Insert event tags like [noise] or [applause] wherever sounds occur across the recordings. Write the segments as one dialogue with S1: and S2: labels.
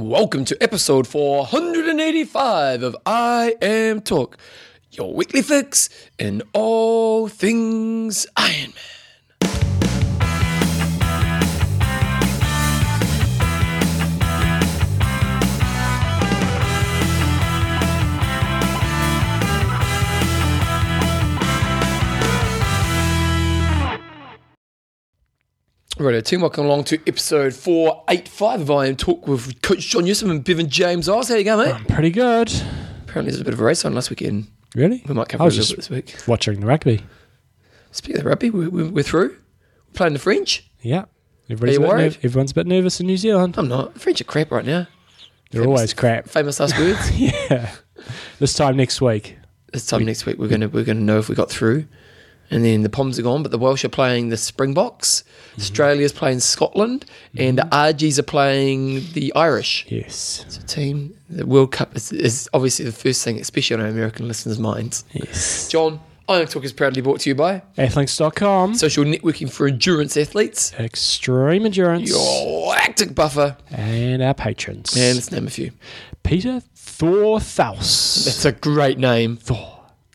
S1: Welcome to episode 485 of IMTalk, your weekly fix in all things Iron Man. Right, team, welcome along to episode 485 of IMTalk with Coach John Newsom and Bevan James Oz. How you going, mate?
S2: I'm Pretty good.
S1: Apparently, there's a bit of a race on last weekend.
S2: Really?
S1: We might cover
S2: I was
S1: little
S2: just
S1: bit this week.
S2: watching the rugby.
S1: Speaking of rugby, we, we, we're through. We're playing the French.
S2: Yeah. Everybody's
S1: Are you worried?
S2: nerv- everyone's a bit nervous in New Zealand.
S1: I'm not. The French are crap right now.
S2: They're always crap.
S1: Famous last [laughs] words.
S2: yeah. This time next week.
S1: this time next week, we're gonna we're gonna know if we got through. And then the Poms are gone, but the Welsh are playing the Springboks.
S2: Mm-hmm.
S1: Australia's playing Scotland, and the Argies are playing the Irish.
S2: Yes.
S1: It's a team. The World Cup is, is obviously the first thing, especially on our American listeners' minds.
S2: Yes.
S1: John, IMTalk is proudly brought to you by
S2: Athlinks.com.
S1: social networking for endurance athletes,
S2: Extreme Endurance.
S1: your lactic buffer,
S2: And our patrons.
S1: and let's name a few.
S2: Peter Thorthaus.
S1: That's a great name.
S2: Thor.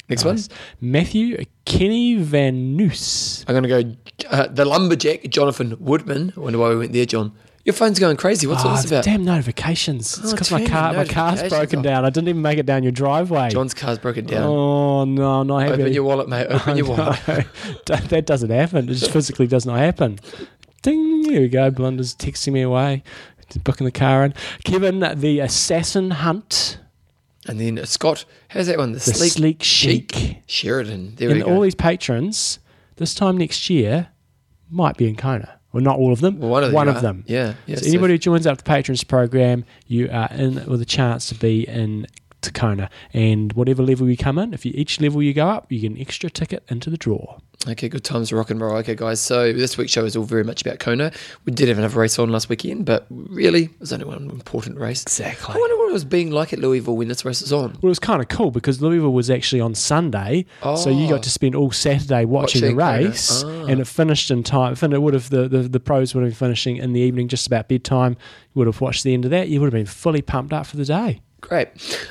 S1: Next
S2: Nice. Matthew Kenny Van Noos.
S1: I'm going to go uh, the lumberjack, Jonathan Woodman. I wonder why we went there, John. Your phone's going crazy. What's all
S2: Oh,
S1: this about?
S2: damn notifications. It's
S1: Oh,
S2: because my car, my car's broken down. I didn't even make it down your driveway.
S1: John's car's broken down.
S2: Oh no, I'm not happy.
S1: Open your wallet, mate. Open your wallet. [laughs]
S2: No, that doesn't happen. It just physically does not happen. Ding! Here we go. Blunder's texting me away, booking the car in. Kevin, the assassin hunt,
S1: And then Scott, how's that one? The,
S2: the
S1: sleek,
S2: sleek,
S1: chic
S2: chic,
S1: Sheridan. There
S2: and
S1: we go.
S2: all these patrons. This time next year might be in Kona. Well, not all of them.
S1: well, one of them.
S2: one
S1: you
S2: of them.
S1: Yeah. yeah
S2: So
S1: so-
S2: anybody who joins up the patrons program, you are in with a chance to be in Tacona. And whatever level you come in, if you each level you go up, you get an extra ticket into the draw.
S1: Okay, good times rock and roll. Okay, guys. So this week's show is all very much about Kona. We did have another race on last weekend, but really, there's only one important race.
S2: Exactly.
S1: I wonder what it was being like at Louisville when this race was on.
S2: Well, it was kind of cool because Louisville was actually on Sunday, so you
S1: Oh.
S2: got to spend all Saturday watching,
S1: Watching
S2: the race,
S1: Ah.
S2: and it finished in time. Fin- It would have the, the the pros would have been finishing in the evening, just about bedtime. You would have watched the end of that. You would have been fully pumped up for the day.
S1: Great.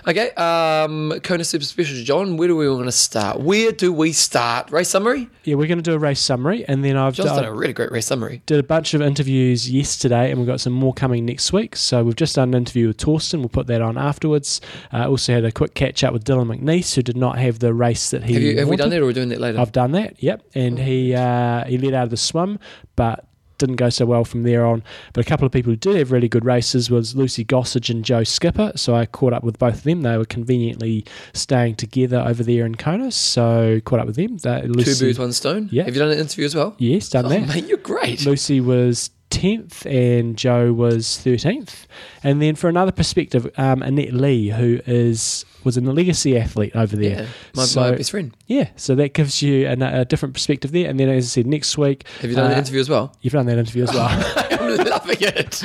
S1: Okay, um, Kona Super Special, John. Where do we want to start? Where do we start? Race summary.
S2: Yeah, we're going to do a race summary, and then I've
S1: John's
S2: done,
S1: done a really great race summary.
S2: did a bunch of interviews yesterday, and we've got some more coming next week. So we've just done an interview with Torsten. We'll put that on afterwards. Uh, also had a quick catch up with Dylan McNeice, who did not have the race that he
S1: Have, you, have we done that, or are we doing that later?
S2: I've done that. Yep, and he uh, he led out of the swim, but didn't go so well from there on. But a couple of people who did have really good races was Lucy Gossage and Joe Skipper. So I caught up with both of them. They were conveniently staying together over there in Kona, so caught up with them. They-
S1: Two
S2: Lucy,
S1: birds, one stone.
S2: Yeah.
S1: Have you done an interview as well?
S2: yes, done
S1: Oh,
S2: that.
S1: mate, you're great.
S2: Lucy was 10th and Joe was 13th. And then for another perspective, um, Annette Lee, who is was a legacy athlete over there.
S1: Yeah, my,
S2: So-
S1: my best friend.
S2: Yeah, so that gives you an, a different perspective there. And then, as I said, next week,
S1: Have you done
S2: uh,
S1: an interview as well?
S2: You've done that interview as well. [laughs] [laughs] [laughs]
S1: Loving it.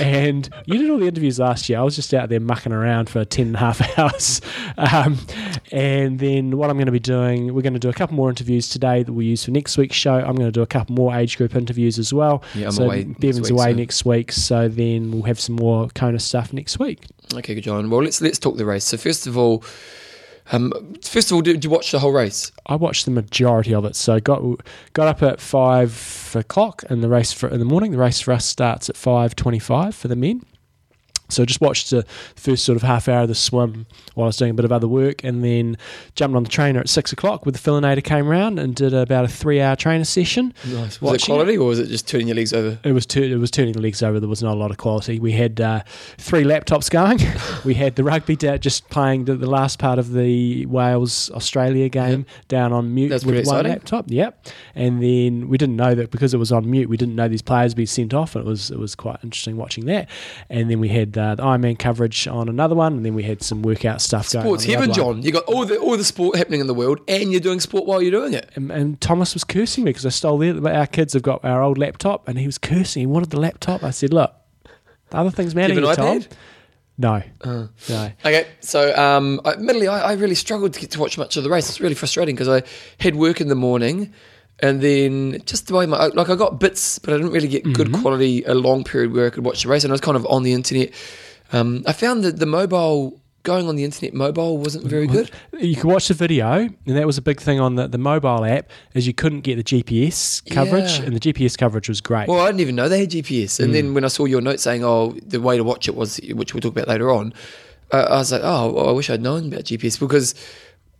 S2: and you did all the interviews last year. I was just out there mucking around for 10 and a half [laughs] hours. Um, and then what I'm going to be doing, we're going to do a couple more interviews today that we'll use for next week's show. I'm going to do a couple more age group interviews as well.
S1: Yeah, I'm
S2: so
S1: away next
S2: Bevan's
S1: week,
S2: away
S1: so-
S2: next week. So then we'll have some more Kona stuff next week.
S1: Okay, good, John. Well, let's let's talk the race. So first of all, um, first of all, did you watch the whole race?
S2: I watched the majority of it. So got got up at five o'clock in the race for in the morning. The race for us starts at five twenty-five for the men. So I just watched the first sort of half hour of the swim while I was doing a bit of other work, and then jumped on the trainer at six o'clock. With the Fillinator came round and did about a three-hour trainer session.
S1: Nice. Was it quality, or was it just turning your legs over?
S2: It was tur- it was turning the legs over. There was not a lot of quality. We had uh, three laptops going. [laughs] we had the rugby da- just playing the, the last part of the Wales Australia game down on mute
S1: That's
S2: with one
S1: exciting.
S2: laptop. Yep. And then we didn't know that because it was on mute. We didn't know these players would be sent off, and it was it was quite interesting watching that. And then we had uh, the Ironman coverage on another one, and then we had some workout stuff going.
S1: Sports
S2: on the
S1: heaven. John. You got all the all the sport happening in the world, and you're doing sport while you're doing it.
S2: And, and Thomas was cursing me because I stole their. Our kids have got our old laptop, and he was cursing. He wanted the laptop. I said, "Look, the other things matter."
S1: Do you have
S2: you
S1: an
S2: Tom." No,
S1: Uh.
S2: no.
S1: Okay, so um, I- admittedly, I, I really struggled to get to watch much of the race. It's really frustrating because I had work in the morning, And then just the way my like I got bits, but I didn't really get good
S2: Mm-hmm.
S1: quality a long period where I could watch the race. And I was kind of on the internet. Um, I found that the mobile going on the internet mobile wasn't very good.
S2: You could watch the video, and that was a big thing on the, the mobile app, is you couldn't get the GPS coverage,
S1: Yeah.
S2: and the GPS coverage was great.
S1: Well, I didn't even know they had GPS. And
S2: Mm.
S1: then when I saw your note saying, "Oh, the way to watch it was," which we'll talk about later on, uh, I was like, "Oh, well, I wish I'd known about GPS because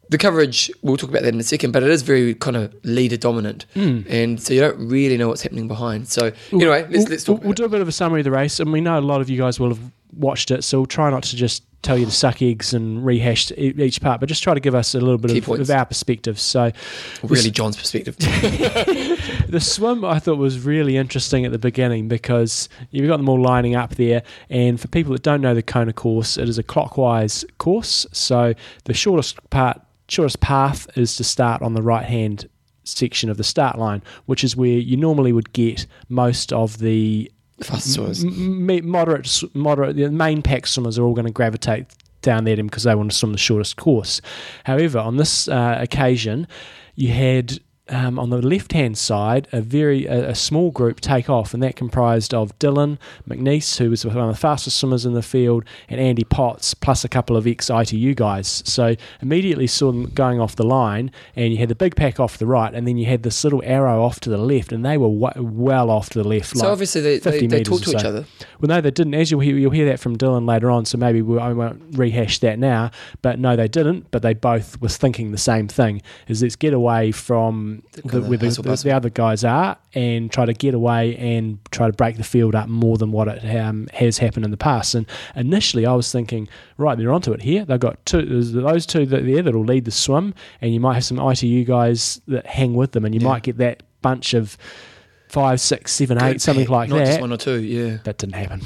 S1: the coverage. We'll talk about that in a second, but it is very kind of leader dominant, hmm. and so you don't really know what's happening behind. So anyway, let's
S2: we'll,
S1: let's
S2: we'll,
S1: talk.
S2: we'll
S1: about
S2: do a bit of a summary of the race, and we know a lot of you guys will have watched it, so we'll try not to just tell you to suck eggs and rehash each part, but just try to give us a little bit of, of our perspective. So,
S1: really John's perspective. [laughs]
S2: the swim I thought was really interesting at the beginning because you've got them all lining up there. And for people that don't know the Kona course, it is a clockwise course. So the shortest part, shortest path is to start on the right hand section of the start line, which is where you normally would get most of the
S1: Fast swimmers.
S2: m- m- moderate, moderate, the main pack swimmers are all going to gravitate down there because they want to swim the shortest course. However, on this uh, occasion, you had um, on the left hand side a very a, a small group take off, and that comprised of Dylan McNeice, who was one of the fastest swimmers in the field, and Andy Potts, plus a couple of ex ITU guys. So immediately saw them going off the line, and you had the big pack off the right, and then you had this little arrow off to the left, and they were w- well off to the left.
S1: So
S2: like
S1: obviously they,
S2: 50
S1: they, they
S2: metres
S1: talk
S2: or
S1: to each other.
S2: Well, no, they didn't. As you'll hear, you'll hear that from Dylan later on, so maybe we, I won't rehash that now. But no, they didn't. But they both was thinking the same thing: is let's get away from the,
S1: kind
S2: where the, the, the other guys are and try to get away and try to break the field up more than what it um, has happened in the past. And initially, I was thinking, right, they're onto it here. They've got two, those two that there that'll lead the swim, and you might have some ITU guys that hang with them, and you
S1: Yeah.
S2: might get that bunch of five, six, seven, eight, something like
S1: not
S2: that
S1: just one or two. Yeah.
S2: that didn't happen.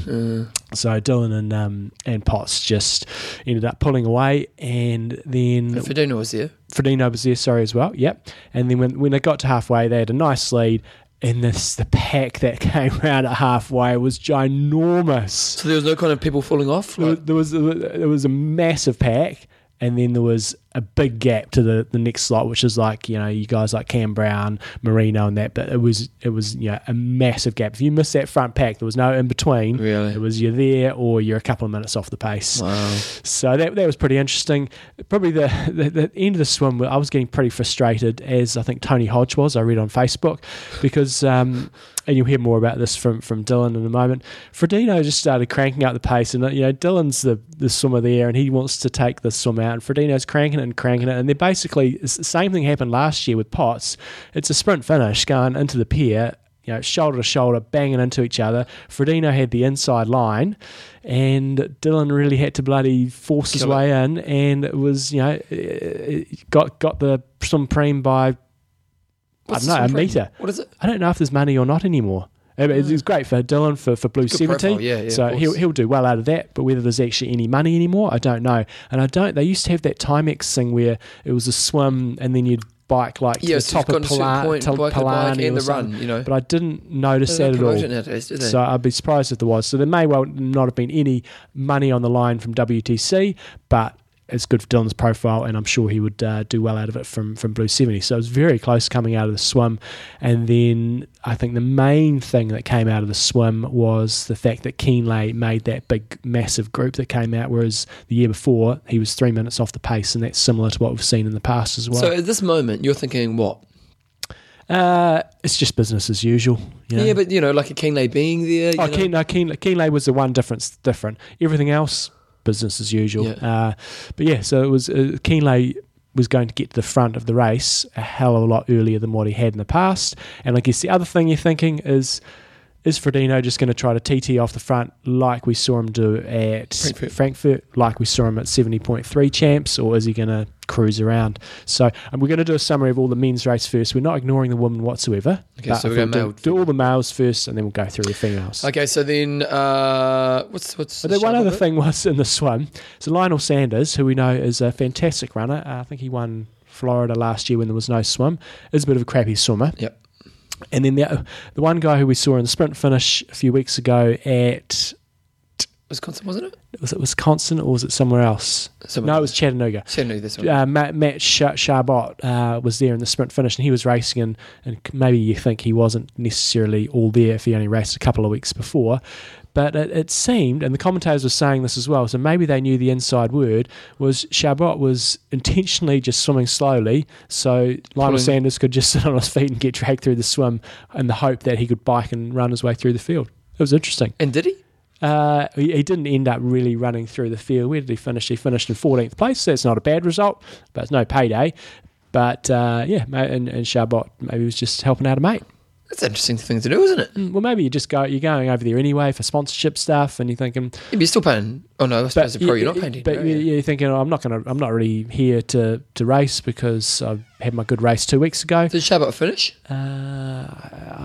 S1: Uh,
S2: So Dylan and um, and Potts just ended up pulling away, and then
S1: and was there.
S2: Frodeno was there, sorry as well. Yep. And then when when they got to halfway, they had a nice lead, and this the pack that [laughs] came round at halfway was ginormous.
S1: So there was no kind of people falling off.
S2: There was there was, there was a massive pack, and then there was a big gap to the, the next slot, which is like you know you guys like Cam Brown, Marino, and that. But it was it was you know a massive gap. If you missed that front pack, there was no in between.
S1: Really?
S2: it was you're there or you're a couple of minutes off the pace.
S1: wow.
S2: So that that was pretty interesting. Probably the, the, the end of the swim, I was getting pretty frustrated, as I think Tony Hodge was. I read on Facebook because, um, and you'll hear more about this from from Dylan in a moment. Frodeno just started cranking out the pace, and you know Dylan's the the swimmer there, and he wants to take the swim out, and Frodeno's cranking it and cranking it, and they're basically the same thing happened last year with Potts. It's a sprint finish going into the pier you know, shoulder to shoulder, banging into each other. Frodeno had the inside line, and Dylan really had to bloody force his
S1: Kill it.
S2: way in, and it was, you know, got got the some preem by
S1: What's
S2: I don't know a meter.
S1: What is it?
S2: I don't know if there's money or not anymore. Eh, it- It's mm. it's great for Dylan for, for Blue
S1: Good
S2: 70.
S1: profile, yeah, yeah,
S2: so he'll, he'll do well out of that. But whether there's actually any money anymore, I don't know. And I don't, they used to have that Timex thing where it was a swim and then you'd bike like to
S1: Yeah,
S2: the
S1: so
S2: top of
S1: got a certain
S2: Pala-
S1: point,
S2: to
S1: bike the
S2: Palani
S1: and
S2: or
S1: the run, you know.
S2: But I didn't notice that at all.
S1: nowadays.
S2: So I'd be surprised if there was. So there may well not have been any money on the line from WTC, but it's good for Dylan's profile, and I'm sure he would uh, do well out of it from from Blue 70. So it was very close coming out of the swim, and then I think the main thing that came out of the swim was the fact that Kienle made that big, massive group that came out, whereas the year before he was three minutes off the pace, and that's similar to what we've seen in the past as well.
S1: So at this moment, you're thinking what?
S2: uh, it's just business as usual. You know?
S1: Yeah, but you know, like a Kienle being there.
S2: Oh,
S1: know?
S2: Keen, no, Keen, Kienle was the one difference different. Everything else, business as usual.
S1: Yeah.
S2: Uh, but yeah, so it was uh, Kienle was going to get to the front of the race a hell of a lot earlier than what he had in the past. And I guess the other thing you're thinking is. Is Frodeno just going to try to TT off the front like we saw him do at
S1: Frankfurt.
S2: Frankfurt, like we saw him at 70.3 champs, or is he going to cruise around? So and we're going to do a summary of all the men's race first. We're not ignoring the women whatsoever.
S1: Okay, so we're
S2: we'll do, do all the males first, and then we'll go through the females.
S1: Okay, so then uh, what's what's
S2: But
S1: the
S2: one other thing was in the swim. So Lionel Sanders, who we know is a fantastic runner, uh, I think he won Florida last year when there was no swim, is a bit of a crappy swimmer.
S1: Yep.
S2: And then the the one guy who we saw in the sprint finish a few weeks ago at
S1: Wisconsin, wasn't it?
S2: Was it Wisconsin or was it somewhere else?
S1: Somewhere
S2: no, it was Chattanooga.
S1: Chattanooga, this one.
S2: Uh, Matt, Matt Chrabot uh, was there in the sprint finish, and he was racing, and, and maybe you think he wasn't necessarily all there if he only raced a couple of weeks before. But it, it seemed, and the commentators were saying this as well, so maybe they knew the inside word was Chrabot was intentionally just swimming slowly, so Lionel
S1: Pulling-
S2: Sanders could just [laughs] sit on his feet and get dragged through the swim, in the hope that he could bike and run his way through the field. It was interesting.
S1: And did he?
S2: Uh, he, he didn't end up really running through the field. Where did he finish? He finished in 14th place. So it's not a bad result, but it's no payday. But uh, yeah, and, and Chrabot maybe was just helping out a mate.
S1: That's an interesting thing to do, isn't it?
S2: Mm, Well, maybe you just go. You're going over there anyway for sponsorship stuff, and you're thinking,
S1: Yeah, but you're still paying. Oh no, I suppose a pro,
S2: you-
S1: you're not paying.
S2: But you- you're thinking, oh, I'm not going to. I'm not really here to to race because I've had my good race two weeks ago.
S1: Did Chrabot finish?
S2: Uh,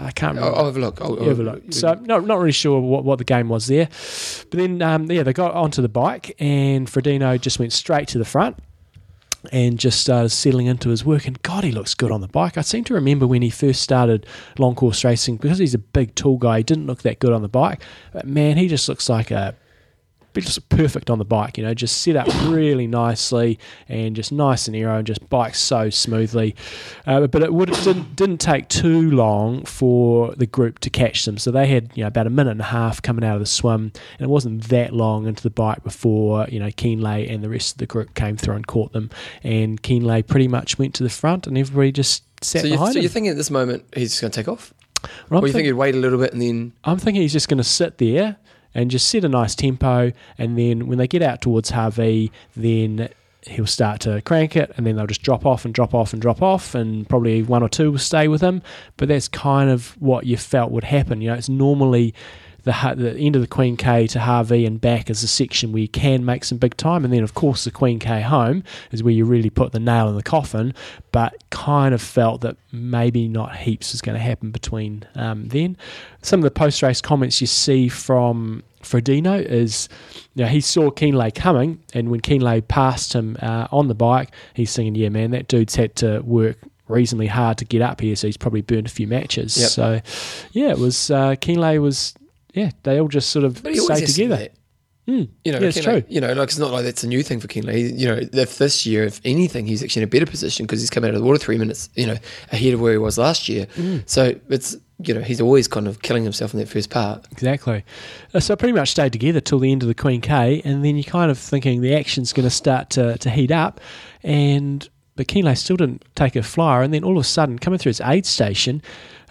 S2: I can't remember.
S1: I'll, I'll have a look. I'll,
S2: Yeah, but look, so not not really sure what, what the game was there, but then um, yeah they got onto the bike and Frodeno just went straight to the front and just started settling into his work and God he looks good on the bike. I seem to remember when he first started long course racing because he's a big tall guy he didn't look that good on the bike, but man he just looks like a just perfect on the bike, you know, just set up [coughs] really nicely and just nice and aero and just bikes so smoothly. Uh, but it would didn't, didn't take too long for the group to catch them. So they had you know about a minute and a half coming out of the swim, and it wasn't that long into the bike before you know Kienle and the rest of the group came through and caught them. And Kienle pretty much went to the front, and everybody just sat
S1: So, you,
S2: behind
S1: so
S2: him.
S1: you're thinking at this moment he's just going to take off,
S2: Well, I'm
S1: or you
S2: think-
S1: think he'd wait a little bit and then?
S2: I'm thinking he's just going to sit there and just set a nice tempo, and then when they get out towards Hawi, then he'll start to crank it, and then they'll just drop off and drop off and drop off, and probably one or two will stay with him. But that's kind of what you felt would happen. You know, it's normally. The, the end of the Queen K to Hawi and back is a section where you can make some big time, and then of course the Queen K home is where you really put the nail in the coffin. But kind of felt that maybe not heaps is going to happen between um, then. Some of the post race comments you see from Frodeno is, you know, he saw Kienle coming, and when Kienle passed him uh, on the bike, he's thinking, "Yeah, man, that dude's had to work." Reasonably hard to get up here, so he's probably burned a few matches.
S1: Yep.
S2: So, yeah, it was uh, Kienle was yeah, they all just sort of
S1: But he always
S2: stayed
S1: has to do
S2: together. Mm.
S1: You know,
S2: Yeah, it's
S1: Kienle-
S2: true.
S1: You know, like it's not like that's a new thing for Kienle. He- You know, if this year, if anything, he's actually in a better position because he's come out of the water three minutes, you know, ahead of where he was last year.
S2: Mm.
S1: So it's you know he's always kind of killing himself in that first part.
S2: Exactly. Uh, so pretty much stayed together till the end of the Queen K, and then you're kind of thinking the action's going to start to, to heat up, and but Kienle still didn't take a flyer, and then all of a sudden, coming through his aid station,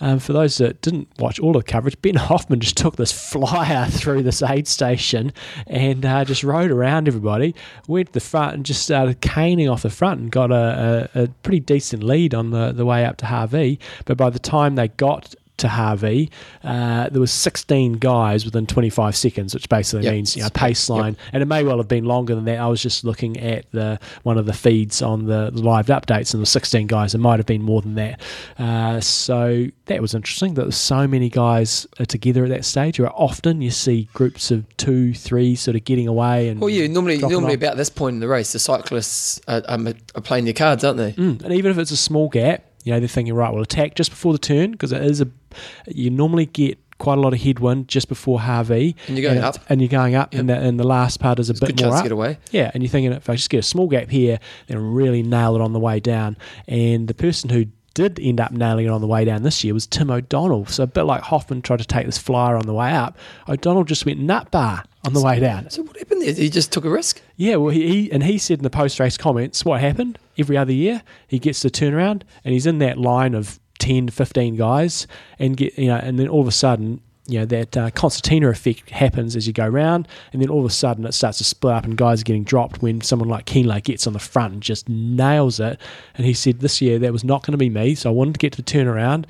S2: um, for those that didn't watch all the coverage, Ben [laughs] Hoffman just took this flyer [laughs] through this aid station and uh, just rode around everybody, went to the front and just started caning off the front and got a, a, a pretty decent lead on the, the way up to Hawi. But by the time they got to Hawi, uh, there was 16 guys within 25 seconds, which basically
S1: Yep.
S2: means you know pace line, and it may well have been longer than that. I was just looking at the one of the feeds on the, the live updates, and there were 16 guys. It might have been more than that. Uh, so that was interesting. That so many guys are together at that stage. Where often you see groups of two, three, sort of getting away and
S1: Well, yeah, normally normally
S2: off.
S1: about this point in the race, the cyclists are, are playing their cards, aren't they?
S2: Mm, and even if it's a small gap, you know, they're thinking, right, we'll attack just before the turn because it is a. You normally get quite a lot of headwind just before Hawi,
S1: And you're going
S2: it-
S1: up.
S2: and you're going up, and, the, and the last part is a bit
S1: Good
S2: more up.
S1: get away.
S2: Yeah, and you're thinking if I just get a small gap here, then really nail it on the way down. And the person who did end up nailing it on the way down this year was Tim O'Donnell. So a bit like Hoffman tried to take this flyer on the way up, O'Donnell just went nut bar on the way down.
S1: So what happened there? He just took a risk.
S2: Yeah, well, he, he and he said in the post race comments what happened every other year. He gets the turnaround and he's in that line of 10 to 15 guys, and get you know, and then all of a sudden, you know, that uh, concertina effect happens as you go round, and then all of a sudden it starts to split up, and guys are getting dropped when someone like Kienle gets on the front and just nails it. And he said this year that was not going to be me, so I wanted to get to the turnaround.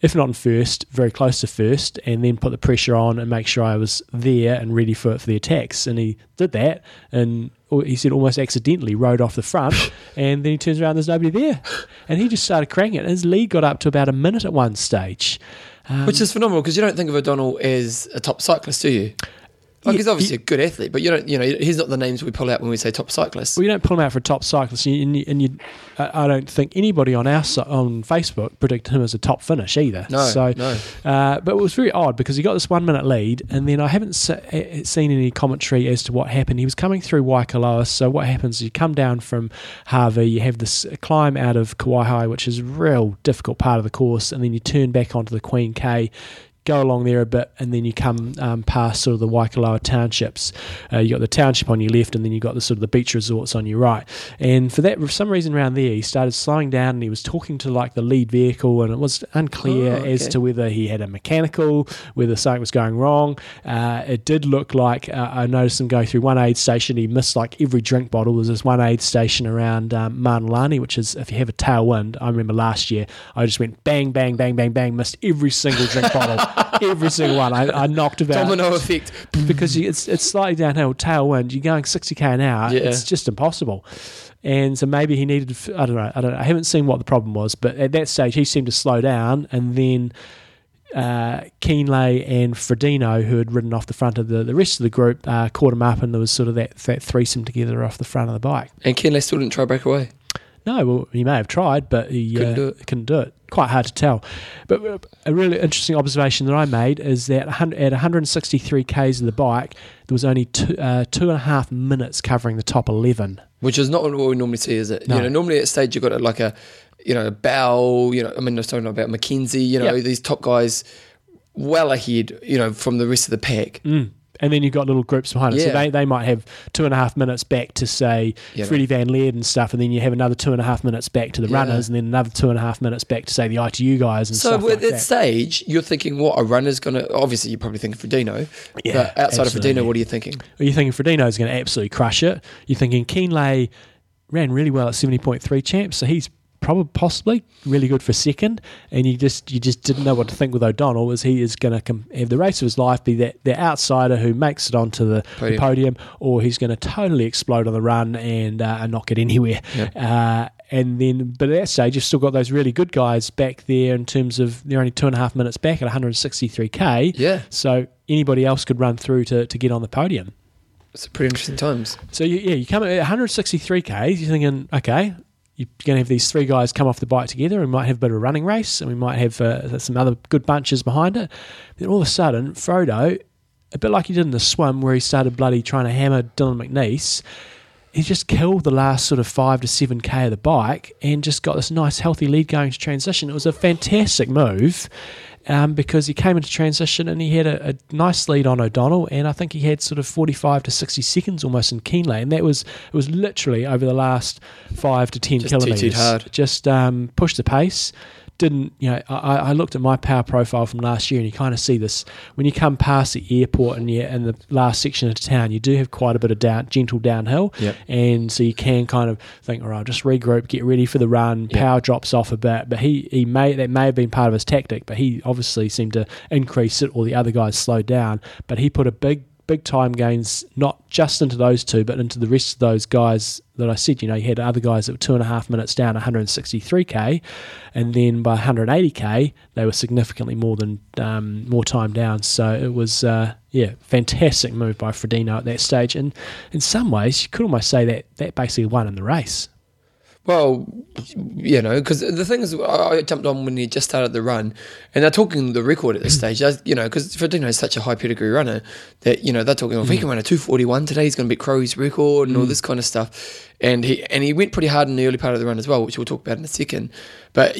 S2: If not in first, very close to first, and then put the pressure on and make sure I was there and ready for for the attacks. And he did that, and he said almost accidentally rode off the front, [laughs] and then he turns around, there's nobody there, and he just started cranking it. His lead got up to about a minute at one stage. Um,
S1: Which is phenomenal because you don't think of O'Donnell as a top cyclist, do you? Like
S2: Yeah,
S1: he's obviously a good athlete, but you don't, you know, he's not the names we pull out when we say top cyclists.
S2: Well, you don't pull him out for a top cyclist, and you, and you, I don't think anybody on our on Facebook predicted him as a top finish either.
S1: No,
S2: so,
S1: no.
S2: Uh, but it was very odd because he got this one minute lead, and then I haven't se- eh, seen any commentary as to what happened. He was coming through Waikoloa, so what happens is you come down from Hawi, you have this climb out of Kawaihae, which is a real difficult part of the course, and then you turn back onto the Queen K. Go along there a bit, and then you come um, past sort of the Waikoloa townships. Uh, you got the township on your left, and then you got the sort of the beach resorts on your right. And for that, for some reason around there, he started slowing down, and he was talking to like the lead vehicle, and it was unclear
S1: Oh,
S2: as to whether he had a mechanical, whether something was going wrong. Uh, it did look like uh, I noticed him go through one aid station. He missed like every drink bottle. There's this one aid station around um, Mauna Lani, which is if you have a tailwind. I remember last year I just went bang, bang, bang, bang, bang, missed every single drink bottle, [laughs] every single one. I, I knocked about
S1: Domino effect.
S2: because you, it's it's slightly downhill tailwind. You're going 60k an hour.
S1: Yeah.
S2: It's just impossible. And so maybe he needed. I don't know. I don't. know. I haven't seen what the problem was, but at that stage he seemed to slow down, and then. Uh, Kienle and Frodeno, who had ridden off the front of the, the rest of the group, uh, caught him up, and there was sort of that, that threesome together off the front of the bike.
S1: And Kienle still didn't try break away.
S2: No, well, he may have tried, but he
S1: Couldn't
S2: uh,
S1: do it.
S2: Couldn't do it. Quite hard to tell. But uh, a really interesting observation that I made is that at 163 k's of the bike, there was only two, uh, two and a half minutes covering the top 11.
S1: Which is not what we normally see, is it?
S2: No.
S1: You know, normally at stage you've got like a, you know, Bow, you know, I mean, I was talking about McKenzie, you know,
S2: Yep.
S1: these top guys well ahead, you know, from the rest of the pack.
S2: Mm. And then you've got little groups behind it. So
S1: Yeah.
S2: they, they might have two and a half minutes back to, say,
S1: Yeah,
S2: Freddie Van Lierde and stuff, and then you have another two and a half minutes back to the
S1: Yeah.
S2: runners, and then another two and a half minutes back to, say, the ITU guys and
S1: So
S2: stuff
S1: at
S2: like
S1: that,
S2: that.
S1: stage, you're thinking, what, a runner's going to, obviously you're probably thinking Frodeno,
S2: Yeah,
S1: but outside
S2: absolutely.
S1: of Frodeno, what are you thinking?
S2: Are You're thinking Frodeno's going to absolutely crush it. You're thinking Kienle ran really well at 70.3 champs, so he's probably possibly really good for second. And you just you just didn't know what to think with O'Donnell, as he is going to com- have the race of his life, be that the outsider who makes it onto the
S1: Podium.
S2: podium, podium or he's going to totally explode on the run and uh, and not get anywhere.
S1: Yep.
S2: Uh, and then, but at that stage, you've still got those really good guys back there in terms of they're only two and a half minutes back at 163k.
S1: Yeah.
S2: So anybody else could run through to, to get on the podium.
S1: It's pretty interesting times.
S2: So you, yeah, you come at 163k. You're thinking, okay, you're going to have these three guys come off the bike together. We might have a bit of a running race, and we might have uh, some other good bunches behind it. Then all of a sudden, Frodo, a bit like he did in the swim, where he started bloody trying to hammer Dylan McNeice. He just killed the last sort of five to seven k of the bike, and just got this nice healthy lead going to transition. It was a fantastic move. Um, because he came into transition and he had a, a nice lead on O'Donnell, and I think he had sort of forty-five to sixty seconds almost in Kienle and that was it was literally over the last five to ten
S1: Just
S2: kilometres.
S1: hard.
S2: Just um, pushed the pace. Didn't you know? I, I looked at my power profile from last year, and you kind of see this when you come past the airport and you in the last section of town. You do have quite a bit of down, gentle downhill,
S1: Yep.
S2: and so you can kind of think, all right, just regroup, get ready for the run.
S1: Yeah.
S2: Power drops off a bit, but he he may that may have been part of his tactic, but he obviously seemed to increase it, or the other guys slowed down. But he put a big big time gains not just into those two, but into the rest of those guys that I said. You know, you had other guys that were two and a half minutes down, 163k, and then by 180k they were significantly more than um, more time down. So it was uh, yeah, fantastic move by Frodeno at that stage, and in some ways you could almost say that that basically won in the race.
S1: Well, you know, because the thing is, I jumped on when he just started the run, and they're talking the record at this stage. I- You know, because Ferdinand is such a high pedigree runner that you know they're talking. If he mm. can run a two forty one today, he's going to beat Crow's record and all mm. this kind of stuff. And he and he went pretty hard in the early part of the run as well, which we'll talk about in a second. But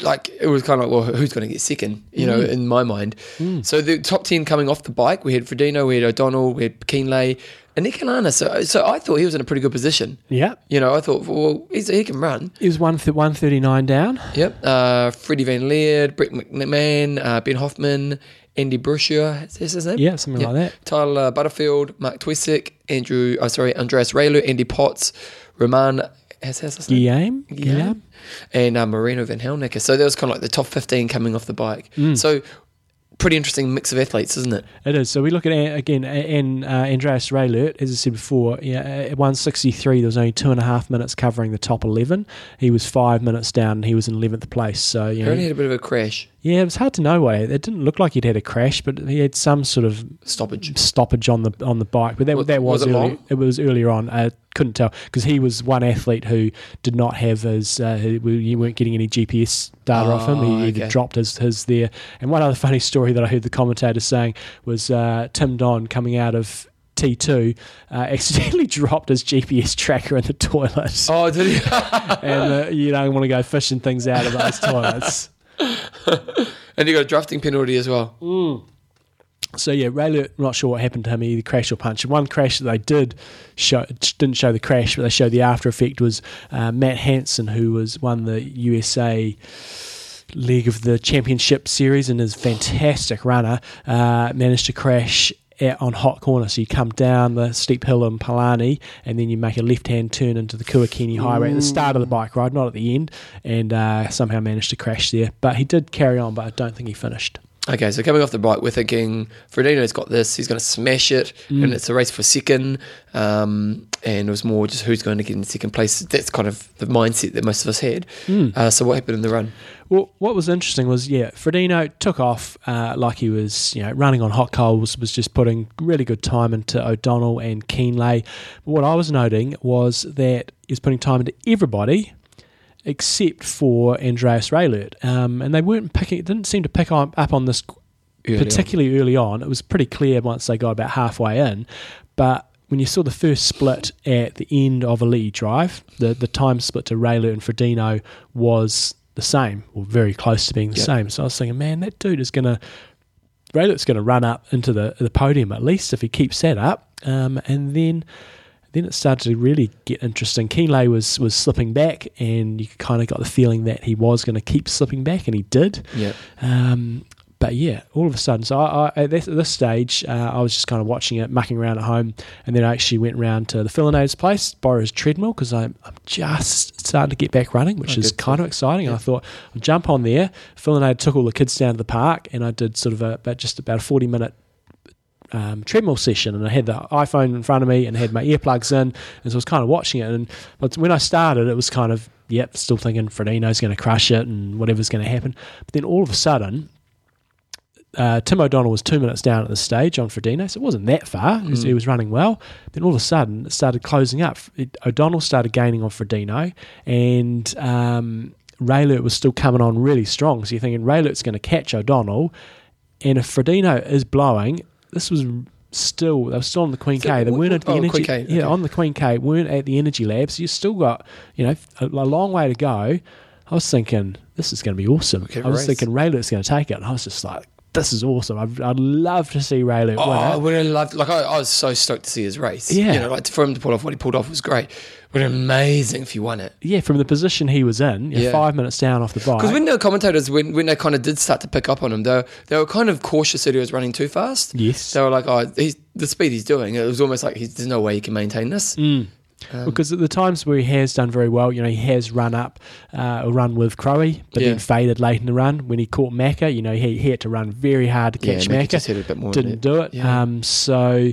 S1: like it was kind of like, well, who's going to get second? You know, mm. in my mind. So the top ten coming off the bike, we had Frodeno, we had O'Donnell, we had Kienle, and Nick Alana. So so I thought he was in a pretty good position.
S2: Yeah,
S1: You know, I thought, well, he's, he can run.
S2: He was one one thirty nine down.
S1: Yep. Uh, Freddie Van Lierde, Brent McMahon, uh, Ben Hoffman, Andy Brusher, is this his name?
S2: Yeah, something
S1: Yep.
S2: like that.
S1: Tyler Butterfield, Mark Twisick, Andrew, oh, sorry, Andreas Raelert, Andy Potts, Roman, has his his name?
S2: Guillaume,
S1: Guillaume, and uh, Marino Vanhoenacker. So that was kind of like the top 15 coming off the bike.
S2: Mm.
S1: So pretty interesting mix of athletes, isn't it?
S2: It is. So we look at uh, again, and uh, Andreas Raelert, as I said before, yeah, at 163, there was only two and a half minutes covering the top 11. He was five minutes down, and he was in 11th place. So you
S1: He
S2: know,
S1: only had a bit of a crash.
S2: Yeah, it was hard to know why. It didn't look like he'd had a crash, but he had some sort of
S1: Stoppage.
S2: stoppage on the on the bike. But that
S1: Was-
S2: that was,
S1: was it
S2: early, it was earlier on. I couldn't tell because he was one athlete who did not have his. Uh, you weren't getting any GPS data off him.
S1: Oh,
S2: He, he
S1: okay.
S2: dropped his his there. And one other [laughs] funny story that I heard the commentator saying was uh, Tim Don coming out of. T2 uh, [laughs] accidentally dropped his GPS tracker in the [laughs] toilet.
S1: Oh, did he?
S2: And uh, you don't want to go fishing things out of those toilets. [laughs]
S1: and he got a drafting penalty as well.
S2: So yeah, Ray I'm not sure what happened to him. He either crashed or punched. And one crash that they did show didn't show the crash, but they showed the after effect was uh, Matt Hanson, who was won the USA leg of the championship series and is fantastic runner. Uh, managed to crash. On hot corner, so you come down the steep hill in Palani, and then you make a left-hand turn into the Kuakini Highway at the start of the bike ride, not at the end, and uh, somehow managed to crash there. But he did carry on, but I don't think he finished.
S1: Okay, so coming off the bike, we're thinking Frodeno's got this. He's going to smash it,
S2: Mm.
S1: and it's a race for second. Um, and it was more just who's going to get in second place. That's kind of the mindset that most of us had.
S2: Mm.
S1: Uh, so what happened in the run?
S2: Well, what was interesting was, yeah, Frodeno took off uh, like he was, you know, running on hot coals, was just putting really good time into O'Donnell and Kienle. But what I was noting was that he was putting time into everybody except for Andreas Raelert. Um, and they weren't picking, didn't seem to pick on, up on this
S1: Early on.
S2: particularly early on. It was pretty clear once they got about halfway in. But when you saw the first split at the end of a lead drive, the, the time split to Raelert and Frodeno was the same, or very close to being the
S1: Yep.
S2: same. So I was thinking, man, that dude is going to, Raelert's going to run up into the, the podium at least if he keeps that up. Um, and then then it started to really get interesting. Kienle was was slipping back, and you kind of got the feeling that he was going to keep slipping back, and he did.
S1: Yeah.
S2: Um, but yeah, all of a sudden, so I, I, at this, at this stage, uh, I was just kind of watching it, mucking around at home, and then I actually went round to the Fillinator's place, borrow his treadmill because I'm, I'm just starting to get back running, which
S1: Oh,
S2: is kind of exciting. And I thought I'll jump on there. Fillinator took all the kids down to the park, and I did sort of a, about just about a forty minute um, treadmill session, and I had the iPhone in front of me and had my earplugs in, and so I was kind of watching it. And but when I started, it was kind of yep, still thinking Frodeno's going to crush it and whatever's going to happen. But then all of a sudden, uh, Tim O'Donnell was two minutes down at the stage on Frodeno, so it wasn't that far. He was- He was running well. Then all of a sudden, it started closing up. It, O'Donnell started gaining on Frodeno, and um, Raelert was still coming on really strong. So you're thinking Raelert's going to catch O'Donnell, and if Frodeno is blowing, this was still they were still on the Queen
S1: So
S2: K. They weren't at the
S1: oh,
S2: energy.
S1: Queen K,
S2: Yeah, on the Queen K, weren't at the Energy Labs. You still got you know a, a long way to go. I was thinking this is going to be awesome.
S1: Okay,
S2: I was
S1: race.
S2: thinking Raelert's going to take it. And I was just like, this is awesome. I'd, I'd love to see Raelert
S1: Oh, I
S2: win it.
S1: would have loved. Like I, I was so stoked to see his race.
S2: Yeah.
S1: you know, like for him to pull off what he pulled off was great. Would have been amazing if he won it.
S2: Yeah, from the position he was in,
S1: Yeah.
S2: five minutes down off the bike.
S1: Because when the commentators, when, when they kind of did start to pick up on him, they were, they were kind of cautious that he was running too fast.
S2: yes,
S1: They were like, "Oh, he's, the speed he's doing." It was almost like he's, there's no way he can maintain this.
S2: Mm.
S1: Um,
S2: because at the times where he has done very well, you know, he has run up uh, a run with Crowe, but
S1: Yeah.
S2: then faded late in the run. When he caught Macca, you know, he, he had to run very hard to catch
S1: Mickey
S2: Macca.
S1: just had a bit more.
S2: didn't
S1: it.
S2: do it.
S1: Yeah.
S2: Um, so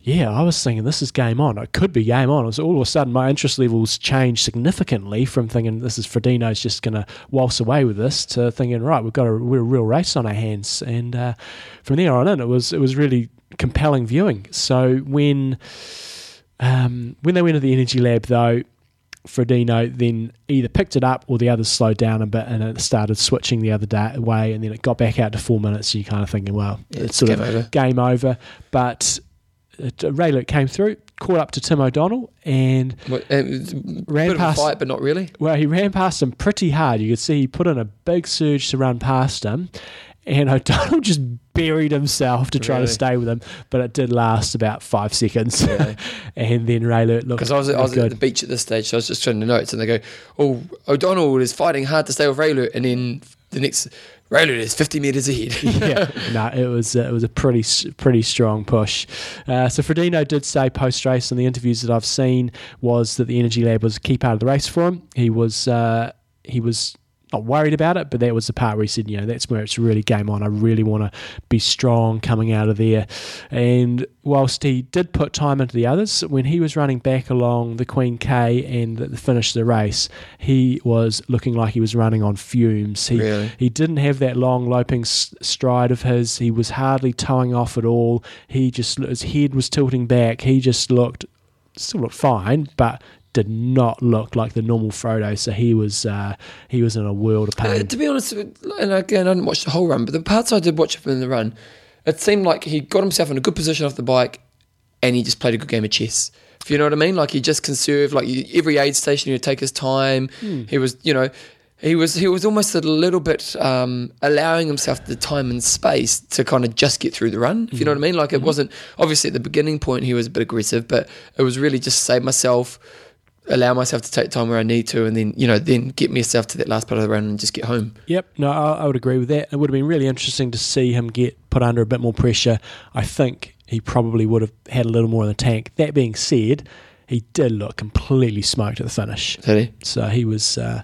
S2: yeah, I was thinking this is game on. It could be game on. So all of a sudden, my interest levels changed significantly from thinking this is Frodeno's just going to waltz away with this to thinking right, we've got a, we're a real race on our hands. And uh, from there on in, it was it was really compelling viewing. So when um, when they went to the energy lab though. Frodeno then either picked it up or the others slowed down a bit and it started switching the other da- way and then it got back out to four minutes. So you're kind of thinking, well,
S1: Yeah,
S2: it's sort
S1: game
S2: of
S1: over.
S2: game over. But uh, Raelert came through, caught up to Tim O'Donnell, and
S1: What-
S2: Ran past-
S1: fight, but not really.
S2: well, he ran past him pretty hard. You could see he put in a big surge to run past him, and [laughs] O'Donnell just buried himself to try
S1: Really?
S2: to stay with him. But it did last about five seconds,
S1: Really? [laughs]
S2: and then Raelert looked
S1: Because I was, I was at the beach at this stage, so I was just trying the notes, and they go, "Oh, O'Donnell is fighting hard to stay with Raelert," and then the next Raelert is 50 meters ahead. [laughs]
S2: yeah, no, it was uh, it was a pretty pretty strong push. Uh, so Frodeno did say post race in the interviews that I've seen was that the Energy Lab was a key part of the race for him. He was uh, he was not worried about it, but that was the part where he said, you know, that's where it's really game on. I really want to be strong coming out of there. And whilst he did put time into the others, when he was running back along the Queen K and the finish of the race, he was looking like he was running on fumes. He
S1: Really?
S2: he didn't have that long loping stride of his. He was hardly towing off at all. He just his head was tilting back. He just looked still looked fine, but did not look like the normal Frodo. So he was uh, he was in a world of
S1: Uh,
S2: pain.
S1: to be honest, and again, I didn't watch the whole run, but the parts I did watch of him in the run, it seemed like he got himself in a good position off the bike, and he just played a good game of chess. If you know what I mean, like he just conserved, like every aid station, he would take his time. He was, you know, he was he was almost a little bit um, allowing himself the time and space to kind of just get through the run. If you know what I mean, like it wasn't obviously at the beginning point he was a bit aggressive, but it was really just save myself allow myself to take time where I need to, and then you know, then get myself to that last part of the run and just get home.
S2: Yep, no, I, I would agree with that. It would have been really interesting to see him get put under a bit more pressure. I think he probably would have had a little more in the tank. That being said, he did look completely smoked at the finish.
S1: Did he?
S2: So he was, uh,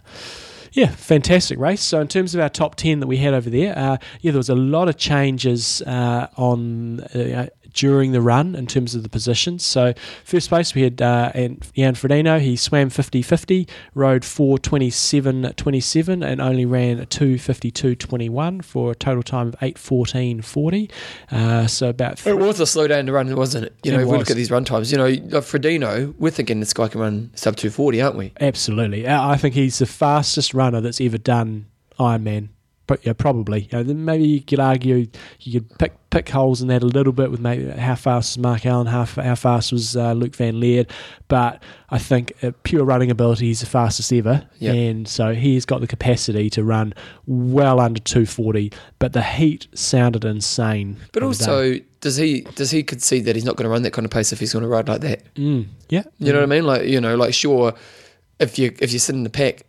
S2: yeah, fantastic race. So in terms of our top ten that we had over there, uh, yeah, there was a lot of changes uh, on. Uh, during the run, in terms of the positions. So, first place we had uh, Jan Frodeno. He swam 50 50, rode 427 27, and only ran 252 21 for a total time of 814 40. Uh, so, about
S1: It was a slow down to run, wasn't it? You know,
S2: It
S1: if we look at these run times, you know, Frodeno, we're thinking this guy can run sub 240, aren't we?
S2: Absolutely. Uh, I think he's the fastest runner that's ever done Ironman. But yeah, probably. You know, then maybe you could argue you could pick pick holes in that a little bit with maybe how fast was Mark Allen, how, how fast was uh, Luc Van Lierde. But I think uh, pure running ability he's the fastest ever,
S1: Yep.
S2: and so he's got the capacity to run well under 240. But the heat sounded insane.
S1: But
S2: day.
S1: also, does he does he concede that he's not going to run that kind of pace if he's going to ride like that?
S2: mm, yeah,
S1: You know what I mean? Like you know, like sure, if you if you sit in the pack,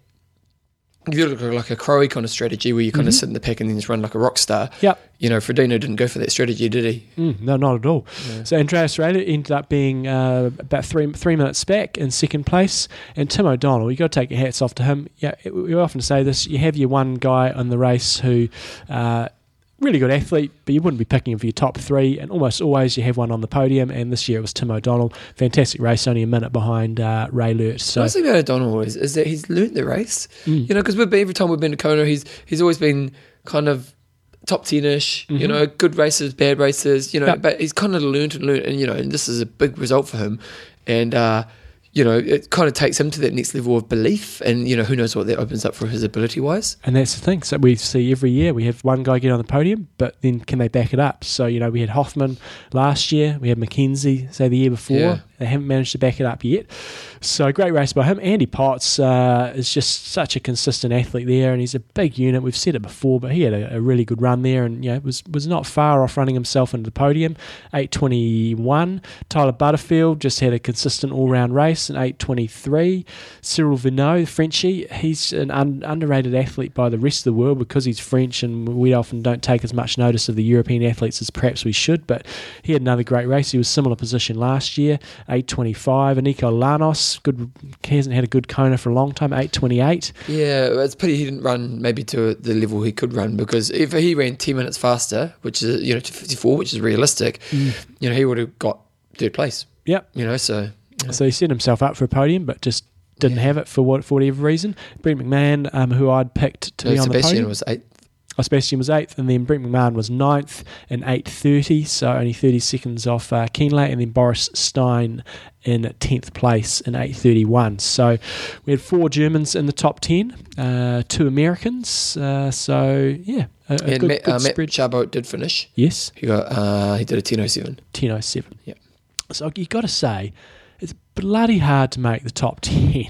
S1: you look like a Crowie kind of strategy where you kind of sit in the pack and then just run like a rock star.
S2: Yep.
S1: You know, Frodeno didn't go for that strategy, did he?
S2: Mm, no, not at all. So Andreas Australia ended up being uh, about three three minutes back in second place, and Tim O'Donnell. you've got to take your hats off to him. Yeah, we often say this. You have your one guy on the race who. Uh, Really good athlete, but you wouldn't be picking him for your top three. And almost always you have one on the podium. And this year it was Tim O'Donnell. Fantastic race, only a minute behind uh, Raelert. So
S1: thing about O'Donnell is, is that he's learnt the race.
S2: Mm.
S1: You know, because we've been every time we've been to Kona, he's he's always been kind of top ten ish. You know, good races, bad races. You know,
S2: Mm-hmm. Yep.
S1: but he's kind of learnt and learnt, and you know, and this is a big result for him. And uh, you know, it kind of takes him to that next level of belief, and you know, who knows what that opens up for his ability wise.
S2: And that's the thing. So we see every year we have one guy get on the podium, but then can they back it up? So, you know, we had Hoffman last year, we had McKenzie, say, the year before.
S1: Yeah.
S2: They haven't managed to back it up yet. So, great race by him. Andy Potts uh, is just such a consistent athlete there, and he's a big unit. We've said it before, but he had a, a really good run there and, you know, was, was not far off running himself into the podium. 821. Tyler Butterfield just had a consistent all round race in 823. Cyril Viennot, Frenchie, he's an un- underrated athlete by the rest of the world because he's French, and we often don't take as much notice of the European athletes as perhaps we should. But he had another great race. He was similar position last year, 825. And Nico Lanos, good, he hasn't had a good Kona for a long time, 828.
S1: Yeah, it's pity he didn't run maybe to the level he could run because if he ran ten minutes faster, which is you know to fifty four, which is realistic,
S2: Mm.
S1: you know, he would have got third place.
S2: Yep.
S1: You know, so
S2: So he set himself up for a podium, but just didn't
S1: Yeah.
S2: have it for what for whatever reason. Brent McMahon, um, who I'd picked to
S1: no,
S2: be on the podium,
S1: was eight.
S2: Sebastian was eighth, and then Brent McMahon was ninth in eight thirty, so only thirty seconds off uh, Kienle, and then Boris Stein in tenth place in eight thirty one. So we had four Germans in the top ten, uh, two Americans. Uh, so yeah, a, a
S1: And
S2: good,
S1: Matt,
S2: good
S1: uh, Matt
S2: spread.
S1: Chrabot did finish.
S2: yes,
S1: He got uh, he did a ten oh seven.
S2: ten oh seven.
S1: Yeah.
S2: So you got to say, bloody hard to make the top [laughs] 10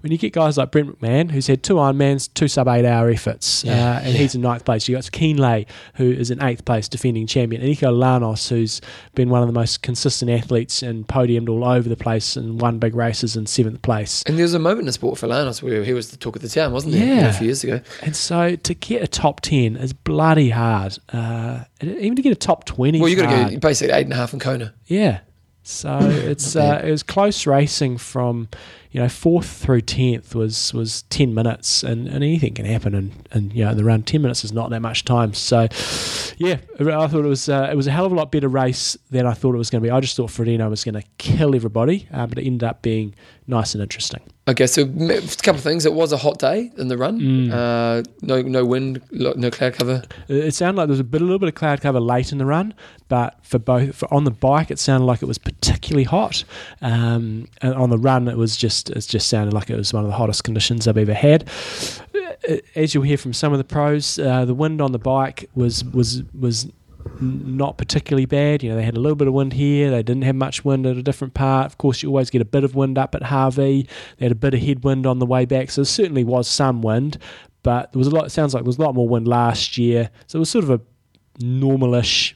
S2: when you get guys like Brent McMahon, who's had two Ironmans, two sub eight hour efforts,
S1: Yeah,
S2: uh, and
S1: yeah.
S2: he's in ninth place. you've got Kienle, who is in eighth place, defending champion, and Nico Lanos, who's been one of the most consistent athletes and podiumed all over the place and won big races in seventh place.
S1: And there was a moment in sport for Lanos where he was the talk of the town, wasn't there?
S2: Yeah.
S1: a few years ago.
S2: And so to get a top 10 is bloody hard. Uh, even to get a top 20
S1: Well,
S2: is
S1: you got to go basically eight and a half in Kona.
S2: Yeah. So it's uh, it was close racing from you know fourth through tenth was was ten minutes, and, and anything can happen and in you know the run. Ten minutes is not that much time. So yeah, I thought it was uh, it was a hell of a lot better race than I thought it was going to be. I just thought Frodeno was going to kill everybody, uh, but it ended up being nice and interesting.
S1: Okay, so a couple of things. It was a hot day in the run.
S2: Mm.
S1: Uh, no, no wind, no cloud cover.
S2: It it sounded like there was a bit, a little bit of cloud cover late in the run, but for both for on the bike, it sounded like it was particularly hot. Um, and on the run, it was just it just sounded like it was one of the hottest conditions I've ever had. Uh, As you'll hear from some of the pros, uh, the wind on the bike was was was not particularly bad. You know, they had a little bit of wind here. They didn't have much wind at a different part. Of course, you always get a bit of wind up at Hawi. They had a bit of headwind on the way back, so there certainly was some wind. But there was a lot. It sounds like there was a lot more wind last year, so it was sort of a normalish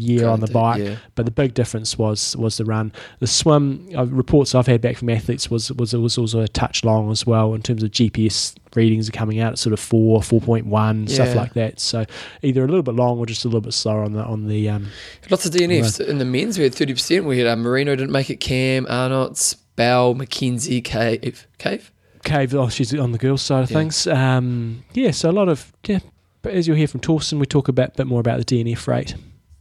S2: year on the bike.
S1: yeah.
S2: But the big difference was was the run. The swim uh, reports I've had back from athletes was was it was also a touch long as well in terms of GPS readings are coming out at sort of four, four point one, stuff like that. So either a little bit long or just a little bit slower on the on the um,
S1: Lots of DNFs in the men's. We had thirty percent. We had uh, Marino didn't make it. Cam, Arnott's, Bell, McKenzie, Cave, Cave.
S2: cave. Oh, she's on the girls' side of
S1: Yeah.
S2: things. Um, yeah, so a lot of yeah. But as you'll hear from Torsten, we talk about bit more about the DNF rate.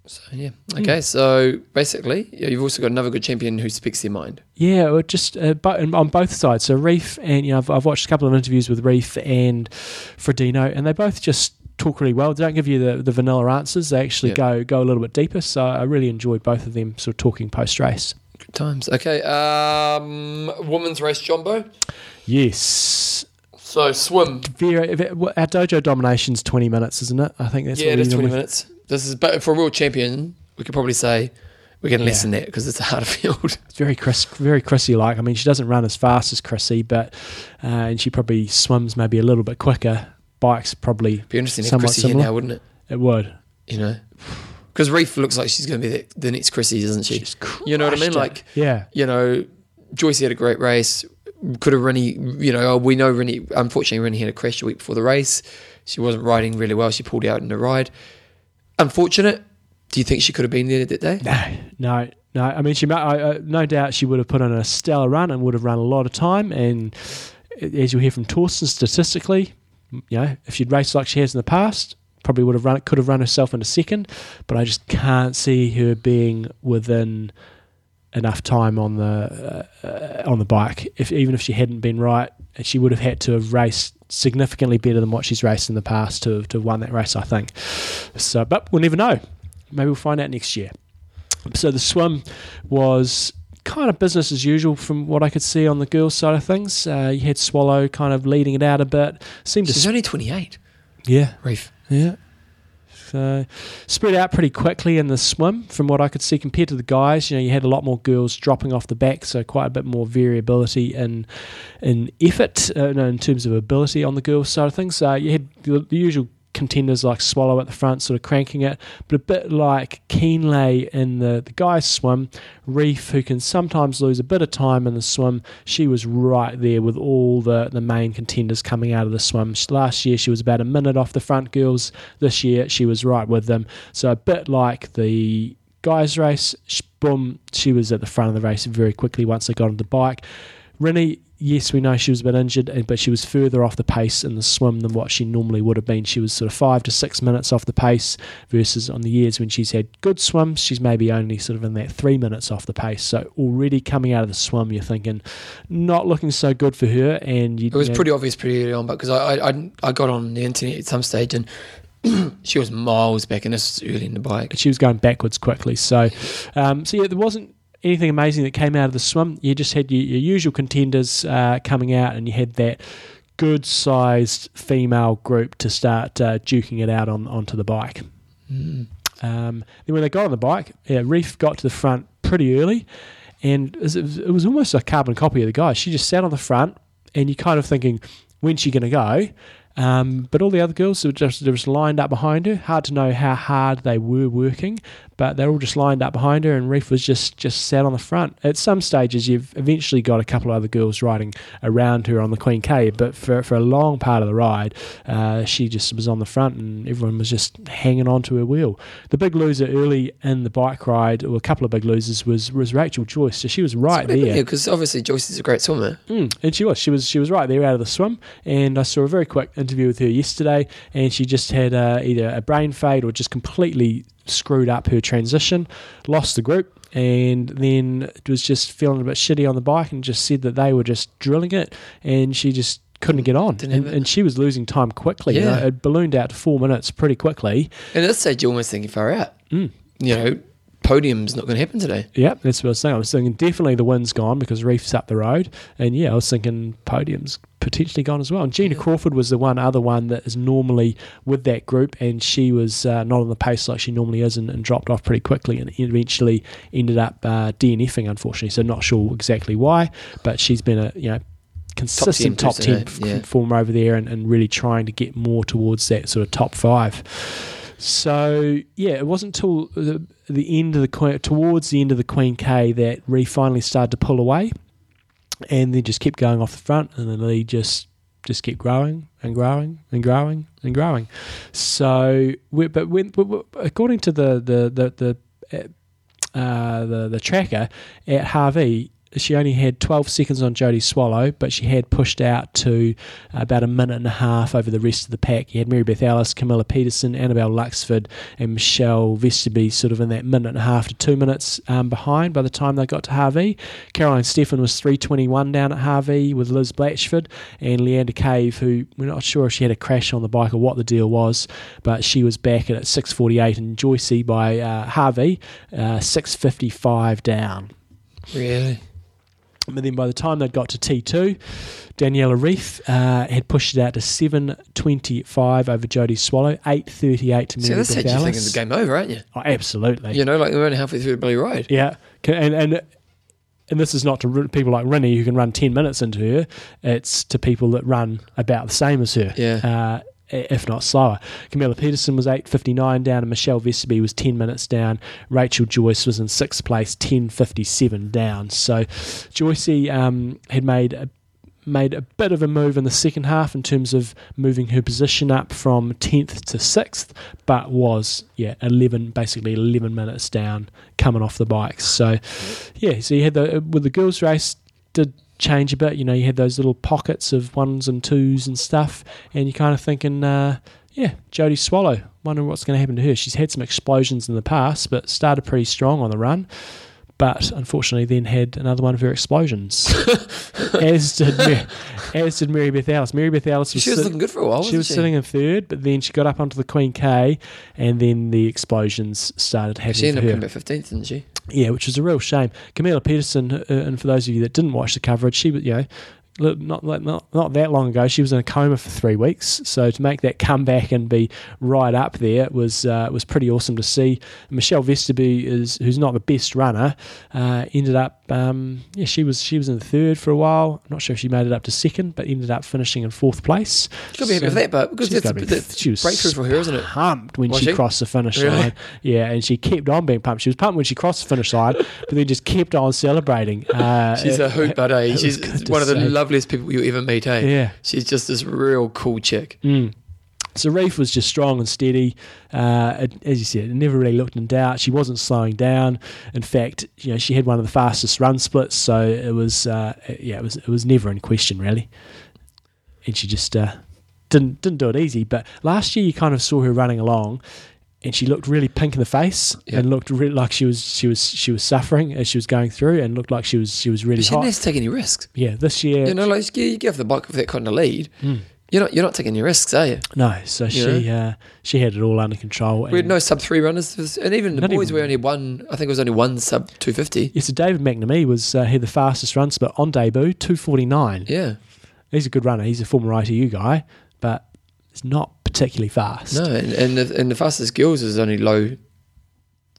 S1: So yeah. Okay. So basically, you've also got another good champion who speaks their mind.
S2: Yeah, just uh, but on both sides. So Ryf and you know I've, I've watched a couple of interviews with Ryf and Frodeno, and they both just talk really well. They don't give you the, the vanilla answers. They actually
S1: Yeah.
S2: go go a little bit deeper. So I really enjoyed both of them sort of talking post race.
S1: Good times. Okay. Um, women's race, Jumbo.
S2: Yes,
S1: So swim.
S2: Our dojo domination's twenty minutes, isn't it? I think that's
S1: yeah,
S2: what
S1: it is twenty minutes. This is, but for a real champion, we could probably say we're getting less
S2: Yeah.
S1: that because it's a harder [laughs] field.
S2: It's very Chris, very Chrissy like. I mean, she doesn't run as fast as Chrissy, but uh, and she probably swims maybe a little bit quicker. Bikes probably
S1: Be interesting
S2: Somewhat
S1: Chrissy here
S2: similar.
S1: now, wouldn't it?
S2: it would.
S1: You know, because Ryf looks like she's going to be the, the next Chrissy, doesn't she?
S2: She's
S1: You know what I mean?
S2: it.
S1: Like,
S2: yeah,
S1: you know, Joyce had a great race. Could have Rinny, you know, we know Rinny, unfortunately, Rinny had a crash a week before the race. She wasn't riding really well. She pulled out in the ride. Unfortunate. Do you think she could have been there that day?
S2: No, no, no. I mean, she I, no doubt she would have put on a stellar run and would have run a lot of time. And as you'll hear from Torsten, statistically, you know, if she'd raced like she has in the past, probably would have run, could have run herself into second. But I just can't see her being within enough time on the uh, on the bike. If even if she hadn't been right, she would have had to have raced significantly better than what she's raced in the past to to have won that race. I think. So, but we'll never know. Maybe we'll find out next year. So the swim was kind of business as usual from what I could see on the girls' side of things. Uh, you had Swallow kind of leading it out a bit. Seemed to
S1: She's only 28,
S2: yeah,
S1: Ryf.
S2: yeah. So spread out pretty quickly in the swim from what I could see compared to the guys. You know, you had a lot more girls dropping off the back, so quite a bit more variability in in effort, uh, no, in terms of ability on the girls' side of things. Uh, you had the, the usual contenders like Swallow at the front, sort of cranking it, but a bit like Kienle in the, the guys' swim. Ryf, who can sometimes lose a bit of time in the swim, she was right there with all the, the main contenders coming out of the swim. Last year, she was about a minute off the front girls. This year, she was right with them. So a bit like the guys' race, boom, she was at the front of the race very quickly once they got on the bike. Rennie, yes, we know she was a bit injured, but she was further off the pace in the swim than what she normally would have been. She was sort of five to six minutes off the pace versus on the years when she's had good swims, she's maybe only sort of in that three minutes off the pace. So already coming out of the swim, you're thinking not looking so good for her. And you,
S1: It was
S2: you know,
S1: pretty obvious pretty early on, but because I, I I got on the internet at some stage and [clears throat] she was miles back, and this was early in the bike.
S2: she was going backwards quickly. So, um, so yeah, there wasn't anything amazing that came out of the swim. You just had your, your usual contenders uh, coming out, and you had that good sized female group to start uh, duking it out on onto the bike.
S1: Mm.
S2: Um, then when they got on the bike, yeah, Ryf got to the front pretty early, and it was, it was almost a carbon copy of the guy. She just sat on the front, and you're kind of thinking, when's she going to go? Um, but all the other girls were just, were just lined up behind her. Hard to know how hard they were working, but they're all just lined up behind her, and Ryf was just just sat on the front. At some stages, you've eventually got a couple of other girls riding around her on the Queen K, but for for a long part of the ride, uh, she just was on the front, and everyone was just hanging on to her wheel. The big loser early in the bike ride, or a couple of big losers, was was Rachel Joyce. So she was right there.
S1: Yeah, because obviously Joyce is a great swimmer.
S2: Mm, and she was. She was. She was right there out of the swim. And I saw a very quick interview with her yesterday, and she just had uh, either a brain fade or just completely screwed up her transition, lost the group, and then was just feeling a bit shitty on the bike, and just said that they were just drilling it, and she just couldn't get on, and, and she was losing time quickly. You know,
S1: Yeah.
S2: it ballooned out to four minutes pretty quickly.
S1: And at this stage, you're almost thinking far out.
S2: Mm.
S1: You know, podium's not going to happen today.
S2: Yeah, that's what I was saying. I was thinking definitely the wind's gone because Ryf's up the road, and yeah, I was thinking podium's potentially gone as well. And Gina Crawford was the one other one that is normally with that group, and she was uh, not on the pace like she normally is, and, and dropped off pretty quickly, and eventually ended up uh, DNFing, unfortunately. So not sure exactly why, but she's been a you know consistent top
S1: 10
S2: ten,
S1: person, eh? Yeah.
S2: performer over there, and, and really trying to get more towards that sort of top five. So yeah, it wasn't until the, the end of the towards the end of the Queen K that Ryf finally started to pull away, and then just kept going off the front, and the lead just just kept growing and growing and growing and growing. So, but when, according to the the the the, uh, the the tracker at Hawi. She only had 12 seconds on Jodie Swallow, but she had pushed out to about a minute and a half over the rest of the pack. You had Mary Beth Ellis, Camilla Pedersen, Annabel Luxford, and Michelle Vesterby sort of in that minute and a half to two minutes um, behind by the time they got to Hawi. Caroline Steffen was 321 down at Hawi with Liz Blatchford and Leanda Cave, who we're not sure if she had a crash on the bike or what the deal was, but she was back at 648 and Joycey by uh, Hawi, uh, 655 down.
S1: Really?
S2: But then by the time they'd got to T2, Daniela Ryf uh, had pushed it out to 7.25 over Jodie Swallow, 8.38 to
S1: See,
S2: Mary
S1: that's how you thinking
S2: Ellis.
S1: the game over, aren't you?
S2: Oh, absolutely.
S1: You know, like we're only halfway through the bloody ride.
S2: Yeah. And, and, and this is not to people like Rinny who can run 10 minutes into her. It's to people that run about the same as her.
S1: Yeah.
S2: Uh, if not slower. Camilla Pedersen was 8.59 down and Michelle Vesterby was 10 minutes down. Rachel Joyce was in sixth place, 10.57 down. So Joycey um, had made a made a bit of a move in the second half in terms of moving her position up from 10th to 6th but was yeah 11 basically 11 minutes down coming off the bikes so yeah so you had the with the girls race did change a bit. You know you had those little pockets of ones and twos and stuff and you're kind of thinking uh, yeah Jodie Swallow wondering what's going to happen to her. She's had some explosions in the past but started pretty strong on the run but unfortunately then had another one of her explosions [laughs] as did Mary, as did Mary Beth Ellis. Mary Beth Ellis was,
S1: She was
S2: sit-
S1: looking good for a while,
S2: she was sitting in third, but then she got up onto the Queen K, and then the explosions started happening
S1: She ended up about 15th, didn't she?
S2: Yeah, which was a real shame. Camilla Pedersen, uh, and for those of you that didn't watch the coverage, she was, you know, not not not that long ago, she was in a coma for three weeks. So to make that comeback and be right up there was uh, was pretty awesome to see. Michelle Vesterby is who's not the best runner, uh, ended up um, yeah she was she was in third for a while. I'm not sure if she made it up to second, but ended up finishing in fourth place.
S1: She'll be happy with that, but because a,
S2: be-
S1: that's
S2: she was
S1: breakthrough for her, isn't it?
S2: pumped when she,
S1: she?
S2: crossed the finish
S1: Really?
S2: line. Yeah, and she kept on being pumped. She was pumped when she crossed the finish line, but then just kept on celebrating. [laughs] Uh,
S1: She's
S2: it-
S1: a hoot, but eh? She's one of the
S2: see.
S1: Loveliest people you'll ever meet, eh?
S2: Yeah.
S1: She's just this real cool chick.
S2: Mm. So Ryf was just strong and steady. Uh, as you said, it never really looked in doubt. She wasn't slowing down. In fact, you know, she had one of the fastest run splits. So it was, uh, yeah, it was, it was never in question really. And she just uh, didn't didn't do it easy. But last year, you kind of saw her running along, and she looked really pink in the face
S1: Yeah.
S2: and looked really like she was she was she was suffering as she was going through, and looked like she was she was really
S1: But she didn't have to take any risks.
S2: Yeah, this year,
S1: You know, like you, you get off the bike with that kind of lead.
S2: Mm.
S1: You're not you're not taking any risks, are you?
S2: no. So she uh, she had it all under control.
S1: We had no sub three runners, and even the boys
S2: even-
S1: were only one. I think it was only one sub two fifty.
S2: Yeah, so David McNamee was uh, had the fastest run split on debut, two forty nine.
S1: Yeah,
S2: He's a good runner. He's a former ITU guy, but it's not particularly fast.
S1: no, and and the, and the fastest girls is only low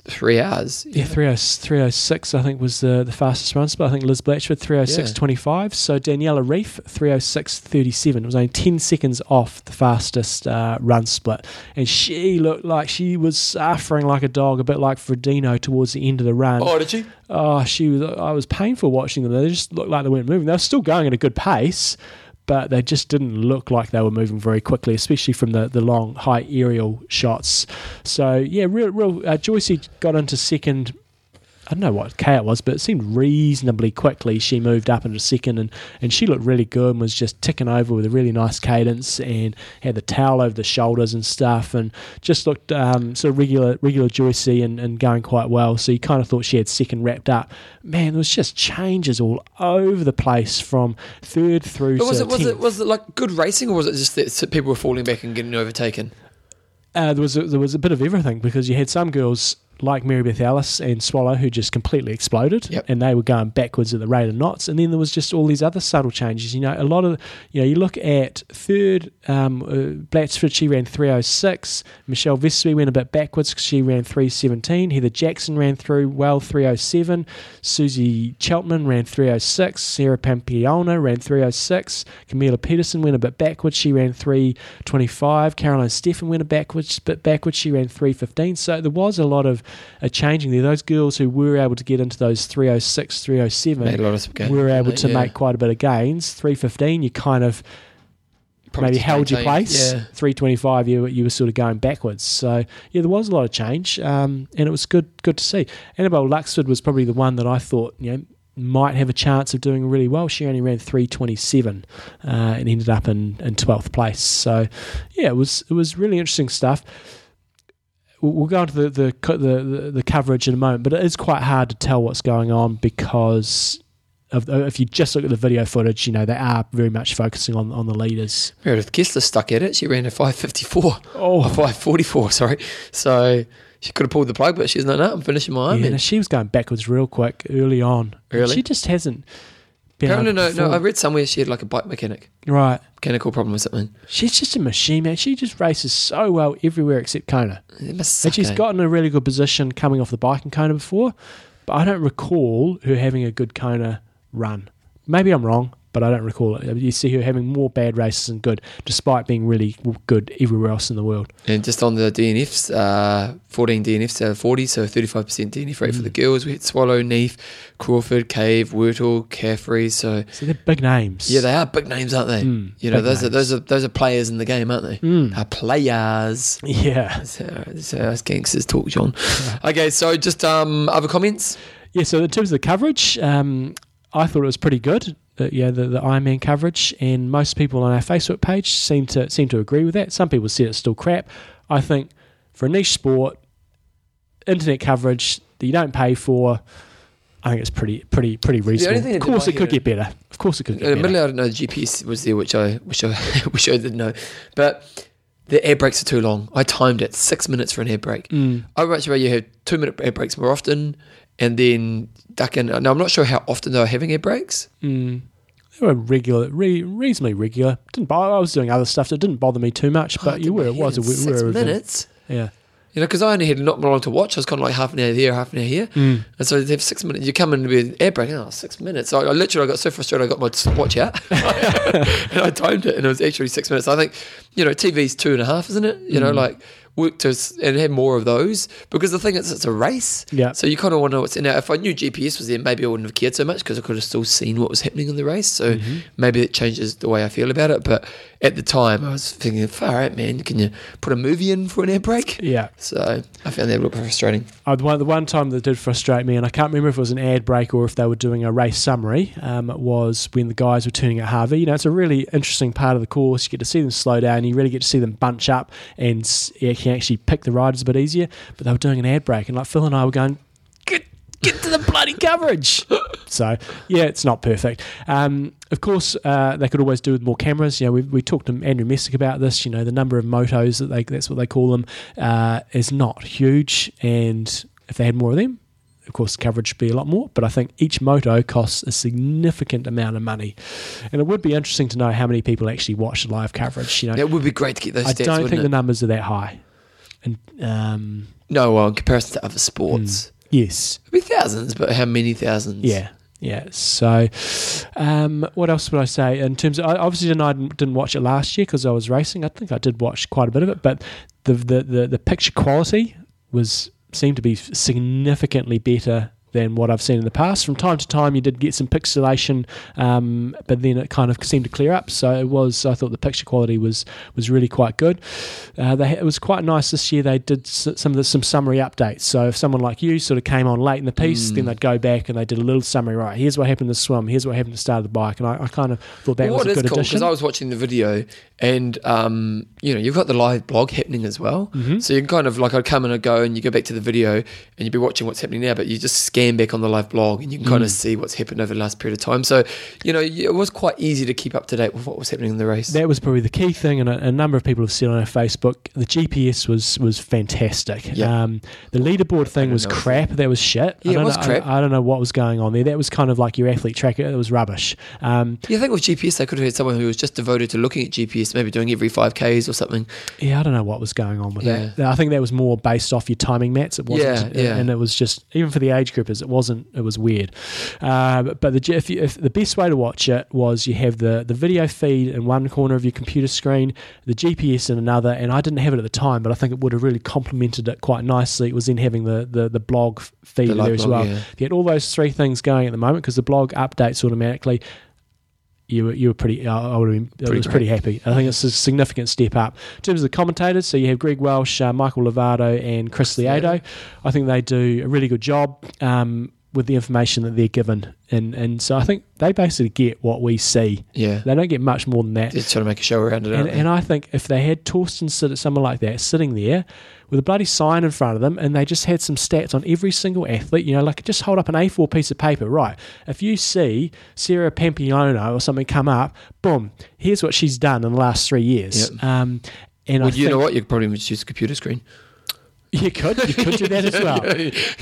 S1: three hours.
S2: Yeah, 30, 306, I think, was the, the fastest run split. I think Liz Blatchford, 306.25. So Daniela Ryf, 306.37. It was only 10 seconds off the fastest uh, run split. And she looked like she was suffering like a dog, a bit like Frodeno towards the end of the run.
S1: Oh, did she?
S2: Oh, she was. I was painful watching them. They just looked like they weren't moving. They were still going at a good pace, but they just didn't look like they were moving very quickly, especially from the, the long high aerial shots. So yeah, real real. Uh, Joycey got into second. I don't know what K it was, but it seemed reasonably quickly. She moved up into second, and, and she looked really good and was just ticking over with a really nice cadence and had the towel over the shoulders and stuff, and just looked um, sort of regular regular Joycey and, and going quite well. So you kind of thought she had second wrapped up. Man, there was just changes all over the place from third through.
S1: But was
S2: to
S1: it was it was it like good racing, or was it just that people were falling back and getting overtaken?
S2: Uh, there was a, there was a bit of everything because you had some girls like Mary Beth Ellis and Swallow who just completely exploded
S1: Yep.
S2: and they were going backwards at the rate of knots. And then there was just all these other subtle changes. You know a lot of you know you look at third um, uh, Blatchford she ran 306 Michelle Vesby went a bit backwards 'cause she ran 317 Heather Jackson ran through well 307 Susie Cheetham ran 306 Sarah Piampiano ran 306 Camila Pedersen went a bit backwards she ran 325 Caroline Steffen went a backwards bit backwards she ran 315 so there was a lot of uh, changing there those girls who were able to get into those 306 307
S1: Made a lot of gains,
S2: were able to?
S1: Yeah.
S2: make quite a bit of gains 315 you kind of
S1: Probably
S2: maybe held your place.
S1: Yeah.
S2: 325, you you were sort of going backwards. So yeah, there was a lot of change, um, and it was good good to see. Annabel Luxford was probably the one that I thought you know might have a chance of doing really well. She only ran 327 uh, and ended up in in 12th place. So yeah, it was it was really interesting stuff. We'll go into the the, the the the coverage in a moment, but it is quite hard to tell what's going on because. Of, uh, if you just look at the video footage, you know they are very much focusing on on the leaders.
S1: Meredith Kessler stuck at it. She ran a 554.
S2: Oh.
S1: 544, sorry. So she could have pulled the plug, but she's like, no, I'm finishing my
S2: Yeah,
S1: Ironman.
S2: she was going backwards real quick early on.
S1: Really?
S2: She just hasn't
S1: Apparently, no,
S2: to
S1: no, I read somewhere she had like a bike mechanic,
S2: Right.
S1: mechanical problem or something.
S2: She's just a machine, man. She just races so well everywhere except Kona.
S1: It must
S2: And
S1: suck,
S2: she's
S1: eh?
S2: gotten a really good position coming off the bike in Kona before, but I don't recall her having a good Kona run. Maybe I'm wrong, but I don't recall it. You see her having more bad races than good, despite being really good everywhere else in the world.
S1: And just on the DNFs, uh, 14 DNFs out of 40, so 35% DNF rate for
S2: Mm.
S1: the girls. We had Swallow, Neef, Crawford, Cave, Wurtele, Carfrae. So
S2: So they're big names.
S1: yeah, they are big names, aren't they?
S2: Mm,
S1: you know, those are those are those are players in the game, aren't they?
S2: Mm.
S1: Are players.
S2: Yeah.
S1: So, how, that's how us gangsters talk, John. [laughs] okay, so just um, other comments.
S2: Yeah, so in terms of the coverage, um, I thought it was pretty good. The, yeah, the, the Ironman coverage, and most people on our Facebook page seem to seem to agree with that. Some people said it's still crap. I think for a niche sport, internet coverage that you don't pay for, I think it's pretty pretty pretty reasonable. Of course, it could get better. Of course, it could get better.
S1: Admittedly, I didn't know the GPS was there, which I wish I [laughs] wish I didn't know. But the air brakes are too long. I timed it six minutes for an air brake.
S2: Mm.
S1: I would much rather you have two minute air brakes more often, and then duck in. Now I'm not sure how often they were having air brakes.
S2: Mm. They were regular, re- reasonably regular. Didn't bother, I was doing other stuff that didn't bother me too much,
S1: Oh,
S2: but you were. It was a we
S1: six
S2: were
S1: minutes.
S2: Yeah.
S1: You know, because I only had not long to watch. I was kind of like half an hour here, half an hour here.
S2: Mm.
S1: And so they have six minutes. You come in with air brake, oh, six minutes. So I, I literally got so frustrated, I got my watch out [laughs] and I timed it, and it was actually six minutes. I think, you know, TV's two and a half, isn't it? You know, like to and have more of those because the thing is, it's a race.
S2: Yeah.
S1: So you kind of want to know what's in there. If I knew GPS was there, maybe I wouldn't have cared so much because I could have still seen what was happening in the race. So maybe it changes the way I feel about it. But at the time, I was thinking, far out, man. Can you put a movie in for an air break?"
S2: Yeah.
S1: So I found that a little bit frustrating.
S2: Uh, the, one, the one time that did frustrate me, and I can't remember if it was an ad break or if they were doing a race summary, um, was when the guys were turning at Hawi. You know, it's a really interesting part of the course. You get to see them slow down. You really get to see them bunch up, and can actually pick the riders a bit easier. But they were doing an ad break, and like Phil and I were going, get get to the bloody coverage. [laughs] so yeah, it's not perfect. Um, of course, uh, they could always do with more cameras. You know, we, we talked to Andrew Messick about this. You know, the number of motos that they that's what they call them uh, is not huge, and if they had more of them, of course, the coverage would be a lot more. But I think each moto costs a significant amount of money, and it would be interesting to know how many people actually watch live coverage. You know,
S1: It would be great to get those
S2: I
S1: stats.
S2: don't think
S1: it?
S2: the numbers are that high. And um,
S1: No, well, in comparison to other sports,
S2: yes,
S1: it'd be thousands, but how many thousands?
S2: yeah. Yeah. So, um, what else would I say in terms of? I obviously didn't, I didn't watch it last year because I was racing. I think I did watch quite a bit of it, but the the the, the picture quality was seemed to be significantly better than what I've seen in the past. From time to time, you did get some pixelation, um, but then it kind of seemed to clear up. So it was. I thought the picture quality was was really quite good. Uh, they, it was quite nice this year. They did some of the, some summary updates. So if someone like you sort of came on late in the piece,
S1: Mm.
S2: then they'd go back and they did a little summary. Right, here's what happened to the swim. Here's what happened to the start of the bike. And I, I kind of thought that
S1: Well,
S2: was
S1: what
S2: a
S1: is
S2: good
S1: cool
S2: addition.
S1: because I was watching the video, and um, you know, you've got the live blog happening as well.
S2: Mhm.
S1: So you can kind of like I'd come and I'd go, and you go back to the video, and you'd be watching what's happening now, but you just scan back on the live blog, and you can kind
S2: Mm.
S1: of see what's happened over the last period of time. So you know, it was quite easy to keep up to date with what was happening in the race.
S2: That was probably the key thing, and a, a number of people have said on our Facebook the GPS was was fantastic.
S1: Yeah.
S2: Um, the leaderboard thing was
S1: know.
S2: crap. That was shit.
S1: Yeah,
S2: I
S1: it
S2: don't
S1: was
S2: know,
S1: crap.
S2: I, I don't know what was going on there. That was kind of like your athlete tracker. It was rubbish. Um,
S1: Yeah, I think with GPS, they could have had someone who was just devoted to looking at GPS, maybe doing every five k's or something.
S2: yeah, I don't know what was going on with
S1: Yeah.
S2: that. I think that was more based off your timing mats. It wasn't,
S1: Yeah, yeah.
S2: and it was just even for the age it wasn't. It was weird. Uh, but the if, you, if the best way to watch it was you have the the video feed in one corner of your computer screen, the GPS in another, and I didn't have it at the time, but I think it would have really complemented it quite nicely. It was then having the the, the blog feed
S1: The
S2: there as well.
S1: yeah.
S2: You had all those three things going at the moment because the blog updates automatically. You were, you were pretty. I would have been.
S1: Pretty
S2: was
S1: great.
S2: pretty happy. I think it's a significant step up in terms of the commentators. So you have Greg Welch, uh, Michael Lovato, and Chris Lieto. I think they do a really good job um, with the information that they're given, and and so I think they basically get what we see.
S1: Yeah,
S2: They don't get much more than that.
S1: they're trying to make a show around it.
S2: And, and I think if they had Torsten sit someone like that sitting there with a bloody sign in front of them and they just had some stats on every single athlete, you know, like just hold up an A4 piece of paper, right? If you see Sarah Piampiano or something come up, boom, here's what she's done in the last three years.
S1: Yep.
S2: Um, and
S1: well,
S2: I
S1: you know what? You could probably just use a computer screen.
S2: You could you could do that as [laughs] well.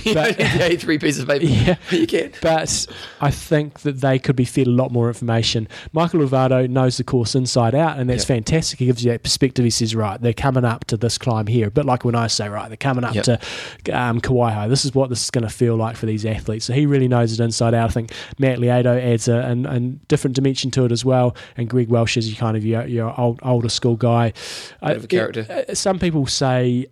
S1: yeah, [laughs] yeah, three pieces of paper. [laughs]
S2: Yeah.
S1: you can.
S2: But I think that they could be fed a lot more information. Michael Lovato knows the course inside out, and that's
S1: Yep.
S2: fantastic. He gives you that perspective. He says, right, they're coming up to this climb here. but like when I say, right, they're coming up
S1: Yep.
S2: to um, Kawaihae. This is what this is going to feel like for these athletes. So he really knows it inside out. I think Matt Lieto adds a, an, different dimension to it as well. And Greg Welch is your kind of your, your old, older school guy.
S1: A character.
S2: uh, some people say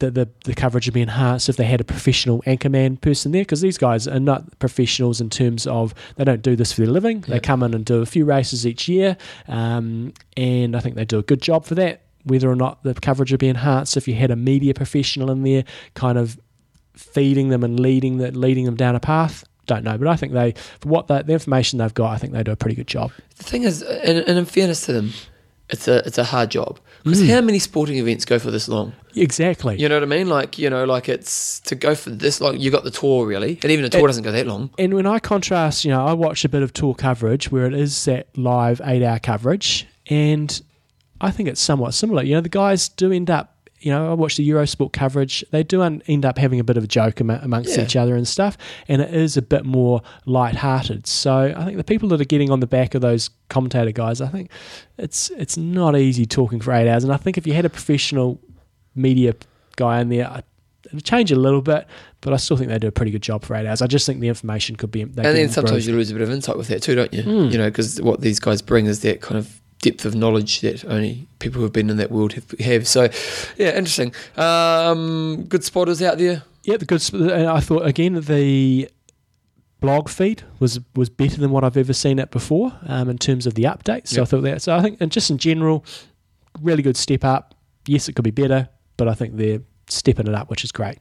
S2: that the, the coverage would be enhanced if they had a professional anchorman person there because these guys are not professionals in terms of they don't do this for their living. They come in and do a few races each year, um, and I think they do a good job for that. Whether or not the coverage would be enhanced if you had a media professional in there, kind of feeding them and leading the, leading them down a path, don't know. But I think they, for what the, the information they've got, I think they do a pretty good job.
S1: The thing is, and, and in fairness to them, it's a it's a hard job because
S2: Mm.
S1: how many sporting events go for this long?
S2: Exactly.
S1: You know what I mean? Like you know, like it's to go for this long. You got the tour really, and even a tour
S2: It-
S1: doesn't go that long.
S2: And when I contrast, you know, I watch a bit of tour coverage where it is that live eight hour coverage, and I think it's somewhat similar. You know, the guys do end up, you know, I watch the Eurosport coverage, they do un- end up having a bit of a joke am- amongst
S1: Yeah.
S2: each other and stuff, and it is a bit more light-hearted. So I think the people that are getting on the back of those commentator guys, I think it's it's not easy talking for eight hours. And I think if you had a professional media guy in there, it'd change a little bit, but I still think they do a pretty good job for eight hours. I just think the information could be. They
S1: and then sometimes you lose a bit of insight with that too, don't you?
S2: Mm.
S1: You know, because what these guys bring is that kind of depth of knowledge that only people who have been in that world have. have. So, yeah, interesting. Um, good spotters out there.
S2: Yeah, the good. and I thought again the blog feed was was better than what I've ever seen it before um, in terms of the updates. So I thought that. So I think, and just in general, really good step up. Yes, it could be better, but I think they're stepping it up, which is great.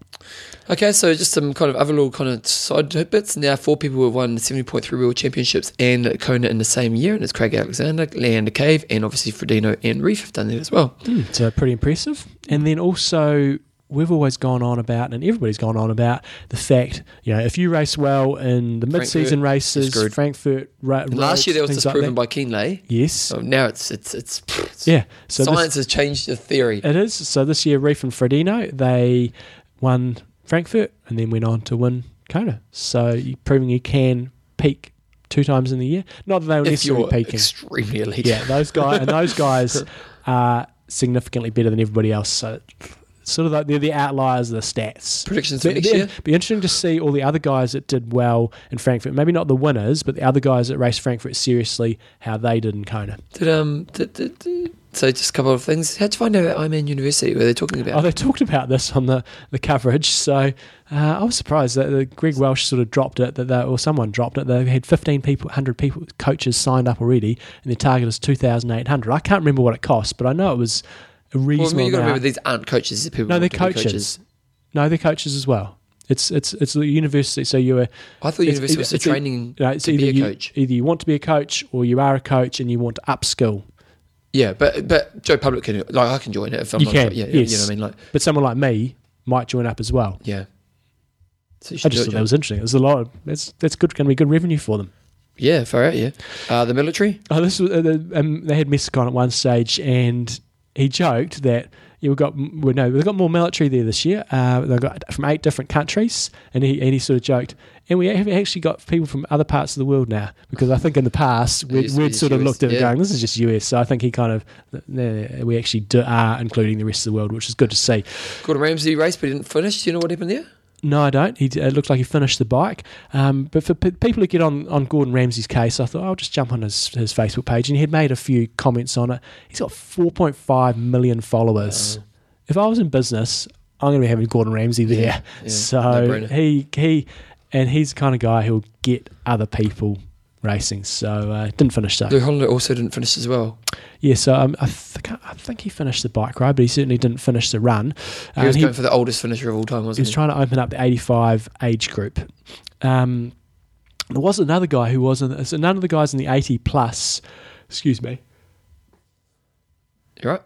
S1: Okay, so just some kind of other little kind of side bits. Now, four people have won the 70.3 World Championships and Kona in the same year, and it's Craig Alexander, Leanda Cave, and obviously Frodeno and Ryf have done that as well.
S2: Hmm, so pretty impressive. And then also. We've always gone on about, and everybody's gone on about the fact, you know, if you race well in the mid-season
S1: Frankfurt,
S2: races. Frankfurt, ra-
S1: last year that was
S2: like
S1: disproven
S2: that.
S1: by Kienle.
S2: yes,
S1: So now it's it's it's, it's
S2: yeah. So this-
S1: science has changed the theory.
S2: It is. So this year, Ryf and Frodeno they won Frankfurt and then went on to win Kona. So you're proving you can peak two times in the year. Not that they were
S1: if
S2: necessarily
S1: you're
S2: peaking.
S1: extremely elite.
S2: yeah, those guys and those [laughs] guys are significantly better than everybody else. So sort of like they're the outliers of the stats.
S1: Predictions for
S2: Be,
S1: next
S2: be-
S1: year?
S2: be interesting to see all the other guys that did well in Frankfurt. Maybe not the winners, but the other guys that raced Frankfurt seriously, how they did in Kona.
S1: Did um did, did, did- so just a couple of things. How'd you find out about Ironman University? Were they talking about?
S2: Oh, they talked about this on the, the coverage, so uh, I was surprised that Greg Welch sort of dropped it, that they, or someone dropped it. They had 15 people, 100 people, coaches signed up already, and their target is 2,800. I can't remember what it cost, but I know it was a
S1: well,
S2: reasonable
S1: mean, you got to remember these aren't coaches. These are people.
S2: No, they're
S1: be
S2: coaches. No, they're coaches as well. It's it's it's the university. So you're
S1: I thought university
S2: either-
S1: was the
S2: e-
S1: training
S2: you know, it's
S1: to
S2: either
S1: be a
S2: you,
S1: coach.
S2: either you want to be a coach or you are a coach and you want to upskill.
S1: Yeah, but but Joe Public can like I can join it if I'm
S2: You
S1: not
S2: can,
S1: yeah, yeah, you
S2: yes.
S1: know what I mean like
S2: But someone like me might join up as well.
S1: yeah. So you
S2: I just thought
S1: it,
S2: that was interesting. It's a lot. Of, it's that's good. Going to be good revenue for them.
S1: yeah, far out. Yeah, uh, the military.
S2: Oh, this was uh, the, um, they had Messicon at one stage, and he joked that yeah, we got well, no, we've got more military there this year. Uh, they got from eight different countries, and he and he sort of joked, and we have actually got people from other parts of the world now because I think in the past we'd, we'd sort of
S1: US,
S2: looked at it going, this is just US. So I think he kind of uh, we actually do, are including the rest of the world, which is good to see.
S1: Gordon Ramsay race, but he didn't finish. Do you know what happened there?
S2: No, I don't. He it looked like he finished the bike. Um, but for p- people who get on, on Gordon Ramsay's case, I thought I'll just jump on his, his Facebook page, and he had made a few comments on it. He's got 4.5 million followers. If I was in business, I'm going to be having Gordon Ramsay there.
S1: yeah,
S2: so
S1: no-brainer.
S2: he he and he's the kind of guy who'll get other people racing. So uh, didn't finish though.
S1: Lew Hollander also didn't finish as well.
S2: Yeah, so um, I think I think he finished the bike ride, but he certainly didn't finish the run.
S1: He
S2: Uh,
S1: was going for the oldest finisher of all time, wasn't
S2: was
S1: he?
S2: Was trying to open up the 85 age group. Um, there was another guy who was in, so none of the guys in the 80 plus. Excuse me.
S1: You're right?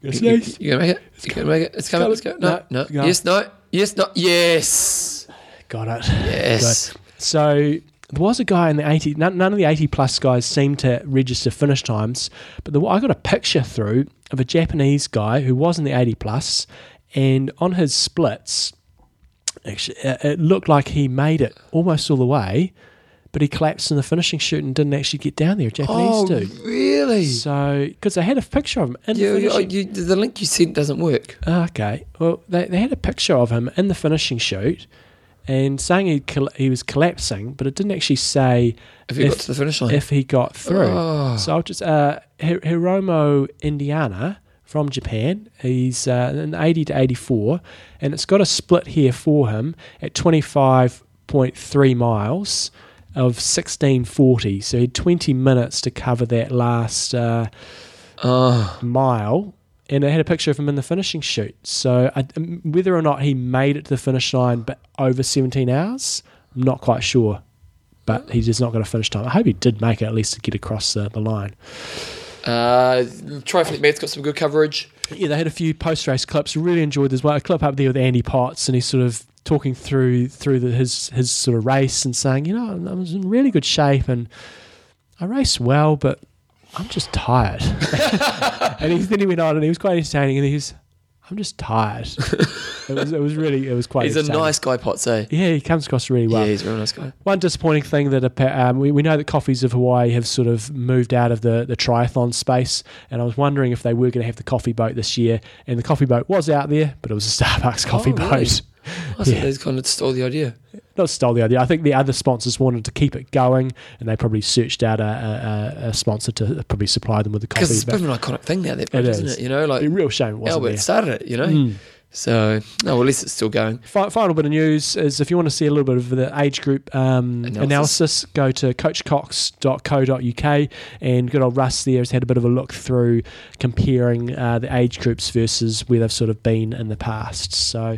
S2: Yes,
S1: you, you,
S2: yes.
S1: you gonna make it? You gonna make it? It's coming.
S2: coming.
S1: Let's go. No,
S2: No,
S1: no. Yes, no. Yes, no. Yes.
S2: Got it.
S1: Yes.
S2: So there was a guy in the 80, none, none of the 80 plus guys seemed to register finish times, but the, I got a picture through of a Japanese guy who was in the 80 plus, and on his splits, actually, it it looked like he made it almost all the way, but he collapsed in the finishing shoot and didn't actually get down there. Japanese
S1: Oh,
S2: dude.
S1: really?
S2: So, because they had a picture of him in
S1: You,
S2: the
S1: you, the link you sent doesn't work.
S2: Ah, okay. Well, they, they had a picture of him in the finishing chute and saying he coll- he was collapsing, but it didn't actually say
S1: If you
S2: If-
S1: got to the finish line.
S2: if he got through.
S1: Oh.
S2: So I'll just uh, Hi- Hiromu Inada from Japan. He's uh, in 80 to 84, and it's got a split here for him at 25.3 miles of 1640. So he had 20 minutes to cover that last. Uh,
S1: oh.
S2: mile, and it had a picture of him in the finishing chute. So I, um, whether or not he made it to the finish line, but over 17 hours, I'm not quite sure. But he's just not going to finish time. I hope he did make it at least to get across the, the line.
S1: Uh, Trifleet Med's got some good coverage.
S2: Yeah, they had a few post race clips. Really enjoyed this one. A clip up there with Andy Potts, and he's sort of talking through through the, his his sort of race and saying, you know, I was in really good shape and I raced well, but I'm just tired. and he, then he went on, and he was quite entertaining, and he's, I'm just tired. it was it was really it was quite.
S1: He's a nice guy, Potts, eh?
S2: Yeah, he comes across really well.
S1: yeah, he's a real nice guy.
S2: One disappointing thing that um, we, we know that Coffees of Hawaii have sort of moved out of the, the triathlon space, and I was wondering if they were going to have the coffee boat this year. And the coffee boat was out there, but it was a Starbucks coffee
S1: Oh, really?
S2: boat.
S1: I think [laughs]
S2: Yeah.
S1: they kind of stole the idea.
S2: Not stole the idea. I think the other sponsors wanted to keep it going, and they probably searched out a, a, a sponsor to probably supply them with the
S1: Because
S2: coffee.
S1: it's a
S2: But
S1: bit of an iconic thing now, that boat,
S2: It
S1: isn't it? You know, like
S2: a real shame it wasn't
S1: Albert
S2: there.
S1: started it, you know?
S2: Mm.
S1: So, no, well, at least it's still going.
S2: Final bit of news is if you want to see a little bit of the age group um,
S1: Analysis.
S2: analysis. go to coachcox.co.uk and good old Russ there has had a bit of a look through comparing uh, the age groups versus where they've sort of been in the past. So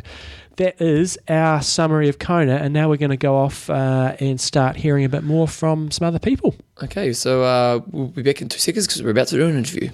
S2: that is our summary of Kona, and now we're going to go off uh, and start hearing a bit more from some other people.
S1: Okay, so uh, we'll be back in two seconds because we're about to do an interview.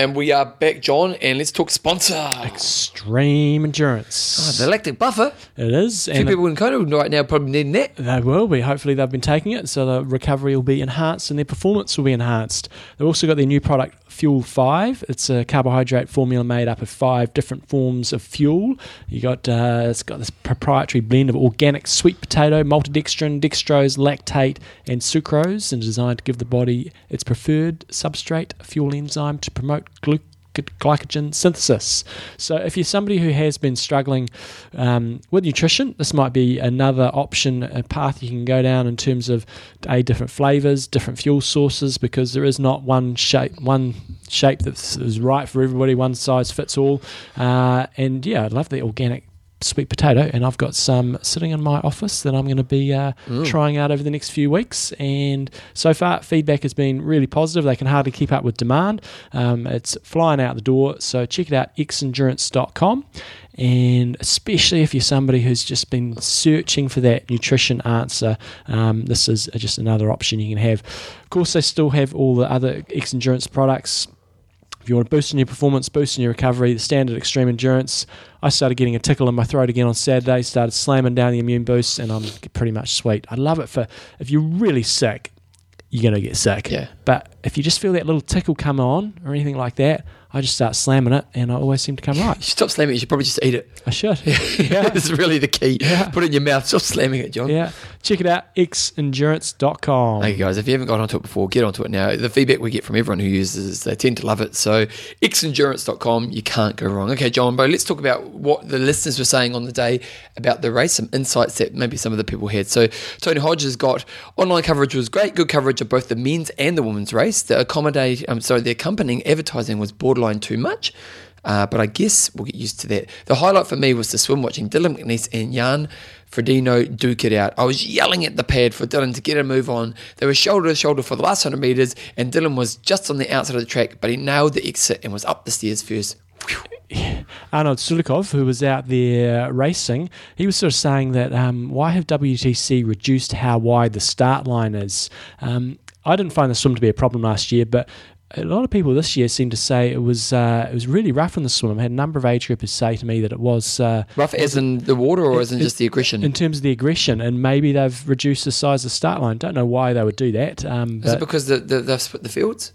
S1: And we are back, John, and let's talk sponsor.
S2: Extreme endurance.
S1: Oh, the lactic buffer.
S2: it is,
S1: A few
S2: and
S1: people in Kona right now probably needing that.
S2: They will be. Hopefully, they've been taking it, so the recovery will be enhanced and their performance will be enhanced. They've also got their new product, Fuel Five. It's a carbohydrate formula made up of five different forms of fuel. You got uh, it's got this proprietary blend of organic sweet potato, maltodextrin, dextrose, lactate, and sucrose, and designed to give the body its preferred substrate fuel enzyme to promote gluc- glycogen synthesis. So, if you're somebody who has been struggling um, with nutrition, this might be another option, a path you can go down in terms of a different flavors, different fuel sources, because there is not one shape, one shape that is right for everybody, one size fits all. Uh, and yeah, I love the organic sweet potato, and I've got some sitting in my office that I'm going to be uh, trying out over the next few weeks. And so far, feedback has been really positive. They can hardly keep up with demand. Um, it's flying out the door. So check it out, xendurance.com. And especially if you're somebody who's just been searching for that nutrition answer, um, this is just another option you can have. Of course, they still have all the other X Endurance products if you want to boost in your performance, boost in your recovery, the standard extreme endurance. I started getting a tickle in my throat again on Saturday, started slamming down the immune boost, and I'm pretty much sweet. I love it for if you're really sick, you're going to get sick.
S1: Yeah.
S2: But if you just feel that little tickle come on or anything like that, I just start slamming it, and I always seem to come right. [laughs]
S1: should stop slamming it. You should probably just eat it.
S2: I should. [laughs]
S1: Yeah. [laughs] That's really the key.
S2: Yeah.
S1: Put it in your mouth. Stop slamming it, John.
S2: Yeah. Check it out, xendurance.com.
S1: Thank you guys. If you haven't got onto it before, get onto it now. The feedback we get from everyone who uses is they tend to love it. So, xendurance.com, you can't go wrong. Okay, John, but let's talk about what the listeners were saying on the day about the race, some insights that maybe some of the people had. So, Tony Hodges got online coverage was great, good coverage of both the men's and the women's race. The accommodate, um, sorry, the accompanying advertising was borderline too much. Uh, but I guess we'll get used to that. The highlight for me was the swim watching Dylan McNeice and Jan Frodeno duke it out. I was yelling at the pad for Dylan to get a move on. They were shoulder to shoulder for the last 100 metres, and Dylan was just on the outside of the track, but he nailed the exit and was up the stairs first.
S2: Arnold Sulikov, who was out there racing, he was sort of saying that um, why have WTC reduced how wide the start line is? Um, I didn't find the swim to be a problem last year, but a lot of people this year seem to say it was uh, it was really rough in the swim. I had a number of age groupers say to me that it was uh,
S1: Rough as in the water or as in
S2: it-
S1: just the aggression?
S2: in terms of the aggression, and maybe they've reduced the size of the start line. Don't know why they would do that, um,
S1: is it because the, the, they've split the fields?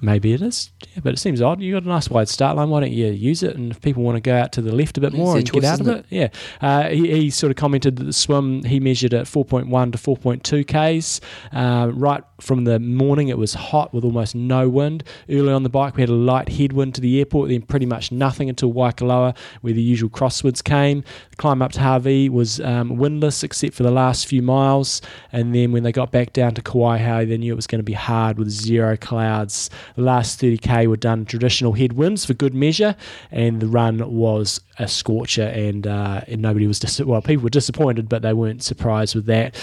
S2: Maybe it is. Yeah, but it seems odd. You got a nice wide start line. Why don't you use it? And if people want to go out to the left a bit more and
S1: choice,
S2: get out of
S1: isn't
S2: it, yeah. Uh, he, he sort of commented that the swim he measured at 4.1 to 4.2 k's. Uh, right from the morning, it was hot with almost no wind. Early on the bike, we had a light headwind to the airport, then pretty much nothing until Waikoloa, where the usual crosswinds came. The climb up to Hawi was um, windless except for the last few miles, and then when they got back down to Kawaihae, they knew it was going to be hard with zero clouds. The last 30k were done traditional headwinds for good measure, and the run was a scorcher, and, uh, and nobody was dis- well, people were disappointed, but they weren't surprised with that.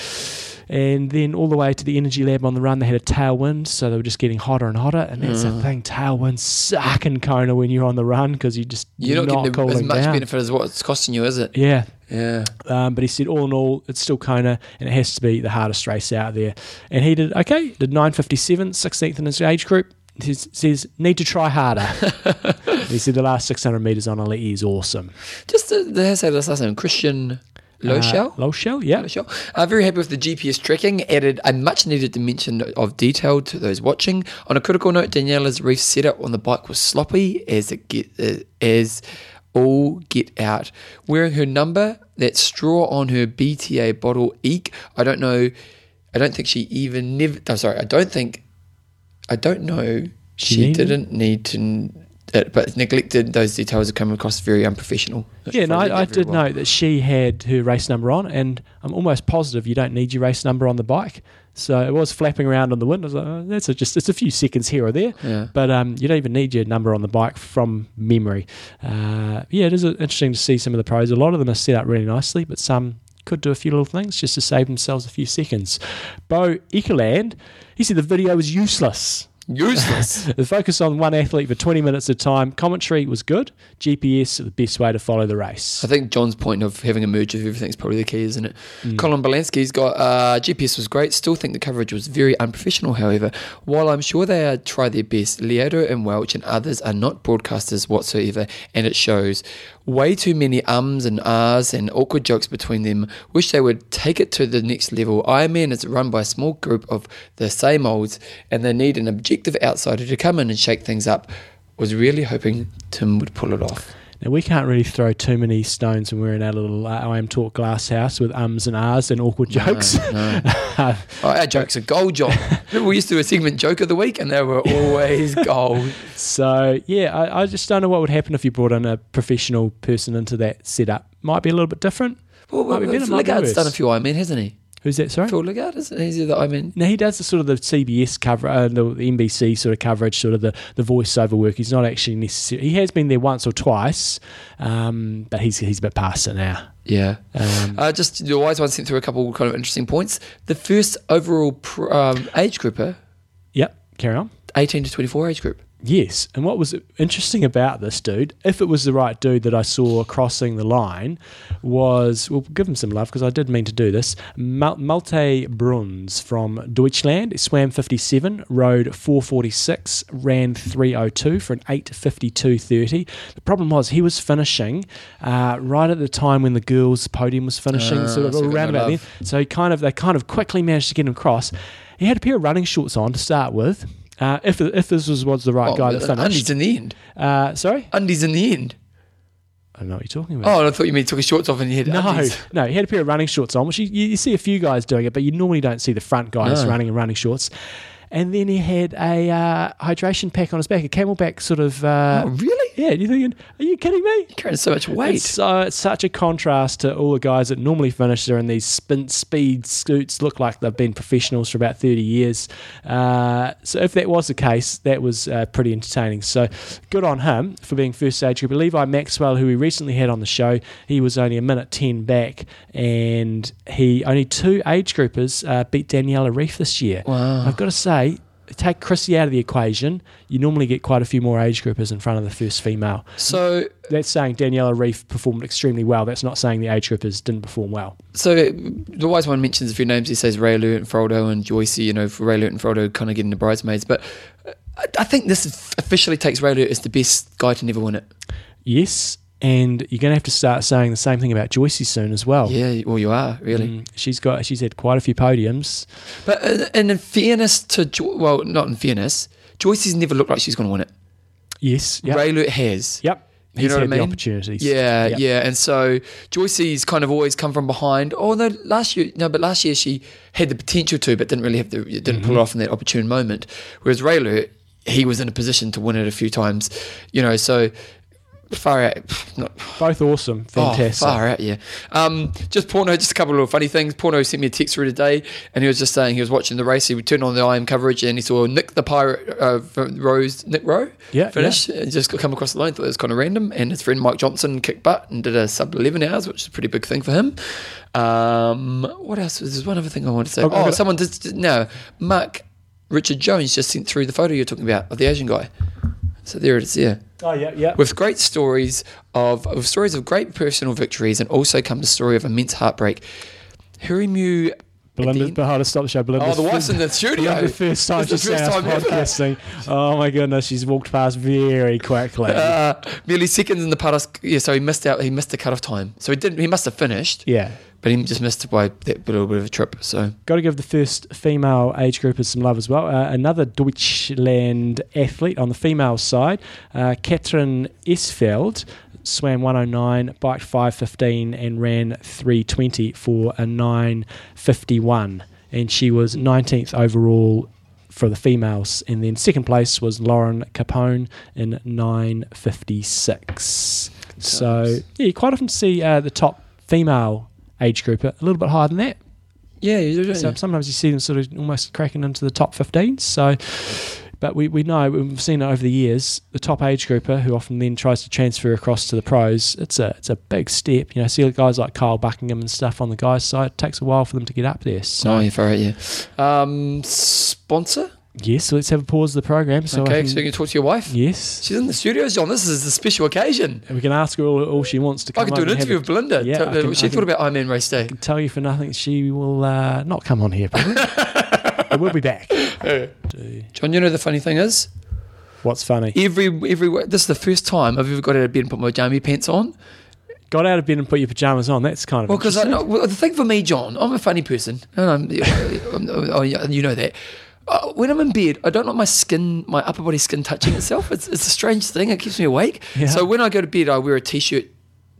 S2: And then all the way to the energy lab on the run, they had a tailwind, so they were just getting hotter and hotter. And that's the thing, tailwinds suck in Kona when you're on the run because you just
S1: You're not, getting the, as much
S2: down.
S1: benefit as what it's costing you, is it?
S2: Yeah,
S1: Yeah.
S2: um, but he said, all in all, it's still Kona, and it has to be the hardest race out there. And he did okay, did 957, 16th in his age group. He says, need to try harder. [laughs] he said, the last 600 metres on Aleti is awesome.
S1: Just the, the has that last name, Christian Loshell.
S2: Uh, Loshell, yeah.
S1: Sure. Uh, very happy with the GPS tracking. Added a much needed dimension of detail to those watching. On a critical note, Daniela's Ryf setup on the bike was sloppy as it get uh, as all get out. Wearing her number, that straw on her BTA bottle, eek. I don't know. I don't think she even never. I'm sorry. I don't think. I don't know.
S2: She
S1: She, didn't need to. It, but neglected those details are coming across very unprofessional.
S2: Yeah, no,
S1: Probably
S2: I, I did
S1: well.
S2: note that she had her race number on, and I'm almost positive you don't need your race number on the bike. So it was flapping around on the wind. I was like, oh, that's a, just it's a few seconds here or there,
S1: Yeah.
S2: but um, you don't even need your number on the bike from memory. Uh, yeah, it is interesting to see some of the pros. A lot of them are set up really nicely, but some could do a few little things just to save themselves a few seconds. Bo Ekeland, he said the video was useless.
S1: Useless. [laughs]
S2: The focus on one athlete for 20 minutes at a time. Commentary was good. GPS, the best way to follow the race.
S1: I think John's point of having a merge of everything is probably the key, isn't it? Colin Balansky's got uh, GPS was great. Still think the coverage was very unprofessional. However, while I'm sure they try their best, Lieto and Welch and others are not broadcasters whatsoever, and it shows. Way too many ums and ahs and awkward jokes between them. Wish they would take it to the next level. Ironman is run by a small group of the same olds, and they need an objective outsider to come in and shake things up. Was really hoping Tim would pull it off.
S2: Now, we can't really throw too many stones when we're in our little uh, IMTalk glass house with ums and ahs and awkward jokes.
S1: No. [laughs] Oh, our jokes are gold, John. We used to do a segment joke of the week, and they were always [laughs] gold.
S2: so, yeah, I, I just don't know what would happen if you brought in a professional person into that setup. Might be a little bit different.
S1: Well, well,
S2: better, might be worse.
S1: done a few Ironman, hasn't he?
S2: Who's that, sorry?
S1: Phil Lagarde, isn't he? He's the Ironman.
S2: Now he does the sort of the CBS cover, uh, the, the NBC sort of coverage, sort of the, the voiceover work. He's not actually necessary. He has been there once or twice, um, but he's he's a bit past it now.
S1: Yeah.
S2: Um,
S1: Uh, just the wise one sent through a couple kind of interesting points. The first overall pr- um, age grouper,
S2: yep, carry on.
S1: 18 to 24 age group.
S2: Yes, and what was interesting about this dude, if it was the right dude that I saw crossing the line, was we'll give him some love because I did mean to do this. Malte Bruns from Deutschland swam 57, rode 446, ran 302 for an 852.30. The problem was he was finishing uh, right at the time when the girls' podium was finishing,
S1: Ah,
S2: sort of around about then. So he kind of they kind of quickly managed to get him across. He had a pair of running shorts on to start with. Uh, if if this was, was the right
S1: Oh,
S2: guy that
S1: undies
S2: finished,
S1: in the end.
S2: uh, sorry,
S1: Undies in the end.
S2: I don't know what you're talking about.
S1: Oh, I thought you meant he took his shorts off and he had
S2: no,
S1: undies.
S2: no, he had a pair of running shorts on, which you, you see a few guys doing it, but you normally don't see the front guys
S1: No.
S2: running in running shorts. And then he had a uh, hydration pack on his back, a camelback sort of. Uh,
S1: Oh, really?
S2: Yeah, and you're thinking, are you kidding me?
S1: Carrying so much weight.
S2: It's, so it's such a contrast to all the guys that normally finish there in these spin, speed scoots, look like they've been professionals for about 30 years. Uh, so if that was the case, that was uh, pretty entertaining. So good on him for being first age group. Levi Maxwell, who we recently had on the show, he was only a minute 10 back, and he only two age groupers uh, beat Daniela Ryf this year.
S1: Wow.
S2: I've got to say, take Chrissy out of the equation, you normally get quite a few more age groupers in front of the first female
S1: So,
S2: that's saying Daniela Ryf performed extremely well. That's not saying the age groupers didn't perform well.
S1: so the wise one mentions a few names. He says Raelert and Frodo and Joyce. You know, for Raelert and Frodo kind of getting the bridesmaids. But I, I think this officially takes Raelert as the best guy to never win it.
S2: Yes, and you're going to have to start saying the same thing about Joycey soon as well.
S1: Yeah, well, you are really.
S2: Mm, she's got she's had quite a few podiums.
S1: But uh, and in fairness to jo- well, not in fairness, Joyce's never looked like she's going to win it.
S2: Yes, yep,
S1: has.
S2: yep.
S1: You
S2: He's
S1: know what
S2: had
S1: I
S2: the
S1: mean?
S2: opportunities.
S1: Yeah,
S2: Yep.
S1: yeah, and so Joyce's kind of always come from behind. Oh no, last year no, but last year she had the potential to, but didn't really have the didn't
S2: Mm-hmm.
S1: pull it off in that opportune moment. Whereas Raelert, he was in a position to win it a few times, you know. So far out, not
S2: both awesome, fantastic.
S1: Oh, far out, yeah. Um, just Porno, just a couple of little funny things. Porno sent me a text through today, and he was just saying he was watching the race. He turned on the IM coverage, and he saw Nick the Pirate uh, Rose, Nick Rowe,
S2: Yeah,
S1: finish. And just come across the line, thought it was kind of random. And his friend Mike Johnson kicked butt and did a sub eleven hours, which is a pretty big thing for him. Um, what else? There's one other thing I wanted to say.
S2: I've
S1: oh, someone did no. Mark Richard Jones just sent through the photo you're talking about of the Asian guy. So there it is. Yeah
S2: Oh yeah, yeah.
S1: with great stories of, of stories of great personal victories and also comes a story of immense heartbreak. Hiromu
S2: Belinda's
S1: Adine-
S2: behind to stop the show. Belinda's
S1: Oh, the wife's in the studio.
S2: Belinda's first time
S1: the
S2: she's
S1: first time ever.
S2: podcasting. Oh my goodness, she's walked past very quickly.
S1: uh, merely seconds in the paras. Yeah, so he missed out. He missed the cutoff time. So he didn't. He must have finished,
S2: yeah.
S1: But he just missed it by that little bit of a trip. So
S2: Got to give the first female age groupers some love as well. Uh, another Deutschland athlete on the female side, uh, Katrin Esefeld, swam 109, biked 515, and ran 320 for a 951. And she was 19th overall for the females. And then second place was Lauren Capone in 956. So, yeah, you quite often see uh, the top female age grouper a little bit higher than that.
S1: yeah, you do,
S2: So sometimes you see them sort of almost cracking into the top 15. So, but we, we know we've seen it over the years. The top age grouper who often then tries to transfer across to the pros. It's a it's a big step. You know, see guys like Kyle Buckingham and stuff on the guys' side. It takes a while for them to get up there. So
S1: Oh, yeah, out, yeah. Um, sponsor.
S2: Yes, so let's have a pause of the program. So I
S1: okay,
S2: can-
S1: so you can talk to your wife.
S2: yes,
S1: She's in the studio, John. This is a special occasion.
S2: and we can ask her all, all she wants to come.
S1: I could do an interview with Belinda.
S2: Yeah,
S1: Tell-
S2: can-
S1: she
S2: I
S1: thought
S2: can-
S1: about Ironman race day.
S2: tell you for nothing, she will uh, not come on here. Probably. [laughs] but we'll be back.
S1: John, you know the funny thing is,
S2: What's funny?
S1: every every this is the first time I've ever got out of bed and put my jammy pants on.
S2: Got out of bed and put your pajamas on. That's kind of
S1: Well, because well, the thing for me, John, I'm a funny person, and [laughs] I'm, I'm- oh, yeah, you know that. Uh, when I'm in bed, I don't like my skin, my upper body skin touching itself. It's, it's a strange thing. It keeps me awake.
S2: Yeah.
S1: So when I go to bed, I wear a t-shirt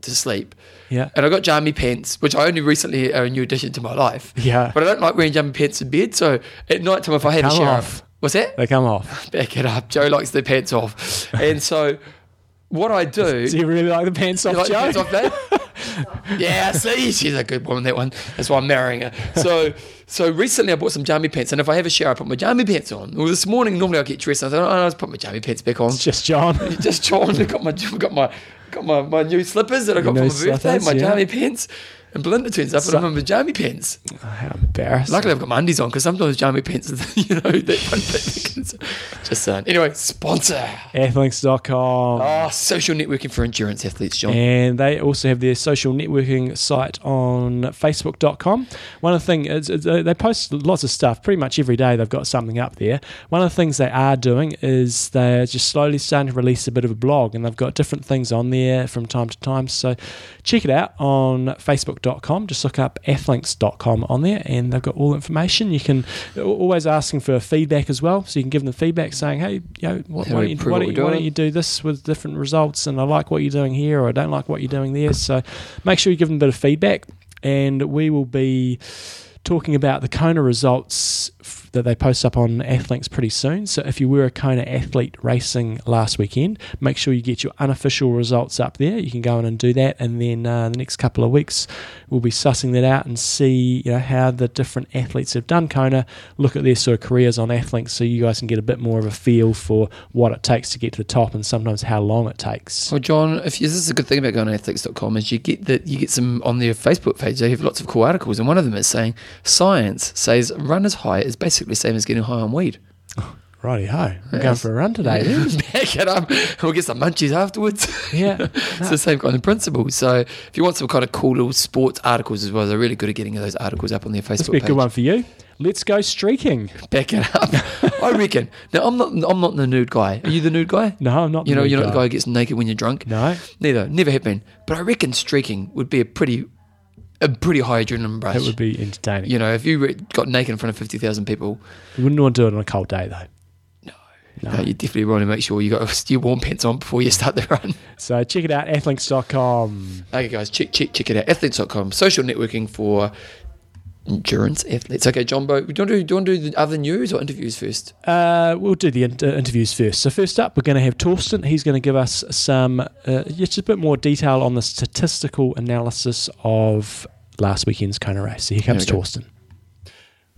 S1: to sleep.
S2: Yeah.
S1: And I got jammy pants, which I only recently are a new addition to my life.
S2: Yeah.
S1: But I don't like wearing jammy pants in bed. So at night time, if I had a shower,
S2: off.
S1: what's that?
S2: They come off. [laughs]
S1: Back it up. Joe likes the pants off. And so what I do. [laughs]
S2: Do you really like the pants off,
S1: like
S2: Joe?
S1: pants off, [laughs] yeah, see, she's a good woman. That one. That's why I'm marrying her. So, so recently I bought some jammy pants, and if I have a shower, I put my jammy pants on. Well, this morning normally I get dressed, and I thought, oh, I'll just put my jammy pants back on.
S2: It's just John. [laughs]
S1: Just John, I got my got my got my, my new slippers that I got for my birthday,
S2: slippers,
S1: my
S2: yeah.
S1: jammy pants. And up,
S2: So-
S1: and I'm in my jammy pants.
S2: How embarrassing.
S1: Luckily, I've got my undies on because sometimes jammy pants, [laughs] you know, they, [laughs] just saying. Anyway, sponsor.
S2: Athlinks.com.
S1: Oh, social networking for endurance athletes, John.
S2: And they also have their social networking site on Facebook.com. One of the things uh, they post lots of stuff pretty much every day. They've got something up there. One of the things they are doing is they're just slowly starting to release a bit of a blog, and they've got different things on there from time to time. So check it out on Facebook.com. Just look up Athlinks.com on there, and they've got all the information. You can uh, always asking for feedback as well, so you can give them feedback saying, "Hey, you know, what, why, don't you, why,
S1: what
S2: don't you, why don't you do this with different results and I like what you're doing here or I don't like what you're doing there. So make sure you give them a bit of feedback and we will be talking about the Kona results that they post up on Athlinks pretty soon. So if you were a Kona athlete racing last weekend, make sure you get your unofficial results up there. You can go in and do that and then uh, the next couple of weeks we'll be sussing that out and see you know how the different athletes have done Kona, look at their sort of careers on Athlinks so you guys can get a bit more of a feel for what it takes to get to the top and sometimes how long it takes.
S1: Well, John, if you, this is a good thing about going to Athlinks.com is you get that you get some on their Facebook page. They have lots of cool articles, and one of them is saying science says runners high is basically the same as getting high on weed.
S2: Righty ho, I'm going for a run today.
S1: it [laughs] up, we'll get some munchies afterwards.
S2: Yeah. [laughs]
S1: it's the same kind of principle. So if you want some kind of cool little sports articles as well, they're really good at getting those articles up on their Facebook
S2: be a good one for you. Let's go streaking.
S1: Back it up. [laughs] I reckon. Now I'm not. I'm not the nude guy. Are you the nude guy?
S2: No, I'm not.
S1: You know, you're
S2: nude
S1: not the guy who gets naked when you're drunk.
S2: No,
S1: Neither. Never have been. But I reckon streaking would be a pretty, a pretty high adrenaline rush.
S2: it would be entertaining.
S1: You know, if you re- got naked in front of fifty thousand people,
S2: You wouldn't want to do it on a cold day though. No.
S1: uh, you definitely want to make sure you got [laughs] your warm pants on before you start the run. [laughs]
S2: So check it out, athlinks.com.
S1: Okay, guys, check check check it out. Athlinks.com, social networking for endurance athletes. Okay, Jumbo, do you want to do, you want to do the other news or interviews first?
S2: Uh, we'll do the inter- interviews first. So first up, we're going to have Torsten. He's going to give us some uh, just a bit more detail on the statistical analysis of last weekend's Kona race. So here comes
S1: There we go.
S2: Torsten.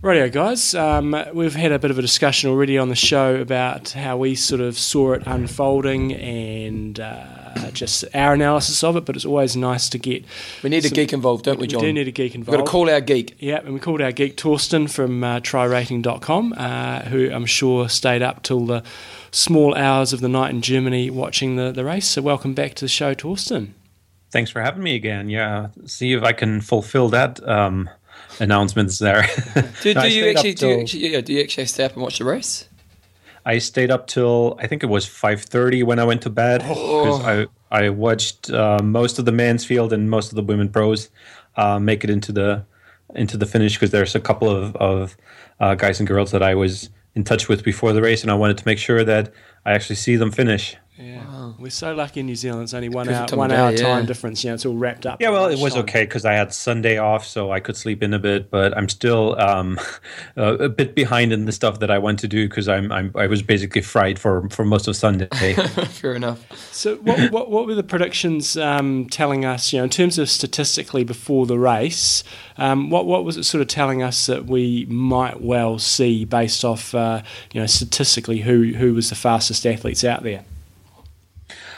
S2: Rightio, guys. Um, we've had a bit of a discussion already on the show about how we sort of saw it unfolding and uh, just our analysis of it. But it's always nice to get.
S1: We need a geek involved, don't we, John?
S2: We do need a geek involved.
S1: We've
S2: involved.
S1: got to call our geek.
S2: Yeah, and we called our geek Torsten from uh, trirating.com, uh, who I'm sure stayed up till the small hours of the night in Germany watching the, the race. So, welcome back to the show, Torsten.
S3: Thanks for having me again. Yeah, see if I can fulfill that um, announcements [laughs] there.
S1: Do,
S3: No,
S1: do you actually do you actually, yeah, do you actually stay up and watch the race?
S3: I stayed up till I think it was five thirty when I went to bed because I I watched uh, most of the men's field and most of the women pros uh, make it into the into the finish because there's a couple of of uh, guys and girls that I was in touch with before the race and I wanted to make sure that I actually see them finish.
S2: Yeah, we're so lucky in New Zealand. It's only one
S1: Perfect
S2: hour,
S1: time
S2: one
S1: of
S2: hour
S1: day,
S2: time
S1: yeah.
S2: difference. You know, it's all wrapped up.
S3: Yeah, well, it was
S2: lunchtime.
S3: okay because I had Sunday off, so I could sleep in a bit. But I'm still um, [laughs] uh, a bit behind in the stuff that I want to do because I'm, I'm I was basically fried for for most of Sunday. [laughs]
S1: Fair enough.
S2: So, what, what, what were the predictions um, telling us? You know, in terms of statistically before the race, um, what what was it sort of telling us that we might well see based off, uh, you know, statistically who who was the fastest athletes out there?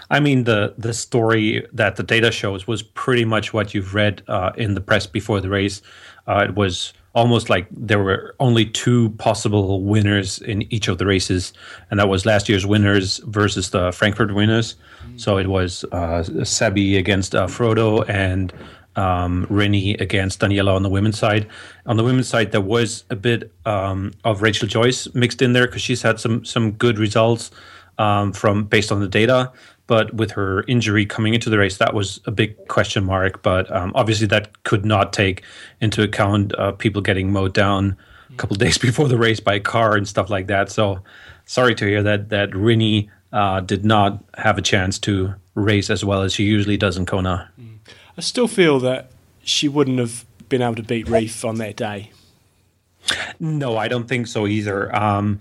S3: I mean, the the story that the data shows was pretty much what you've read uh, in the press before the race. Uh, it was almost like there were only two possible winners in each of the races, and that was last year's winners versus the Frankfurt winners. So it was uh, Sebi against uh, Frodo and um, Rinny against Daniela on the women's side. On the women's side, there was a bit um, of Rachel Joyce mixed in there because she's had some some good results um, from based on the data. But with her injury coming into the race, that was a big question mark. But um, obviously, that could not take into account uh, people getting mowed down a couple [laughs] days before the race by a car and stuff like that. So sorry to hear that that Rinny uh, did not have a chance to race as well as she usually does in Kona.
S2: I still feel that she wouldn't have been able to beat Ryf on that day.
S3: No, I don't think so either. Um,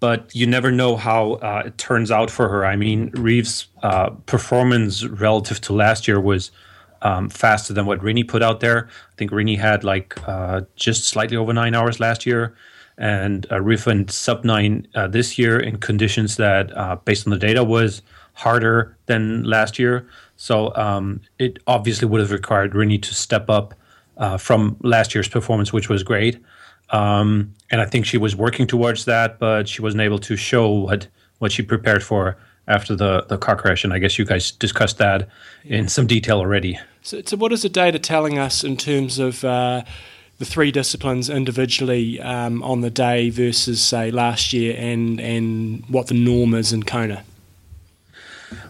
S3: but you never know how uh, it turns out for her. I mean, Ryf's uh, performance relative to last year was um, faster than what Rinny put out there. I think Rinny had like uh, just slightly over nine hours last year, and uh, Ryf went sub nine uh, this year in conditions that, uh, based on the data, was harder than last year. So um, it obviously would have required Rinny to step up uh, from last year's performance, which was great. Um, and I think she was working towards that, but she wasn't able to show what what she prepared for after the the car crash. And I guess you guys discussed that in some detail already.
S2: So, so what is the data telling us in terms of uh, the three disciplines individually um, on the day versus say last year, and and what the norm is in Kona?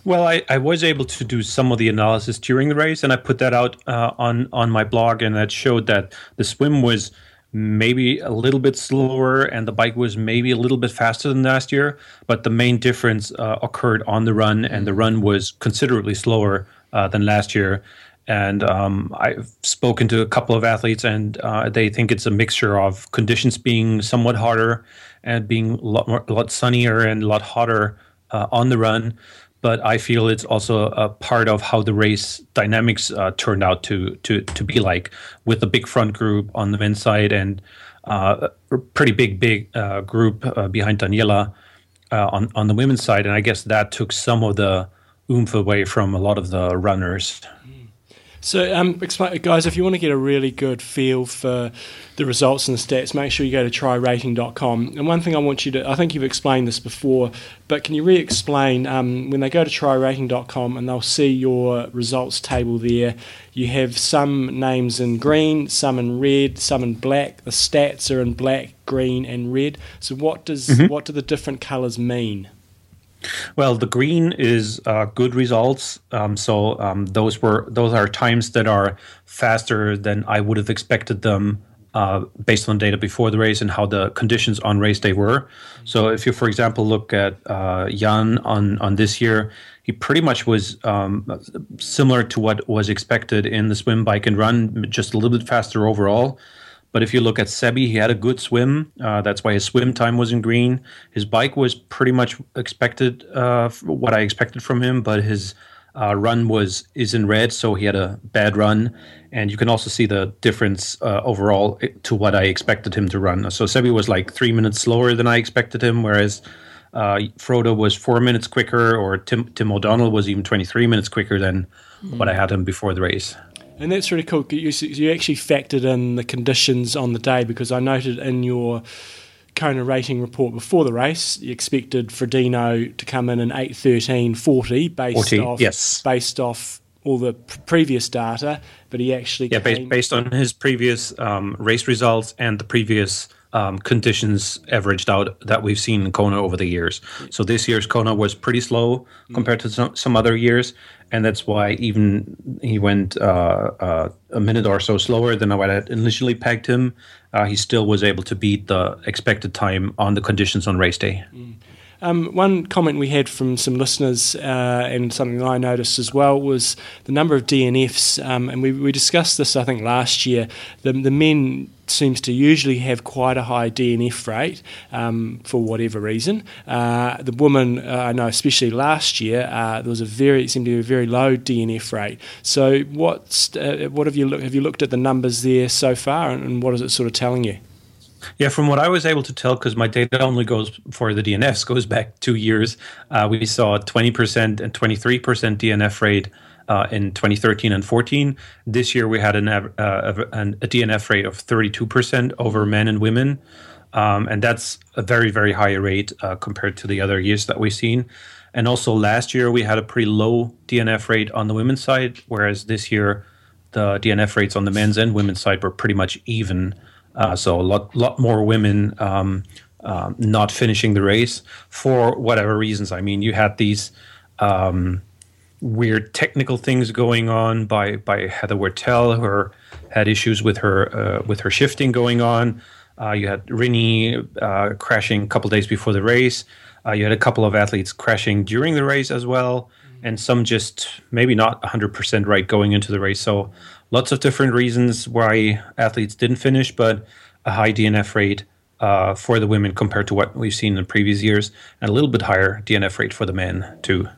S3: Well, I, I was able to do some of the analysis during the race, and I put that out uh, on on my blog, and that showed that the swim was maybe a little bit slower and the bike was maybe a little bit faster than last year but the main difference uh, occurred on the run and the run was considerably slower uh, than last year. And um, i've spoken to a couple of athletes and uh, they think it's a mixture of conditions being somewhat harder and being a lot more a lot sunnier and a lot hotter uh, on the run but I feel it's also a part of how the race dynamics uh, turned out to to to be like with a big front group on the men's side and uh, a pretty big big uh, group uh, behind Daniela uh, on on the women's side, and I guess that took some of the oomph away from a lot of the runners.
S2: So, um, guys, if you want to get a really good feel for the results and the stats, make sure you go to trirating.com. And one thing I want you to, I think you've explained this before, but can you re explain um, when they go to trirating.com and they'll see your results table there, you have some names in green, some in red, some in black. The stats are in black, green, and red. So, what, does, mm-hmm. what do the different colours mean?
S3: Well, the green is uh, good results. Um, so um, those were those are times that are faster than I would have expected them uh, based on data before the race and how the conditions on race day were. So if you, for example, look at uh, Jan on on this year, he pretty much was um, similar to what was expected in the swim, bike, and run, just a little bit faster overall. But if you look at Sebi, he had a good swim. Uh, that's why his swim time was in green. His bike was pretty much expected, uh, what I expected from him, but his uh, run was is in red, so he had a bad run. And you can also see the difference uh, overall to what I expected him to run. So Sebi was like three minutes slower than I expected him, whereas uh, Frodo was four minutes quicker, or Tim, Tim O'Donnell was even 23 minutes quicker than mm. what I had him before the race.
S2: And that's really cool. You, you actually factored in the conditions on the day because I noted in your Kona rating report before the race, you expected Frodeno to come in in 8.13.40 based 40, off
S3: yes.
S2: based off all the previous data, but he actually
S3: yeah based, based on his previous um, race results and the previous um, conditions averaged out that we've seen in Kona over the years. So this year's Kona was pretty slow compared to some, some other years, and that's why even he went uh, uh, a minute or so slower than I had initially pegged him. Uh, he still was able to beat the expected time on the conditions on race day. Mm.
S2: Um, one comment we had from some listeners, uh, and something I noticed as well, was the number of DNFs. Um, and we, we discussed this, I think, last year. The, the men seems to usually have quite a high DNF rate um, for whatever reason. Uh, the woman, uh, I know, especially last year, uh, there was a very it seemed to be a very low DNF rate. So, what's uh, what have you look, have you looked at the numbers there so far, and, and what is it sort of telling you?
S3: Yeah, from what I was able to tell, because my data only goes for the DNFs, goes back two years, uh, we saw 20% and 23% DNF rate uh, in 2013 and 14. This year we had an, uh, a DNF rate of 32% over men and women. Um, and that's a very, very high rate uh, compared to the other years that we've seen. And also last year we had a pretty low DNF rate on the women's side, whereas this year the DNF rates on the men's and women's side were pretty much even. Uh, so a lot, lot more women um, uh, not finishing the race for whatever reasons. I mean, you had these um, weird technical things going on by by Heather Wurtele, who had issues with her uh, with her shifting going on. Uh, you had Rinny uh, crashing a couple days before the race. Uh, you had a couple of athletes crashing during the race as well, and some just maybe not 100% right going into the race. So lots of different reasons why athletes didn't finish, but a high DNF rate uh, for the women compared to what we've seen in previous years, and a little bit higher DNF rate for the men too.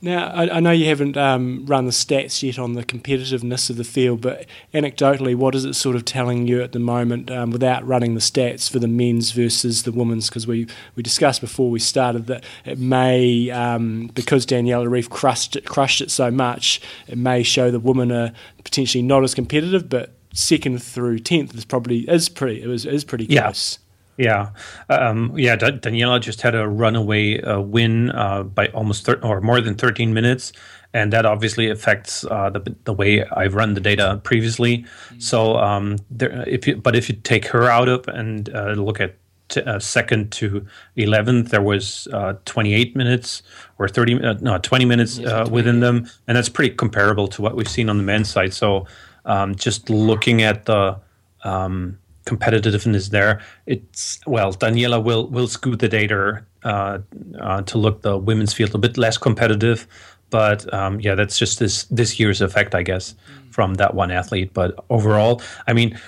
S2: Now, I, I know you haven't um, run the stats yet on the competitiveness of the field, but anecdotally, what is it sort of telling you at the moment um, without running the stats for the men's versus the women's? Because we, we discussed before we started that it may, um, because Daniela Ryf crushed it, crushed it so much, it may show the women are potentially not as competitive, but second through tenth is probably is pretty it was is pretty close.
S3: Yeah. Yeah, um, yeah. Daniela just had a runaway uh, win uh, by almost thir- or more than 13 minutes, and that obviously affects uh, the the way I've run the data previously. Mm-hmm. So, um, there, if you but if you take her out of and uh, look at t- uh, second to 11th, there was uh, 28 minutes or 30 no 20 minutes within them, and that's pretty comparable to what we've seen on the men's side. So, um, just looking at the um, competitiveness there. It's well, Daniela will will scoot the data uh, uh, to look the women's field a bit less competitive, but um, yeah, that's just this this year's effect, I guess, mm. from that one athlete. But overall, I mean.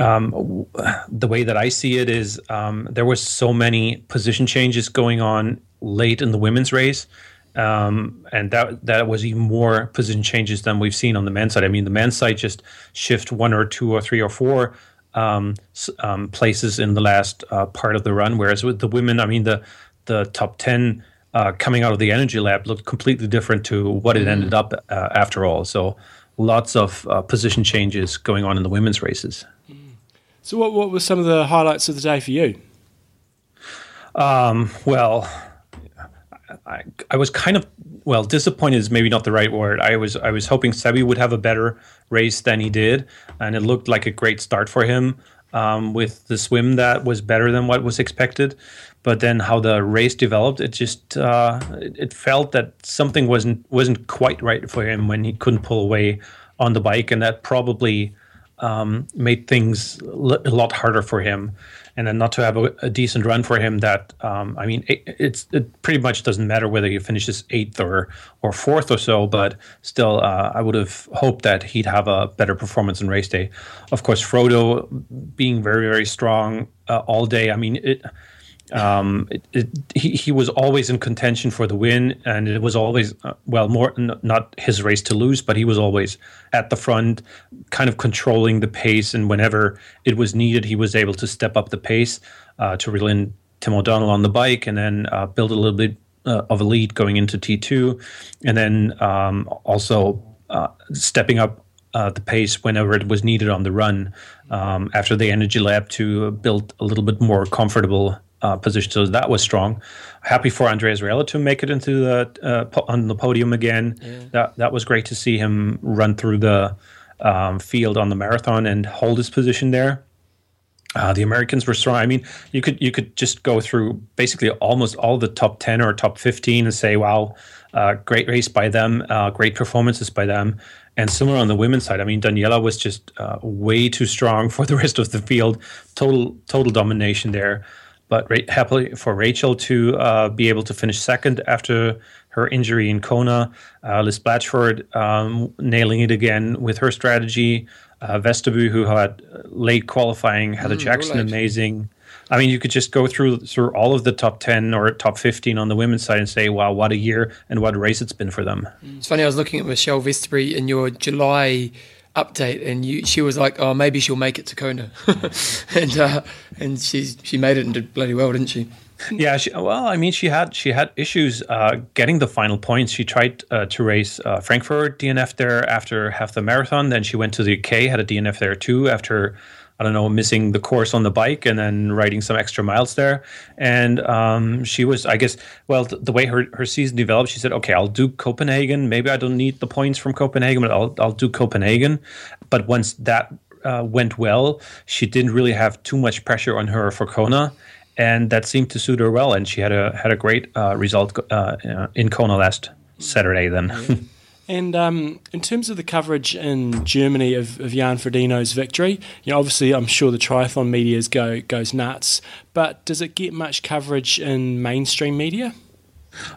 S3: Um, the way that I see it is um, there was so many position changes going on late in the women's race. Um, and that that was even more position changes than we've seen on the men's side. I mean, the men's side just shift one or two or three or four um, um, places in the last uh, part of the run. Whereas with the women, I mean, the the top ten uh, coming out of the energy lab looked completely different to what it ended up uh, after all. So lots of uh, position changes going on in the women's races.
S2: So what what were some of the highlights of the day for you?
S3: Um, well, I, I was kind of well disappointed is maybe not the right word. I was I was hoping Sebi would have a better race than he did, and it looked like a great start for him um, with the swim that was better than what was expected. But then how the race developed, it just uh, it, felt that something wasn't wasn't quite right for him when he couldn't pull away on the bike, and that probably um, made things a lot harder for him and then not to have a, a decent run for him. That um, I mean, it, it's it pretty much doesn't matter whether he finishes eighth or or fourth or so, but still, uh, I would have hoped that he'd have a better performance in race day. Of course, Frodo being very very strong uh, all day. I mean, it um, it, it, he, he was always in contention for the win, and it was always uh, well, more n- not his race to lose, but he was always at the front, kind of controlling the pace. And whenever it was needed, he was able to step up the pace uh, to reel in Tim O'Donnell on the bike, and then uh, build a little bit uh, of a lead going into T two, and then um, also uh, stepping up uh, the pace whenever it was needed on the run um, after the energy lab to build a little bit more comfortable uh, position. So that was strong. Happy for Andreas Raelert to make it into the uh, po- on the podium again. Yeah. That that was great to see him run through the um, field on the marathon and hold his position there. Uh, the Americans were strong. I mean, you could you could just go through basically almost all the top ten or top fifteen and say, "Wow, uh, great race by them, uh, great performances by them." And similar on the women's side, I mean, Daniela was just uh, way too strong [laughs] for the rest of the field. Total total domination there but ra- happily for Rachel to uh, be able to finish second after her injury in Kona. Uh, Liz Blatchford um, nailing it again with her strategy. Uh, who had late qualifying, Heather mm, Jackson, amazing. I mean, you could just go through through all of the top ten or top fifteen on the women's side and say, "Wow, what a year and what a race it's been for them."
S1: It's funny. I was looking at Michelle Vesterby in your July update, and you, she was like, "Oh, maybe she'll make it to Kona," [laughs] and uh, and she she made it and did bloody well, didn't she?
S3: Yeah, she, well, I mean, she had she had issues uh, getting the final points. She tried uh, to race uh, Frankfurt DNF there after half the marathon. Then she went to the UK, had a DNF there too after I don't know, missing the course on the bike and then riding some extra miles there. And um, she was, I guess, well, th- the way her, her season developed, she said, okay, I'll do Copenhagen. Maybe I don't need the points from Copenhagen, but I'll, I'll do Copenhagen. But once that uh, went well, she didn't really have too much pressure on her for Kona. And that seemed to suit her well. And she had a had a great uh, result uh, in Kona last Saturday then.
S2: And um, in terms of the coverage in Germany of, of Jan Frodeno's victory, you know, obviously I'm sure the triathlon media go goes nuts, but does it get much coverage in mainstream media?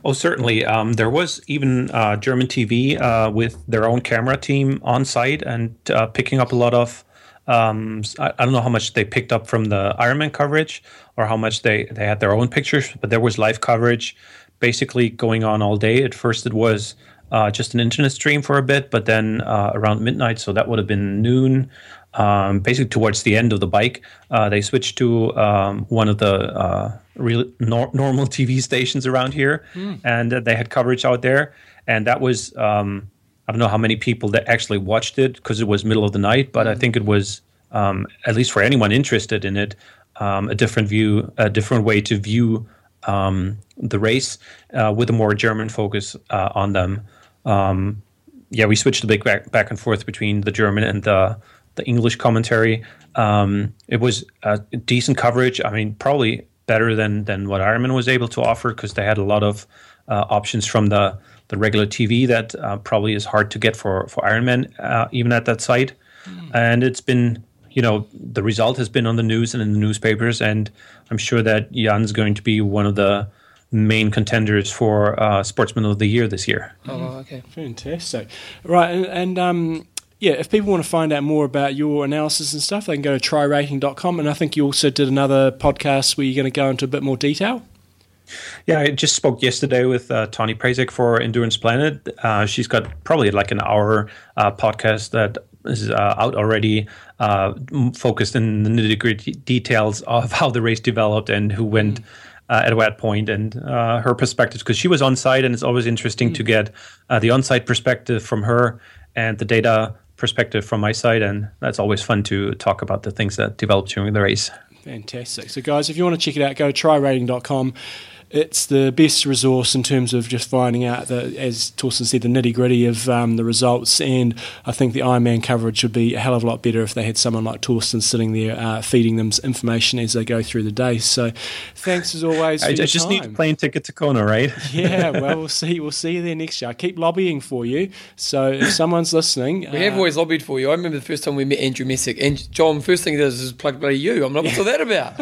S3: Oh, certainly. Um, there was even uh, German TV uh, with their own camera team on site and uh, picking up a lot of. Um, I, I, don't know how much they picked up from the Ironman coverage or how much they, they had their own pictures, but there was live coverage basically going on all day. At first, it was uh, just an internet stream for a bit, but then uh, around midnight, so that would have been noon. Um, basically, towards the end of the bike, uh, they switched to um, one of the uh, real nor- normal [laughs] TV stations around here, mm. and they had coverage out there. And that was um, I don't know how many people that actually watched it because it was middle of the night, but mm. I hmm. think it was um, at least for anyone interested in it, um, a different view, a different way to view um, the race uh, with a more German focus uh, on them um, yeah, we switched a bit back, back and forth between the German and the the English commentary. Um, it was a decent coverage. I mean, probably better than than what Ironman was able to offer because they had a lot of uh, options from the the regular TV that uh, probably is hard to get for for Ironman uh, even at that site. Mm. And it's been you know the result has been on the news and in the newspapers, and I'm sure that Jan's going to be one of the main contenders for uh, Sportsman of the Year this year.
S1: Oh, okay,
S2: fantastic! Right, and, and um, yeah, if people want to find out more about your analysis and stuff, they can go to trirating.com. And I think you also did another podcast where you're going to go into a bit more detail.
S3: Yeah, I just spoke yesterday with uh, Tawnee Prazak for Endurance Planet. Uh, she's got probably like an hour uh, podcast that is uh, out already, uh, focused in the nitty gritty details of [laughs] how the race developed and who went. Mm uh, at that point and uh, her perspective because she was on site and it's always interesting mm. to get uh, the on site perspective from her and the data perspective from my side. And that's always fun to talk about the things that developed during the race.
S2: Fantastic. So guys if you want to check it out go to trirating.com it's the best resource in terms of just finding out the, as Torsten said, the nitty gritty of um, the results. And I think the Ironman coverage would be a hell of a lot better if they had someone like Torsten sitting there uh, feeding them information as they go through the day. So, thanks as always. I, I
S3: just
S2: time.
S3: need a plane ticket to Kona, right? [laughs]
S2: yeah, well, we'll see. We'll see you there next year. I keep lobbying for you. So if someone's listening,
S1: we uh, have always lobbied for you. I remember the first time we met Andrew Messick, and John. First thing he does is plug bloody you. I'm like, what's all that about?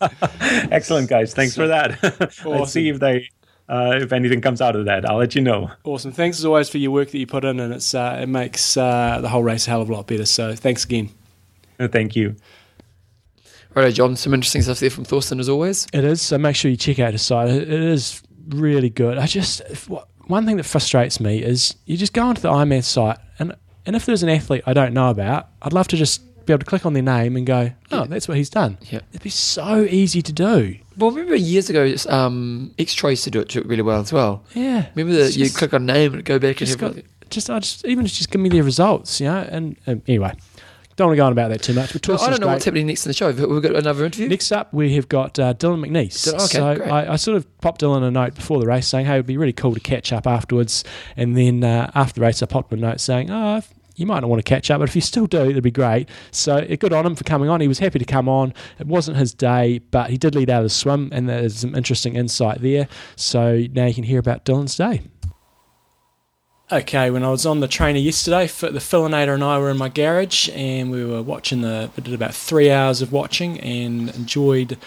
S1: [laughs]
S3: Excellent, guys. Thanks so, for that. [laughs] Awesome. Let's see if they uh, if anything comes out of that. I'll let you know.
S2: Awesome. Thanks as always for your work that you put in, and it's uh, it makes uh, the whole race a hell of a lot better. So thanks again.
S3: Thank you.
S1: Right, John. Some interesting stuff there from Thorsten as always.
S2: It is. So make sure you check out his site. It is really good. I just one thing that frustrates me is you just go onto the Ironman site and and if there's an athlete I don't know about, I'd love to just be able to click on their name and go, oh, that's what he's done.
S1: Yeah.
S2: It'd be so easy to do.
S1: Well, remember years ago, um, X-Trail used to do it really well as well.
S2: Yeah.
S1: Remember that you click on name and go back and have got,
S2: just, I just even just give me the results, you know. And, and anyway, don't want to go on about that too much. But
S1: well, I don't know great. what's happening next in the show. We've got another interview.
S2: Next up, we have got uh, Dylan McNeice.
S1: Okay,
S2: so
S1: great.
S2: I, I, sort of popped Dylan a note before the race saying, "Hey, it'd be really cool to catch up afterwards." And then uh, after the race, I popped him a note saying, "Oh, you might not want to catch up, but if you still do, it'd be great. So good on him for coming on. He was happy to come on. It wasn't his day, but he did lead out of the swim, and there's some interesting insight there. So now you can hear about Dylan's day. Okay, when I was on the trainer yesterday, the Fillinator and I were in my garage, and we were watching the. We did about three hours of watching, and enjoyed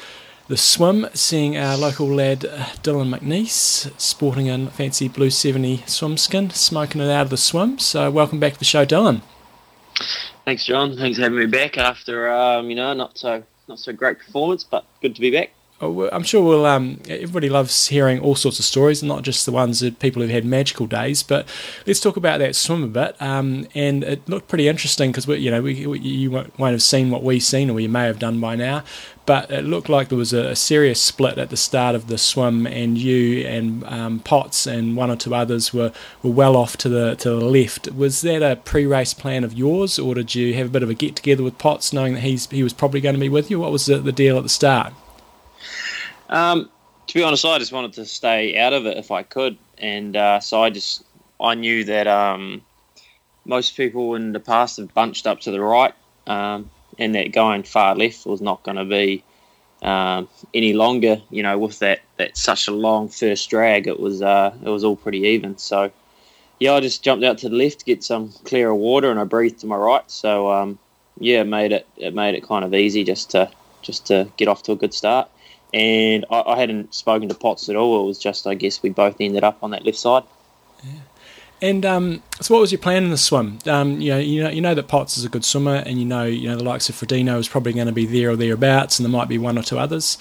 S2: the swim, seeing our local lad uh, Dylan McNeice sporting a fancy blue 70 swim skin, smoking it out of the swim. So, welcome back to the show, Dylan.
S4: Thanks, John. Thanks for having me back after, um, you know, not so not so great performance, but good to be back.
S2: Oh, I'm sure we'll. Um, everybody loves hearing all sorts of stories, not just the ones that people who've had magical days. But let's talk about that swim a bit. Um, and it looked pretty interesting because you know we, we, you won't have seen what we've seen, or you may have done by now. But it looked like there was a, a serious split at the start of the swim, and you and um, Potts and one or two others were, were well off to the to the left. Was that a pre-race plan of yours, or did you have a bit of a get together with Potts, knowing that he's he was probably going to be with you? What was the, the deal at the start?
S4: Um, to be honest, I just wanted to stay out of it if I could, and uh, so I just I knew that um, most people in the past have bunched up to the right, um, and that going far left was not going to be um, any longer. You know, with that that such a long first drag, it was uh, it was all pretty even. So yeah, I just jumped out to the left to get some clearer water, and I breathed to my right. So um, yeah, it made it it made it kind of easy just to just to get off to a good start. And I, I hadn't spoken to Potts at all. It was just I guess we both ended up on that left side.
S2: And um, so, what was your plan in the swim? Um, you know, you know, you know that Potts is a good swimmer, and you know, you know the likes of Frodeno is probably going to be there or thereabouts, and there might be one or two others.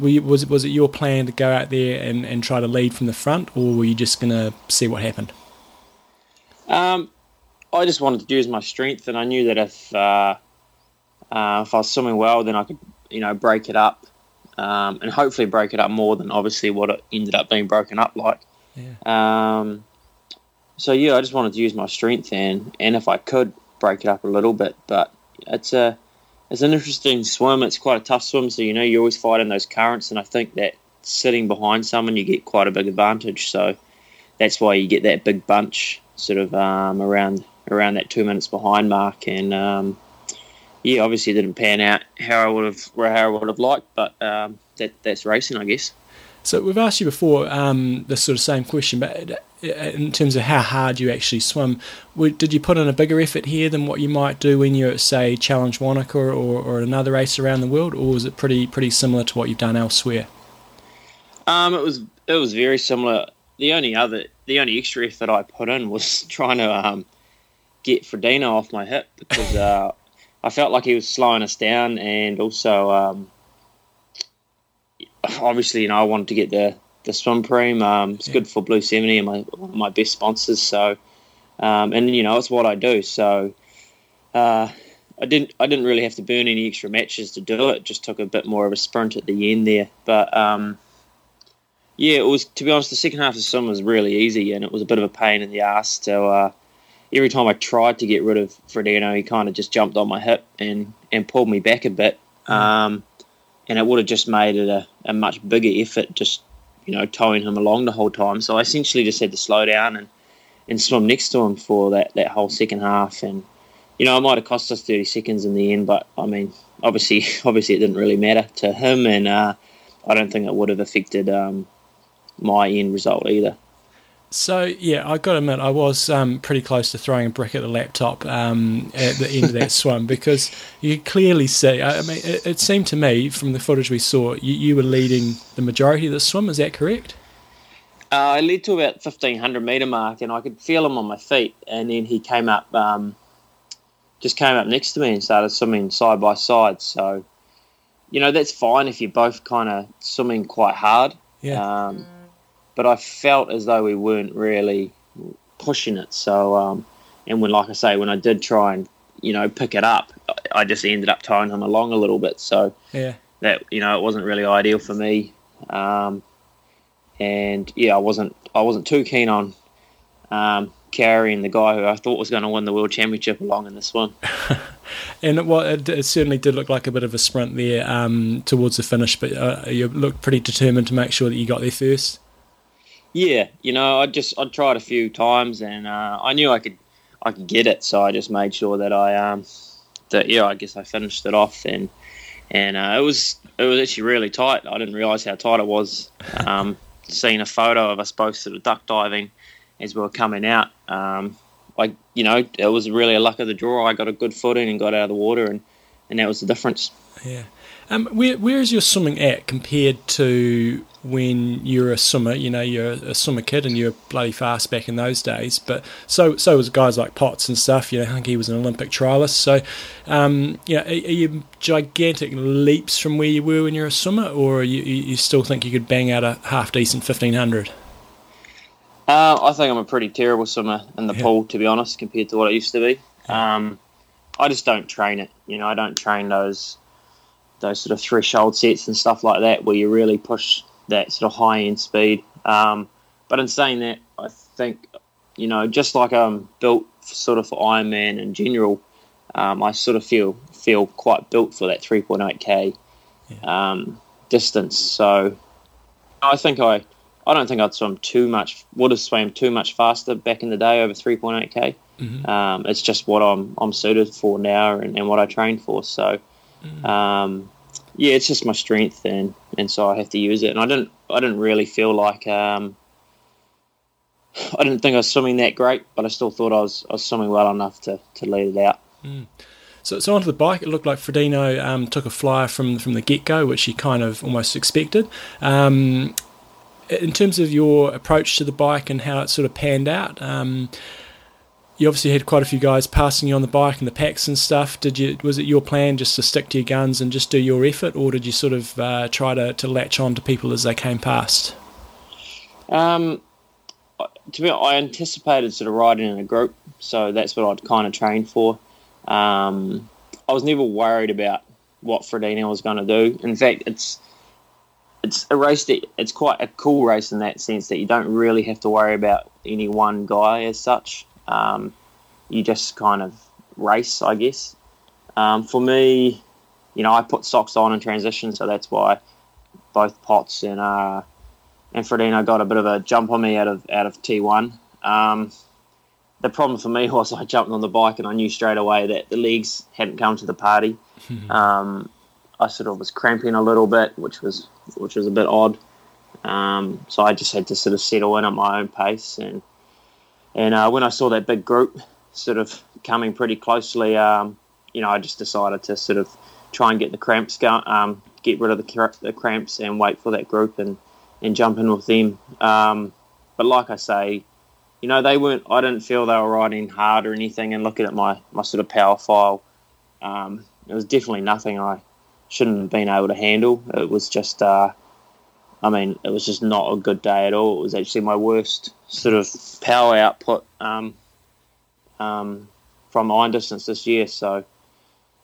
S2: You, was it was it your plan to go out there and, and try to lead from the front, or were you just going to see what happened?
S4: Um, I just wanted to use my strength, and I knew that if uh, uh, if I was swimming well, then I could, you know, break it up, um, and hopefully break it up more than obviously what it ended up being broken up like.
S2: Yeah.
S4: Um, so yeah, I just wanted to use my strength and and if I could break it up a little bit, but it's a it's an interesting swim. It's quite a tough swim, so you know you always fight in those currents, and I think that sitting behind someone you get quite a big advantage. So that's why you get that big bunch sort of um, around around that two minutes behind mark, and um, yeah, obviously it didn't pan out how I would have how I would have liked, but um, that that's racing, I guess.
S2: So we've asked you before um, the sort of same question, but in terms of how hard you actually swim, did you put in a bigger effort here than what you might do when you're at, say, Challenge Wanaka or, or another race around the world, or was it pretty pretty similar to what you've done elsewhere?
S4: Um, it was it was very similar. The only other the only extra effort I put in was [laughs] trying to um, get Frodeno off my hip because uh, I felt like he was slowing us down, and also um, obviously, you know, I wanted to get the the swim prime. Um, it's yeah. good for Blue Seventy and my one of my best sponsors. So, um, and you know, it's what I do. So, uh, I didn't I didn't really have to burn any extra matches to do it. Just took a bit more of a sprint at the end there. But um, yeah, it was to be honest, the second half of the swim was really easy, and it was a bit of a pain in the ass. So uh, every time I tried to get rid of Frodeno, he kind of just jumped on my hip and and pulled me back a bit. Mm. Um, and it would have just made it a, a much bigger effort just you know towing him along the whole time. So I essentially just had to slow down and and swim next to him for that that whole second half. And you know it might have cost us thirty seconds in the end, but I mean obviously [laughs] obviously it didn't really matter to him, and uh, I don't think it would have affected um, my end result either.
S2: So yeah, I got to admit, I was um, pretty close to throwing a brick at the laptop um, at the end of that [laughs] swim because you clearly see. I mean, it, it, seemed to me from the footage we saw, you, you, were leading the majority of the swim. Is that correct?
S4: Uh, I led to about fifteen hundred meter mark, and I could feel him on my feet. And then he came up, um, just came up next to me and started swimming side by side. So, you know, that's fine if you're both kind of swimming quite hard.
S2: Yeah. Um,
S4: but I felt as though we weren't really pushing it. So, um, and when, like I say, when I did try and you know pick it up, I just ended up towing him along a little bit. So
S2: yeah,
S4: that you know it wasn't really ideal for me. Um, and yeah, I wasn't I wasn't too keen on um, carrying the guy who I thought was going to win the world championship along in this one. [laughs]
S2: and it, well, it, it, certainly did look like a bit of a sprint there um, towards the finish, but uh, you looked pretty determined to make sure that you got there first.
S4: Yeah, you know, I just I tried a few times and uh, I knew I could I could get it, so I just made sure that I um that yeah I guess I finished it off and and uh, it was it was actually really tight. I didn't realise how tight it was. [laughs] Um, seeing a photo of us both sort of duck diving as we were coming out, um, I you know it was really a luck of the draw. I got a good footing and got out of the water, and and that was the difference.
S2: Yeah. Um, where where is your swimming at compared to when you're a swimmer? You know, you're a swimmer kid and you're bloody fast back in those days. But so so was guys like Potts and stuff. You know, I think he was an Olympic trialist. So, um, you know, are, are, you gigantic leaps from where you were when you're a swimmer, or you you still think you could bang out a half decent fifteen hundred?
S4: Uh, I think I'm a pretty terrible swimmer in the yeah. pool, to be honest, compared to what I used to be. Um, I just don't train it. You know, I don't train those those sort of threshold sets and stuff like that, where you really push that sort of high end speed. Um, but in saying that, I think you know, just like I'm built sort of for Ironman in general, um, I sort of feel feel quite built for that 3.8k yeah. um, distance. So I think I I don't think I'd swim too much. Would have swam too much faster back in the day over 3.8k. Mm-hmm. Um, it's just what I'm I'm suited for now and, and what I train for. So. Mm-hmm. Um, yeah, it's just my strength, and and so I have to use it. And I didn't I didn't really feel like um, [sighs] I didn't think I was swimming that great, but I still thought I was I was swimming well enough to, to lead it out.
S2: So, so onto the bike, it looked like Frodeno um, took a flyer from from the get go, which he kind of almost expected. Um, in terms of your approach to the bike and how it sort of panned out, um, you obviously had quite a few guys passing you on the bike and the packs and stuff. Did you? Was it your plan just to stick to your guns and just do your effort, or did you sort of uh, try to, to latch on to people as they came past?
S4: Um, to be, I anticipated sort of riding in a group, so that's what I'd kind of trained for. Um, I was never worried about what Frodeno was going to do. In fact, it's it's a race that it's quite a cool race in that sense that you don't really have to worry about any one guy as such. Um, you just kind of race, I guess. Um, for me, you know, I put socks on in transition, so that's why both Potts and uh, and Frodeno got a bit of a jump on me out of out of T1. Um, the problem for me [laughs] was I jumped on the bike and I knew straight away that the legs hadn't come to the party. [laughs] um, I sort of was cramping a little bit, which was which was a bit odd. Um, so I just had to sort of settle in at my own pace, and and uh, when I saw that big group sort of coming pretty closely, um, you know, I just decided to sort of try and get the cramps going, um, get rid of the, the cramps, and wait for that group and and jump in with them. Um, but like I say, you know, they weren't. I didn't feel they were riding hard or anything. And looking at my my sort of power file, um, it was definitely nothing I shouldn't have been able to handle. It was just, uh, I mean, it was just not a good day at all. It was actually my worst sort of power output um, um, from iron distance this year. So,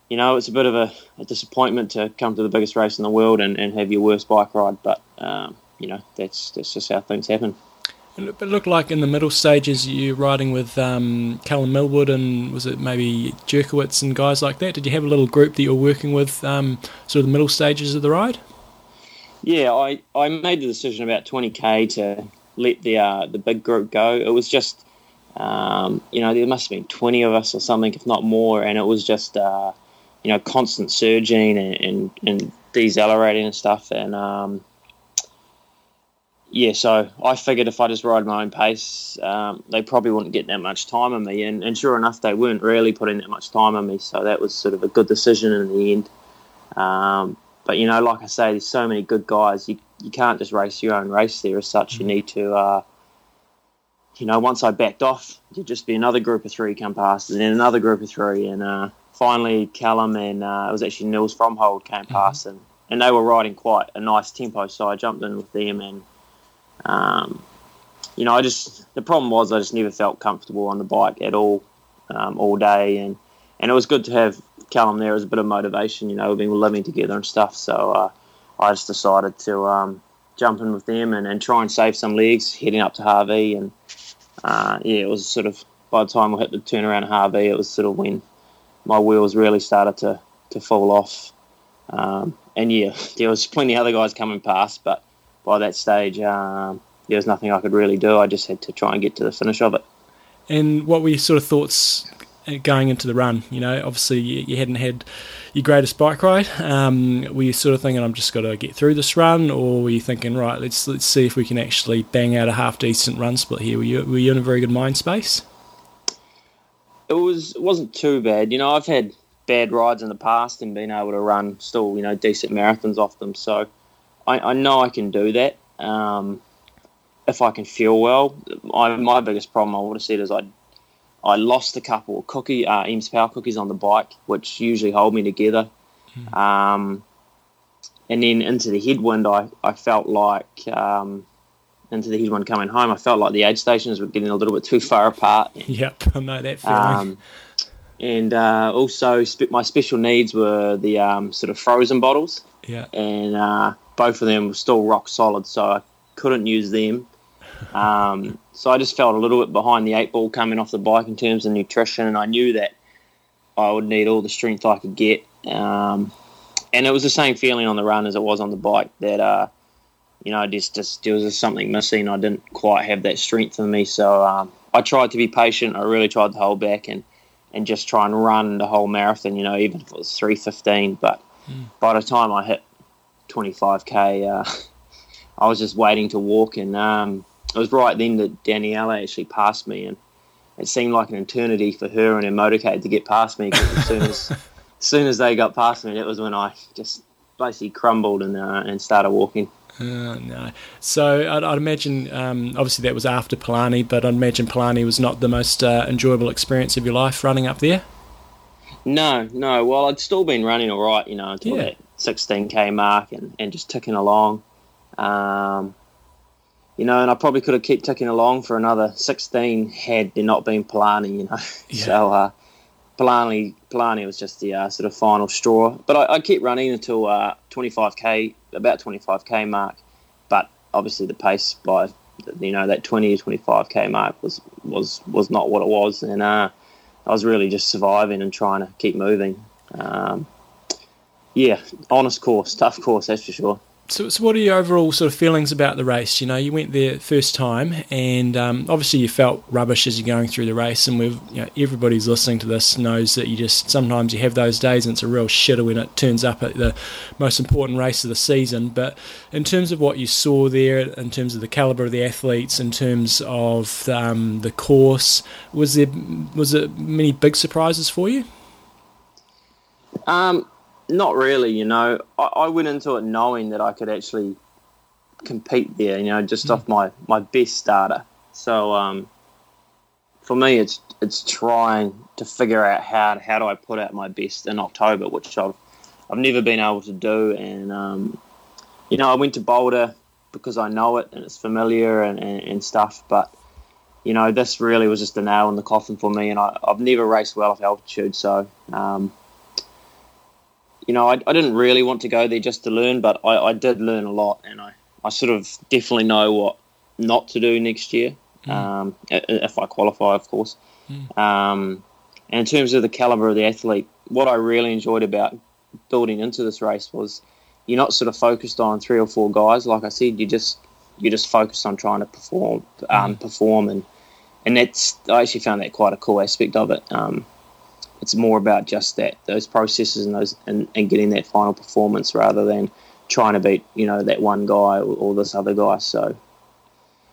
S4: you know, it's a bit of a, a, disappointment to come to the biggest race in the world and, and have your worst bike ride. But, um, you know, that's, that's just how things happen.
S2: But it looked like in the middle stages you're riding with um, Callum Millward and was it maybe Jerkowitz and guys like that? Did you have a little group that you were working with um, sort of the middle stages of the ride?
S4: Yeah, I, I made the decision about 20k to let the uh, the big group go. It was just, um, you know, there must have been 20 of us or something, if not more, and it was just, uh, you know, constant surging and, and, and decelerating and stuff. And um, yeah, so I figured if I just ride my own pace, um, they probably wouldn't get that much time on me. And, and sure enough, they weren't really putting that much time on me. So that was sort of a good decision in the end. But, you know, like I say, there's so many good guys. You, you can't just race your own race there as such. You need to, uh, you know, once I backed off, there'd just be another group of three come past and then another group of three. And uh, finally, Callum and uh, it was actually Nils Frommhold came past and, and they were riding quite a nice tempo. So I jumped in with them and um, you know, I just the problem was I just never felt comfortable on the bike at all, um, all day, and and it was good to have Callum there as a bit of motivation. You know, we've been living together and stuff, so uh, I just decided to um, jump in with them and, and try and save some legs heading up to Hawi, and uh, yeah, it was sort of by the time we hit the turnaround at Hawi, it was sort of when my wheels really started to to fall off, um, and yeah, [laughs] there was plenty of other guys coming past, but by that stage, um, there was nothing I could really do. I just had to try and get to the finish of it.
S2: And what were your sort of thoughts going into the run? You know, obviously you, you hadn't had your greatest bike ride. Um, were you sort of thinking, "I'm just got to get through this run," or were you thinking, "Right, let's let's see if we can actually bang out a half decent run split here"? Were you were you in a very good mind space?
S4: It was it wasn't too bad. You know, I've had bad rides in the past and been able to run still, you know, decent marathons off them. So I, I know I can do that. Um, if I can feel well, I, my biggest problem I would have said is I I lost a couple of cookie uh, Em's Power cookies on the bike, which usually hold me together. Mm. Um, and then into the headwind, I, I felt like um, into the headwind coming home, I felt like the aid stations were getting a little bit too far apart.
S2: Yep, [laughs] I know that feeling.
S4: Um, and uh, also, spe- my special needs were the um, sort of frozen bottles.
S2: Yeah.
S4: And uh, both of them were still rock solid, so I couldn't use them. Um, so I just felt a little bit behind the eight ball coming off the bike in terms of nutrition, and I knew that I would need all the strength I could get. Um, and it was the same feeling on the run as it was on the bike that, uh, you know, just, just there was just something missing. I didn't quite have that strength in me, so um, I tried to be patient. I really tried to hold back and, and just try and run the whole marathon. You know, even if it was three fifteen. But mm. by the time I hit twenty five k, uh, [laughs] I was just waiting to walk and. Um, it was right then that Daniela actually passed me, and it seemed like an eternity for her and her motorcade to get past me. Because as soon as, [laughs] as soon as they got past me, that was when I just basically crumbled and uh, and started walking.
S2: Uh, no. So I'd, I'd imagine, um, obviously, that was after Palani, but I'd imagine Palani was not the most uh, enjoyable experience of your life running up there.
S4: No, no. Well, I'd still been running all right, you know, until
S2: Yeah.
S4: that 16k mark and, and just ticking along. Um, you know, and I probably could have kept ticking along for another 16 had there not been Palani, you know. [laughs]
S2: Yeah.
S4: So uh, Palani, Palani was just the uh, sort of final straw. But I, I kept running until uh, 25k, about 25k mark. But obviously the pace by, you know, that 20 or 25k mark was was was not what it was, and uh, I was really just surviving and trying to keep moving. Um, yeah, honest course, tough course, that's for sure.
S2: So, so what are your overall sort of feelings about the race? You know, you went there first time, and um, obviously you felt rubbish as you're going through the race. And we've, you know, everybody's listening to this knows that you just sometimes you have those days, and it's a real shitter when it turns up at the most important race of the season. But in terms of what you saw there, in terms of the caliber of the athletes, in terms of um, the course, was there was there many big surprises for you?
S4: Um, not really, you know. I, I went into it knowing that I could actually compete there, you know, just off my, my best starter. So um, for me, it's it's trying to figure out how how do I put out my best in October, which I've I've never been able to do. And um, you know, I went to Boulder because I know it and it's familiar and, and, and stuff, but you know, this really was just a nail in the coffin for me. And I, I've never raced well off altitude, so um, you know, I, I didn't really want to go there just to learn, but I, I did learn a lot, and I, I sort of definitely know what not to do next year, um, if I qualify, of course. Um, and in terms of the caliber of the athlete, what I really enjoyed about building into this race was you're not sort of focused on three or four guys. Like I said, you just you're just focused on trying to perform, um, perform, and and that's I actually found that quite a cool aspect of it. Um, it's more about just that those processes and those and, and getting that final performance rather than trying to beat you know that one guy or, or this other guy. So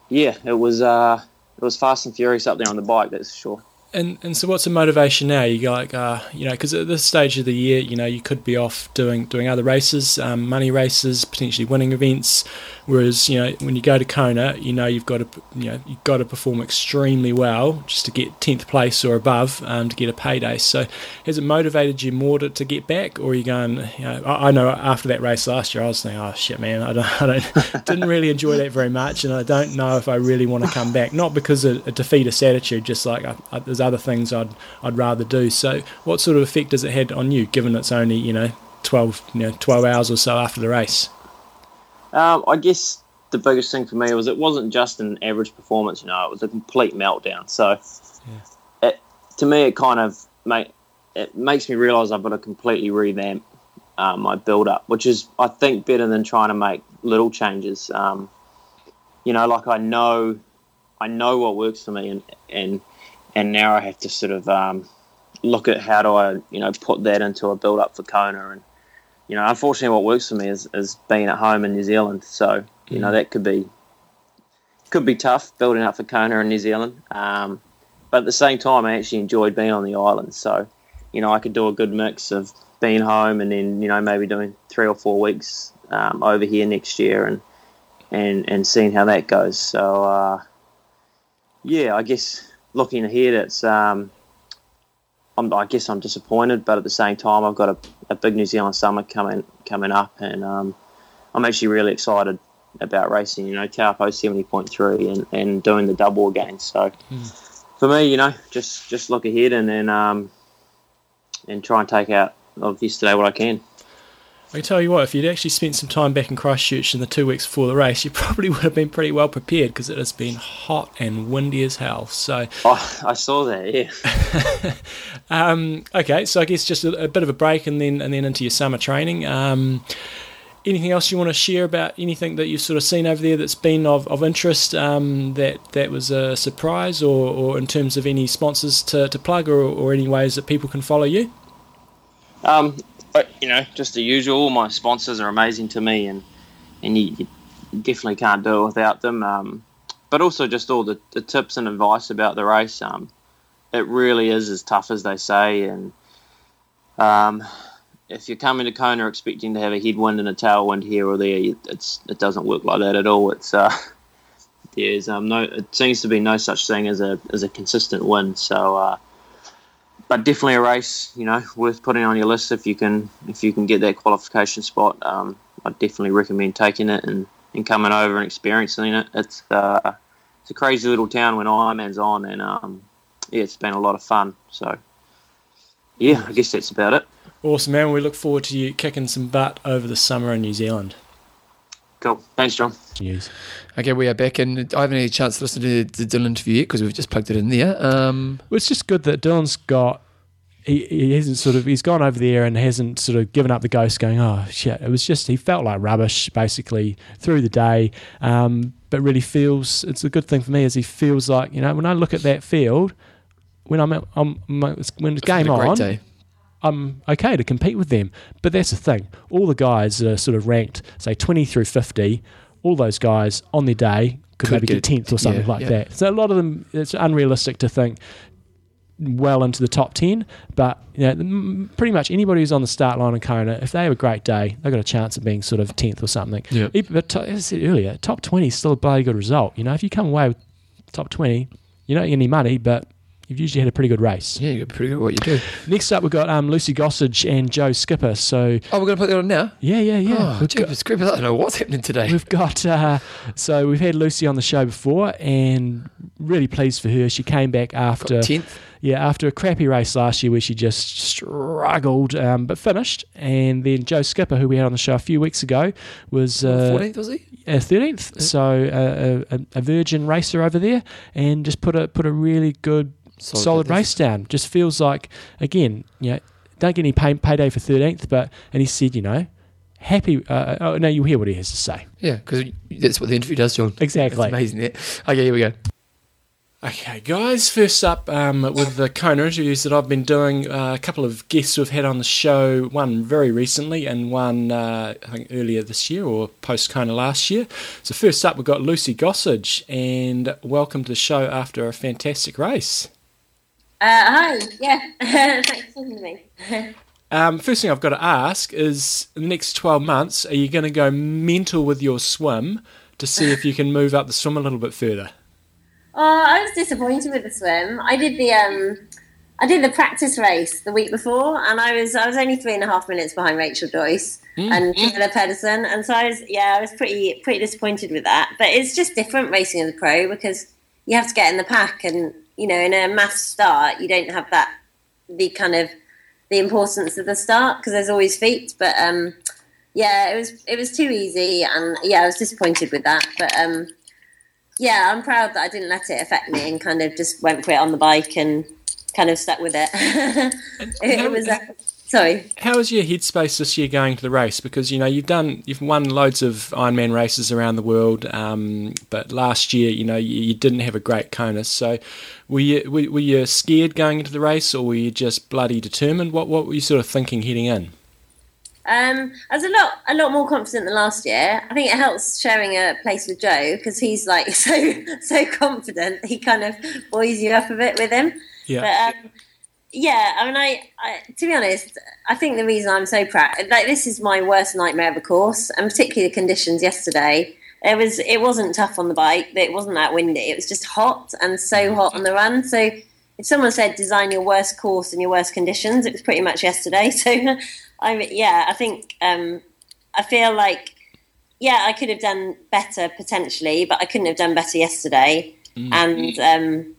S4: yeah, it was uh, it was fast and furious up there on the bike. That's for sure.
S2: And and so what's the motivation now? You go like, uh, you know, because at this stage of the year, you know, you could be off doing doing other races, um, money races, potentially winning events. Whereas you know, when you go to Kona, you know, you've got to you know you've got to perform extremely well just to get tenth place or above um, to get a payday. So has it motivated you more to, to get back, or are you going? You know, I, I know after that race last year, I was thinking, oh shit, man, I don't, [laughs] I don't didn't really enjoy that very much, and I don't know if I really want to come back. Not because of a defeatist attitude, just like I, I, there's other things I'd I'd rather do. So, what sort of effect has it had on you, given it's only you know twelve you know twelve hours or so after the race?
S4: Um, I guess the biggest thing for me was it wasn't just an average performance. You know, it was a complete meltdown. So, it, to me, it kind of make it makes me realise I've got to completely revamp uh, my build up, which is I think better than trying to make little changes. Um, you know, like I know, I know what works for me, and and and now I have to sort of um, look at how do I you know put that into a build up for Kona and you know, unfortunately, what works for me is, is being at home in New Zealand. So, you know, that could be could be tough building up for Kona in New Zealand. Um, but at the same time, I actually enjoyed being on the island. So, you know, I could do a good mix of being home and then, you know, maybe doing three or four weeks um, over here next year and and and seeing how that goes. So, uh, yeah, I guess looking ahead, it's um, I'm, I guess I'm disappointed, but at the same time, I've got a, a big New Zealand summer coming coming up, and um, I'm actually really excited about racing. You know, Taupo seventy point three and, and doing the double again. So for me, you know, just just look ahead and then um, and try and take out of yesterday what I can.
S2: I can tell you what, if you'd actually spent some time back in Christchurch in the two weeks before the race, you [laughs] probably would have been pretty well prepared because it has been hot and windy as hell. So,
S4: Oh, I saw that. Yeah. [laughs]
S2: um, okay, so I guess just a, a bit of a break and then and then into your summer training. Um, anything else you want to share about anything that you've sort of seen over there that's been of, of interest um, that that was a surprise, or, or in terms of any sponsors to, to plug, or, or any ways that people can follow you?
S4: Um, but you know, just the usual. All my sponsors are amazing to me, and and you, you definitely can't do it without them. Um, but also just all the, the tips and advice about the race. Um, it really is as tough as they say, and um, if you're coming to Kona expecting to have a headwind and a tailwind here or there, it's it doesn't work like that at all. It's uh, [laughs] there's um, no it seems to be no such thing as a as a consistent win. So, uh, but definitely a race, you know, worth putting on your list if you can if you can get that qualification spot. Um, I definitely recommend taking it and, and coming over and experiencing it. It's uh, it's a crazy little town when Ironman's on, and um, yeah, it's been a lot of fun. So, yeah, I guess that's about it.
S2: Awesome, man. We look forward to you kicking some butt over the summer in New Zealand.
S4: Cool. Thanks, John.
S2: News.
S1: Okay, we are back, and I haven't had a chance to listen to the Dylan interview yet because we've just plugged it in there. Um,
S2: Well, it's just good that Dylan's got. He, he hasn't sort of he's gone over there and hasn't sort of given up the ghost going oh shit it was just he felt like rubbish basically through the day um, but really feels it's a good thing for me is he feels like you know when I look at that field when I'm, at, I'm when it's
S1: it's
S2: game
S1: been a great
S2: on
S1: day.
S2: I'm okay to compete with them. But that's the thing. All the guys that are sort of ranked, say 20 through 50, all those guys on their day could,
S1: Could
S2: maybe get,
S1: get-
S2: 10th or something
S1: yeah,
S2: like
S1: yeah.
S2: that. So a lot of them, it's unrealistic to think well into the top 10. But you know, pretty much anybody who's on the start line in Kona, if they have a great day, they've got a chance of being sort of 10th or something. Even- But to- as I said earlier, top 20 is still a bloody good result. You know, if you come away with top 20, you don't get any money, but you've usually had a pretty good race.
S1: Yeah, you're pretty good at what you do.
S2: Next up, we've got um, Lucy Gossage and Joe Skipper. So,
S1: Oh, we're going to put that on now?
S2: yeah, yeah, yeah.
S1: Oh,
S2: we've, got,
S1: I don't know what's happening today.
S2: we've got, uh, so we've had Lucy on the show before and really pleased for her. She came back after,
S1: 10th.
S2: yeah, after a crappy race last year where she just struggled, um, but finished. And then Joe Skipper, who we had on the show a few weeks ago, was uh,
S1: 14th, was he?
S2: uh, 13th. So uh, a, a virgin racer over there, and just put a put a really good
S1: Solid
S2: solid, race down. Just feels like again, you know, don't get any pay, payday for 13th, but and he said, you know, happy. Uh, oh no, you'll hear what he has to say.
S1: Yeah, because that's what the interview does, John.
S2: Exactly.
S1: It's amazing. Yeah. Okay, here we go.
S2: Okay, guys. First up, um, with the Kona interviews that I've been doing, uh, a couple of guests we've had on the show. One very recently, and one uh, I think earlier this year or post Kona last year. So first up, we've got Lucy Gossage, and welcome to the show after a fantastic race.
S5: Uh, hi, yeah, [laughs] thanks for having me.
S2: Um, first thing I've got to ask is, in the next twelve months, are you going to go mental with your swim to see if you can move up the swim a little bit further?
S5: Oh, I was disappointed with the swim. I did the um, I did the practice race the week before, and I was I was only three and a half minutes behind Rachel Joyce and Camilla Pedersen, and so I was yeah I was pretty pretty disappointed with that. But it's just different racing as a pro because you have to get in the pack, and you know in a mass start you don't have that the kind of the importance of the start because there's always feet. But um, yeah, it was it was too easy, and yeah, I was disappointed with that. But um, yeah, I'm proud that I didn't let it affect me and kind of just went for it on the bike and kind of stuck with it. [laughs] it, it was uh, sorry.
S2: How is your headspace this year going to the race? Because you know you've done, you've won loads of Ironman races around the world, um, but last year, you know, you, you didn't have a great Kona. So, were you were, were you scared going into the race, or were you just bloody determined? What what were you sort of thinking heading in?
S5: Um, I was a lot a lot more confident than last year. I think it helps sharing a place with Joe because he's like [laughs] so so confident. He kind of buoys you up a bit with him.
S2: Yeah,
S5: But um, yeah, I mean, I, I to be honest, I think the reason I'm so proud, like this is my worst nightmare of a course, and particularly the conditions yesterday. It was it wasn't tough on the bike. It wasn't that windy. It was just hot and so hot on the run. So if someone said design your worst course in your worst conditions, it was pretty much yesterday. [laughs] So I'm yeah, I think um, I feel like yeah, I could have done better potentially, but I couldn't have done better yesterday. And um,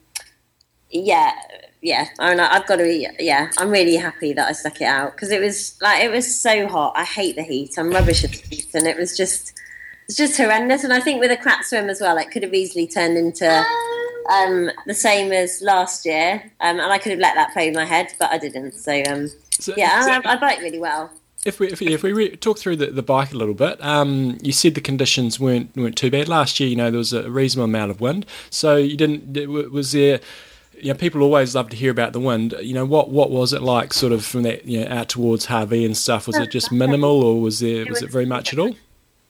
S5: yeah, yeah, I mean, I've got to be, yeah, I'm really happy that I stuck it out because it was like, it was so hot. I hate the heat. I'm rubbish at the heat. And it was just, it's just horrendous. And I think with a crap swim as well, it could have easily turned into um, the same as last year. Um, and I could have let that play in my head, but I didn't. So, um,
S2: So-
S5: yeah,
S2: so-
S5: I, I bike really well.
S2: If we if we, if we re- talk through the, the bike a little bit, um, you said the conditions weren't weren't too bad last year. You know there was a reasonable amount of wind, so you didn't. Was there? You know, people always love to hear about the wind. You know, what what was it like, sort of from that you know out towards Hawi and stuff? Was it just minimal, or was there was it very much at all?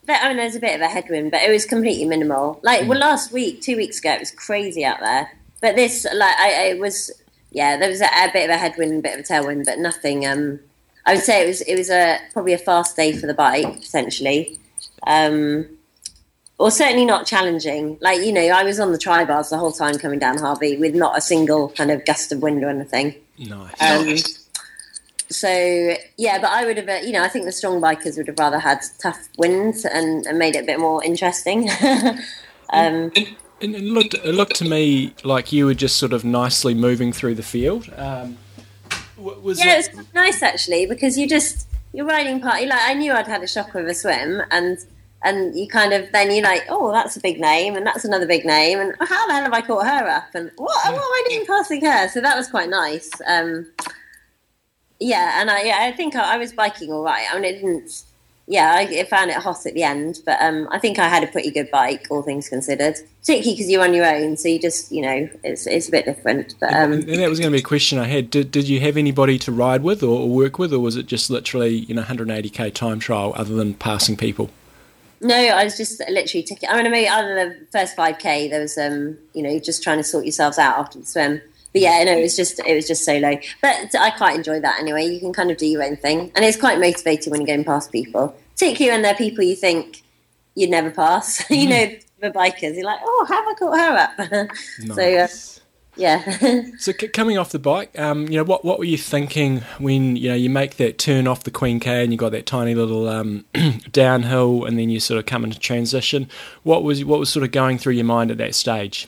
S5: I mean, there's a bit of a headwind, but it was completely minimal. Like, well, last week, two weeks ago, it was crazy out there. But this, like, I, I it was, yeah, there was a, a bit of a headwind, a bit of a tailwind, but nothing. Um, I would say it was, it was a probably a fast day for the bike, potentially. Um, or certainly not challenging. Like, you know, I was on the tri bars the whole time coming down Hawi with not a single kind of gust of wind or anything.
S2: Nice.
S5: Um, so yeah, but I would have, uh, you know, I think the strong bikers would have rather had tough winds and, and made it a bit more interesting. [laughs] um,
S2: And it looked it looked to me like you were just sort of nicely moving through the field. Um, was
S5: yeah,
S2: it,
S5: it was nice actually because you just you're riding party. Like I knew I'd had a shock with a swim, and and you kind of then you're like, oh, that's a big name, and that's another big name, and how the hell have I caught her up? And what, what am I doing passing her? So that was quite nice. Um, yeah, and I yeah I think I, I was biking all right. I mean, it didn't. Yeah, I, I found it hot at the end, but um, I think I had a pretty good bike, all things considered. Particularly because you're on your own, so you just you know it's it's a bit different. But um,
S2: and that was going to be a question I had. Did, did you have anybody to ride with or, or work with, or was it just literally you know 180k time trial other than passing people?
S5: No, I was just literally taking. I mean, I mean, other than the first five k, there was um, you know, just trying to sort yourselves out after the swim. But yeah, no, it was just it was just solo. But I quite enjoy that anyway. You can kind of do your own thing, and it's quite motivating when you're going past people, particularly when they're people you think you'd never pass. [laughs] you know, the bikers. You're like, oh, have I caught her up? [laughs] So uh,
S2: Nice.
S5: Yeah. [laughs]
S2: So c- coming off the bike, um, you know what what were you thinking when you know you make that turn off the Queen K and you got that tiny little um, [clears throat] downhill and then you sort of come into transition? What was what was sort of going through your mind at that stage?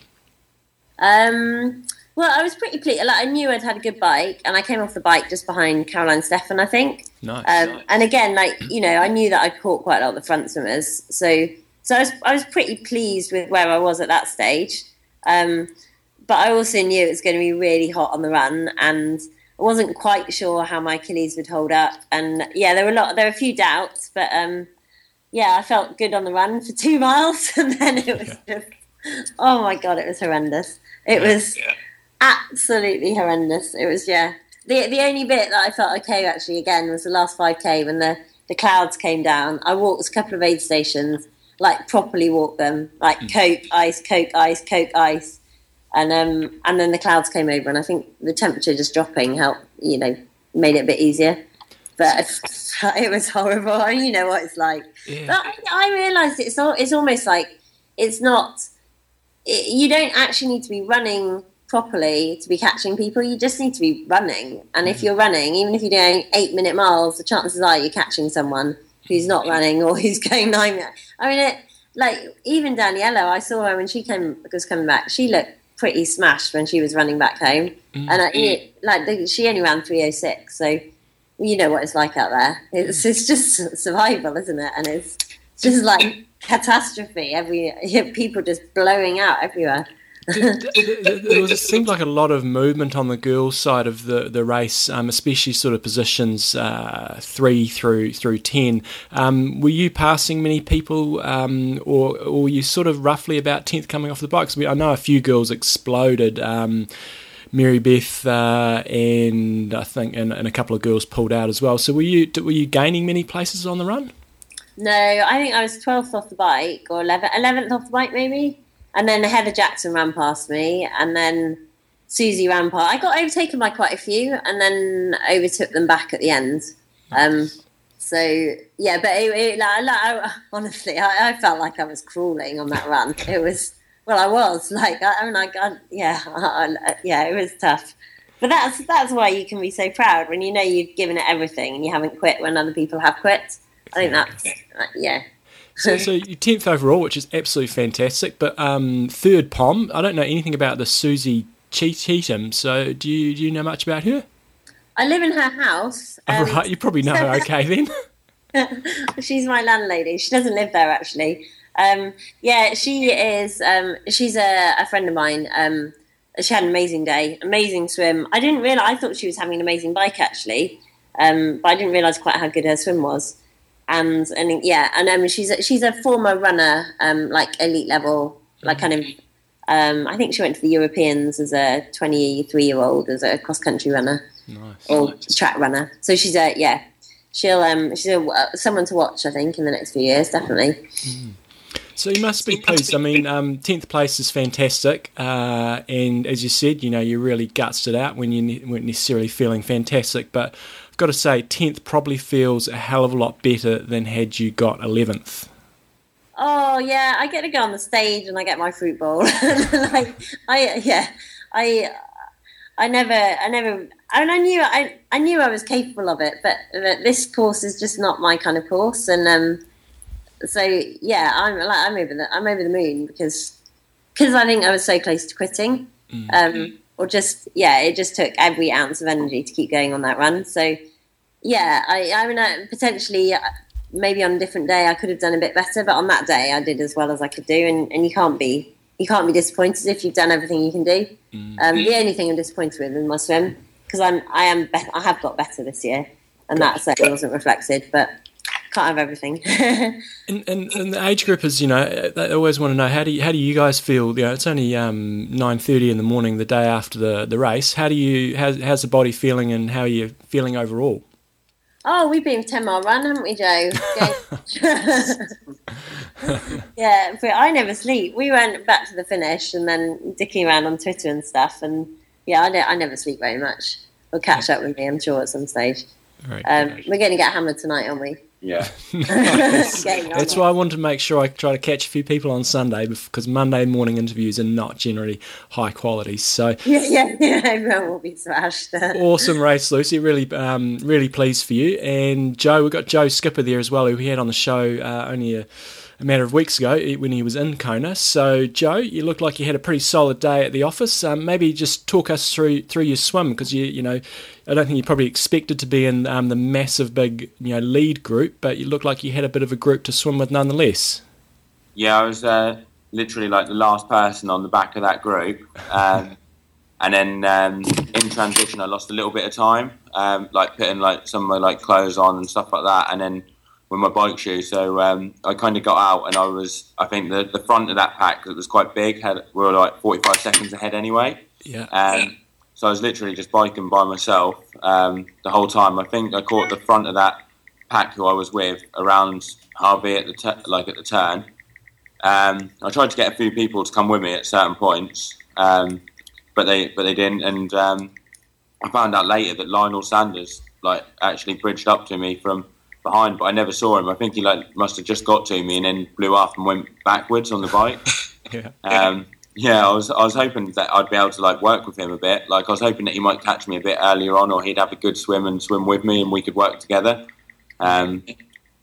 S5: Um, well, I was pretty pleased. Like, I knew I'd had a good bike, and I came off the bike just behind Caroline Steffen, I think.
S2: Nice.
S5: Um, and again, like you know, I knew that I caught quite a lot of the front swimmers, so so I was I was pretty pleased with where I was at that stage. Um, but I also knew it was going to be really hot on the run, and I wasn't quite sure how my Achilles would hold up. And yeah, there were a lot, there were a few doubts, but um, yeah, I felt good on the run for two [laughs] miles, and then it was just oh my god, it was horrendous. It was absolutely horrendous. It was yeah. The the only bit that I felt okay actually again was the last five k when the the clouds came down. I walked a couple of aid stations, like properly walked them, like coke ice, coke ice, coke ice, and um and then the clouds came over, and I think the temperature just dropping helped, you know, made it a bit easier. But [laughs] it was horrible. You know what it's like.
S2: Yeah.
S5: But I, I realised it's all, it's almost like it's not. It, you don't actually need to be running properly to be catching people. You just need to be running. And if you're running, even if you're doing eight minute miles, the chances are you're catching someone who's not running or [laughs] who's going nine. minute- I mean, it like even Daniela. I saw her when she came was coming back. She looked pretty smashed when she was running back home, mm. and I, mm. it, like the, she only ran three oh six. So you know what it's like out there. It's mm. it's just survival, isn't it? And it's just like [coughs] catastrophe. Every [laughs] people just blowing out everywhere.
S2: There was, it seemed like a lot of movement on the girls' side of the, the race, um, especially sort of positions uh, three through through ten. Um, were you passing many people, um, or, or were you sort of roughly about tenth coming off the bikes? I, I know a few girls exploded. Um, Mary Beth uh, and I think and, and a couple of girls pulled out as well. So were you were you gaining many places on the run?
S5: No, I think I was twelfth off the bike or 11th, 11th off the bike maybe, and then Heather Jackson ran past me, and then Susie ran past. I got overtaken by quite a few, and then overtook them back at the end. Um, so yeah, but it, it, like, like, I, [laughs] honestly, I, I felt like I was crawling on that run. It was well, I was [laughs] like, I, I mean, I, [laughs] I yeah, I, yeah, it was tough. But that's that's why you can be so proud when you know you've given it everything and you haven't quit when other people have quit. I think that's uh, yeah.
S2: So, so you're tenth overall, which is absolutely fantastic. But um, third pom, I don't know anything about the Susie Che- Cheetham. So do you do you know much about her?
S5: I live in her house.
S2: Oh,
S5: um,
S2: right, you probably know her [laughs] okay then. [laughs]
S5: she's my landlady. She doesn't live there actually. Um, yeah, she is. Um, she's a, a friend of mine. Um, she had an amazing day, amazing swim. I didn't realize. I thought she was having an amazing bike actually, um, but I didn't realize quite how good her swim was. And and yeah, and um, she's a, she's a former runner, um, like elite level, like kind of. Um, I think she went to the Europeans as a 23 year old as a cross country runner
S2: Nice.
S5: or track runner. So she's a yeah, she'll um she's a, someone to watch. I think in the next few years, definitely.
S2: So you must be pleased. I mean, um, tenth place is fantastic, uh, and as you said, you know you really gutsed it out when you ne- weren't necessarily feeling fantastic. But got to say, tenth probably feels a hell of a lot better than had you got eleventh.
S5: Oh yeah, I get to go on the stage and I get my fruit bowl. [laughs] like I yeah, I I never I never I mean I knew I I knew I was capable of it, but, but this course is just not my kind of course, and um, so yeah, I'm like I'm over the I'm over the moon because because I think I was so close to quitting, um, or just yeah, it just took every ounce of energy to keep going on that run. So yeah, I I mean I, potentially maybe on a different day I could have done a bit better, but on that day I did as well as I could do, and, and you can't be you can't be disappointed if you've done everything you can do. Um, the only thing I'm disappointed with is my swim because I'm I am be- I have got better this year, and that certainly wasn't reflected, but can't have everything. [laughs]
S2: And, and, and the age groupers, you know, they always want to know how do you, how do you guys feel? You know, it's only um, nine thirty in the morning, the day after the, the race. How do you how's, how's the body feeling, and how are you feeling overall?
S5: Oh, we've been ten mile run, haven't we, Joe? [laughs] yeah, but I never sleep. We went back to the finish and then dicking around on Twitter and stuff, and yeah, I, ne- I never sleep very much. We'll catch up with me, I'm sure, at some stage.
S2: Right.
S5: Um, we're going to get hammered tonight, aren't we?
S4: Yeah. [laughs] [laughs] [laughs]
S5: Getting
S2: That's why I wanted to make sure I try to catch a few people on Sunday because Monday morning interviews are not generally high quality. So
S5: Yeah, yeah, yeah, everyone will be smashed.
S2: awesome race, Lucy. Really, um, really pleased for you. And Joe, we've got Joe Skipper there as well, who we had on the show uh, only a, a matter of weeks ago when he was in Kona. So, Joe, you look like you had a pretty solid day at the office. Um, maybe just talk us through through your swim because you, you know, I don't think you probably expected to be in um, the massive big, you know, lead group, but you look like you had a bit of a group to swim with nonetheless.
S6: Yeah, I was uh, literally like the last person on the back of that group. Um, [laughs] and then um, in transition, I lost a little bit of time, um, like putting like some of my like clothes on and stuff like that. And then with my bike shoe, so um, I kind of got out, and I was, I think the, the front of that pack that was quite big had we were like 45 seconds ahead anyway.
S2: Yeah.
S6: Um, so I was literally just biking by myself um, the whole time. I think I caught the front of that pack who I was with around Hawi at the like at the turn. Um, I tried to get a few people to come with me at certain points, um, but they but they didn't. And um, I found out later that Lionel Sanders like actually bridged up to me from behind, but I never saw him. I think he like must have just got to me and then blew off and went backwards on the bike. [laughs]
S2: Yeah.
S6: Um, yeah, I was I was hoping that I'd be able to like work with him a bit. Like I was hoping that he might catch me a bit earlier on, or he'd have a good swim and swim with me, and we could work together. Um,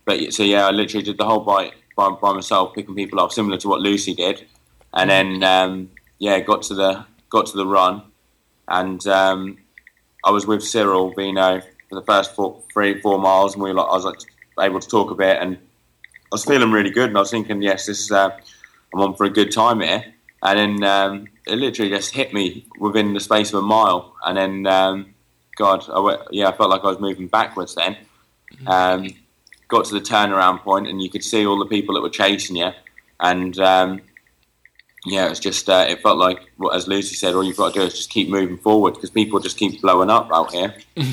S6: but so yeah, I literally did the whole bike by, by myself, picking people up, similar to what Lucy did, and then um, yeah, got to the got to the run, and um, I was with Cyril Viennot for the first four, three four miles, and we were like, I was like able to talk a bit, and I was feeling really good, and I was thinking, yes, this is uh, I'm on for a good time here. And then um, it literally just hit me within the space of a mile. And then, um, God, I went, yeah, I felt like I was moving backwards then. Um, got to the turnaround point, and you could see all the people that were chasing you. And um, yeah, it was just, uh, it felt like, as Lucy said, all you've got to do is just keep moving forward because people just keep blowing up out here. [laughs]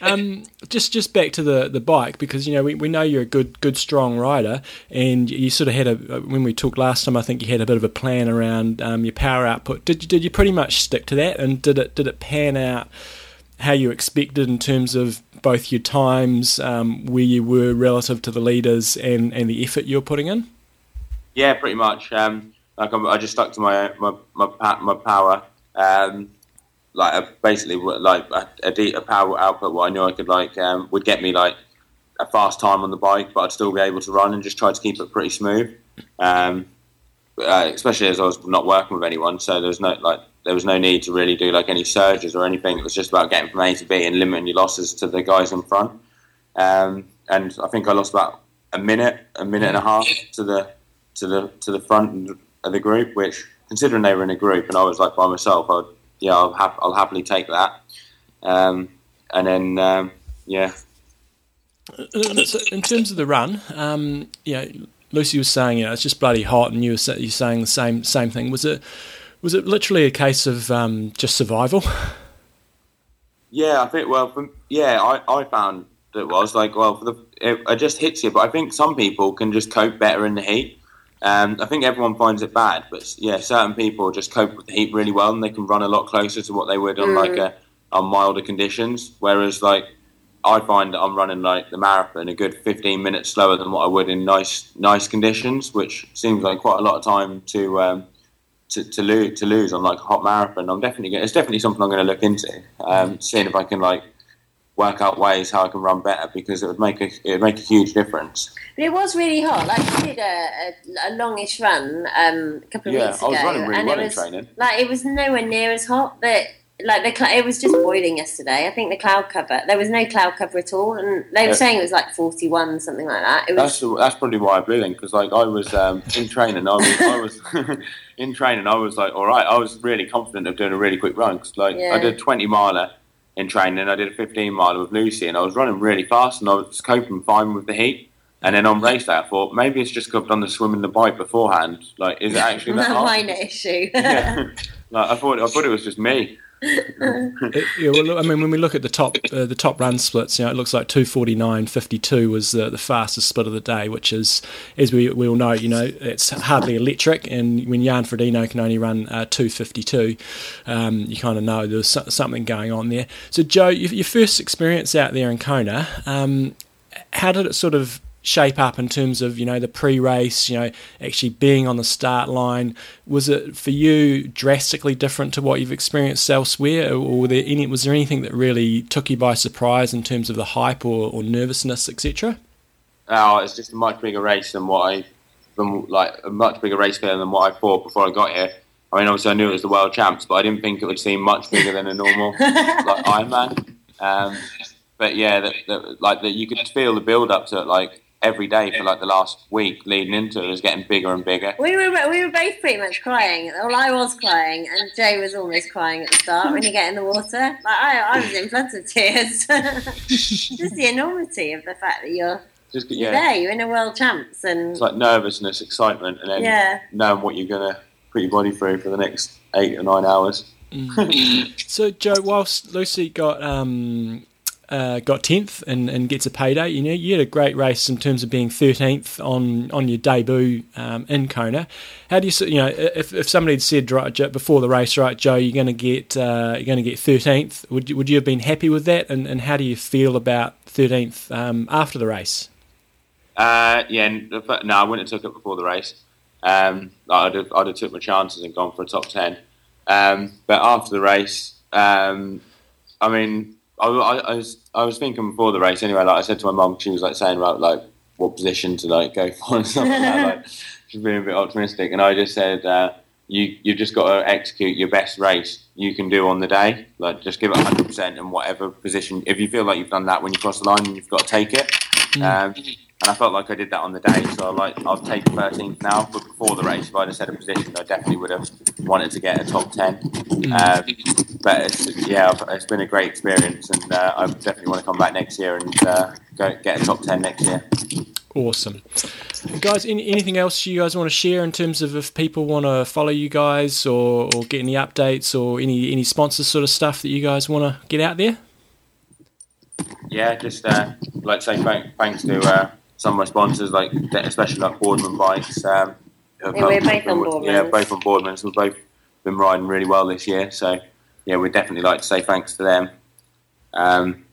S2: Um, just just back to the, the bike because you know we, we know you're a good good strong rider and you sort of had a when we talked last time I think you had a bit of a plan around um, your power output. Did you, did you pretty much stick to that and did it did it pan out how you expected in terms of both your times um, where you were relative to the leaders and, and the effort you're putting in?
S6: Yeah, pretty much. Um, like I'm, I just stuck to my my my, my power. Um, like uh, basically, like a, a power output. What I knew I could like um, would get me like a fast time on the bike, but I'd still be able to run and just try to keep it pretty smooth. Um, uh, especially as I was not working with anyone, so there was no like there was no need to really do like any surges or anything. It was just about getting from A to B and limiting your losses to the guys in front. Um, and I think I lost about a minute, a minute and a half to the to the to the front of the group. Which, considering they were in a group and I was like by myself, I'd yeah, I'll, hap- I'll happily take that. Um, and then um, yeah,
S2: Uh, so in terms of the run, um, know, Lucy was saying, you know, it's just bloody hot, and you were sa- you saying the same same thing. Was it was it literally a case of um, just survival?
S6: Yeah, I think. Well, from, yeah, I, I found that it was like well, for the it, it just hits you. But I think some people can just cope better in the heat. Um, I think everyone finds it bad, but yeah, certain people just cope with the heat really well, and they can run a lot closer to what they would on like a on milder conditions. Whereas like I find that I'm running like the marathon a good 15 minutes slower than what I would in nice nice conditions, which seems like quite a lot of time to. Um, to, to lose to lose on like a hot marathon. I'm definitely gonna, it's definitely something I'm going to look into. Um, seeing if I can like work out ways how I can run better because it would make a it would make a huge difference.
S5: But it was really hot. Like I did a, a, a longish run um, a couple of
S6: Yeah,
S5: weeks
S6: I was running really well
S5: it
S6: in training.
S5: like it was nowhere near as hot. But like the cl- it was just boiling yesterday. I think the cloud cover there was no cloud cover at all, and they were
S6: Yeah.
S5: saying it was like forty one something like that. It was
S6: That's the- that's probably why I blew in because like I was um, in training, I was, I was [laughs] in training, I was like all right, I was really confident of doing a really quick run because like
S5: Yeah.
S6: I did a 20 miler in training, I did a 15 miler with Lucy, and I was running really fast and I was coping fine with the heat. And then on race day, I thought maybe it's just because I've done the swim and the bike beforehand. Like, is it [laughs] actually that
S5: not
S6: hot?
S5: minor issue. [laughs]
S6: yeah. Like, I thought I thought it was just me.
S2: It, yeah, well, look, I mean, when we look at the top uh, the top run splits, you know, it looks like two forty nine fifty two was the, the fastest split of the day, which is, as we, we all know, you know, it's hardly electric. And when Jan Frodeno can only run uh, two fifty two, um, you kind of know there's so- something going on there. So, Joe, your, your first experience out there in Kona, um, how did it sort of shape up in terms of you know the pre-race you know actually being on the start line was it for you drastically different to what you've experienced elsewhere or were there any was there anything that really took you by surprise in terms of the hype or, or nervousness etc
S6: Oh, it's just a much bigger race than what I, than like a much bigger race field than what I thought before I got here. I mean, obviously I knew it was the world champs, but I didn't think it would seem much bigger than a normal [laughs] like Ironman. Um, but yeah, that, that, like that, you could feel the build up to it, like every day for like the last week leading into it, it was getting bigger and bigger.
S5: We were we were both pretty much crying. Well, I was crying, and Jay was almost crying at the start when you get in the water. Like I, I was in floods of tears. [laughs] Just the enormity of the fact that you're
S6: Just yeah,
S5: there, you're in a world champs, and
S6: it's like nervousness, excitement, and then
S5: yeah,
S6: knowing what you're gonna put your body through for the next eight or nine hours. [laughs]
S2: so joe whilst lucy got um uh, got tenth and, and gets a payday. You know, you had a great race in terms of being thirteenth on, on your debut um, in Kona. How do you, you know, if, if somebody had said right before the race, right, Joe, you're going to get uh, you're going to get thirteenth, would you, would you have been happy with that? And, and how do you feel about thirteenth um, after the race?
S6: Uh, yeah, no, I wouldn't have took it before the race. Um, I'd have, I'd have took my chances and gone for a top ten. Um, but after the race, um, I mean, I, I, I was I was thinking before the race anyway. Like I said to my mum, she was like saying about like what position to like go for and stuff like that. Like [laughs] she's being a bit optimistic, and I just said. Uh, you you've just got to execute your best race you can do on the day. Like just give it hundred percent in whatever position. If you feel like you've done that when you cross the line, you've got to take it. Um, and I felt like I did that on the day. So I like I'll take 13th now. But before the race, if I'd have set a position, I definitely would have wanted to get a top 10. Um, but it's, yeah, it's been a great experience, and uh, I definitely want to come back next year and uh, go get a top 10 next year.
S2: Awesome, guys. Any, anything else you guys want to share in terms of if people want to follow you guys or, or get any updates or any any sponsors sort of stuff that you guys want to get out there?
S6: Yeah, just uh, like to say thanks to uh, some of my sponsors, like especially like Boardman Bikes. Um,
S5: Yeah, we're both on
S6: Yeah,
S5: Boardmans.
S6: both on Boardmans. We've both been riding really well this year. So yeah, we'd definitely like to say thanks to them. Um,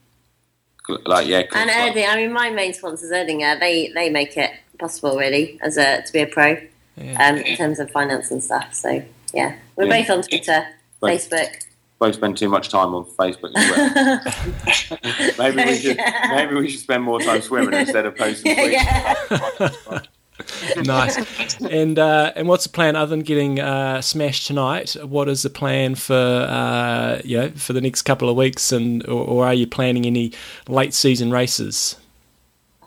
S6: like yeah,
S5: and Erding. I mean, my main sponsors, Erdinger, they they make it possible really as a to be a pro
S2: Yeah.
S5: um, in terms of finance and stuff. So yeah, we're
S6: Yeah.
S5: both on Twitter,
S6: Right.
S5: Facebook.
S6: Both spend too much time on Facebook and Twitter. [laughs] maybe we should
S5: Yeah.
S6: maybe we should spend more time swimming instead of posting tweets. [laughs]
S5: yeah. [laughs]
S2: nice. And uh, and what's the plan other than getting uh, smashed tonight? What is the plan for uh, you know for the next couple of weeks, and or, or are you planning any late season races?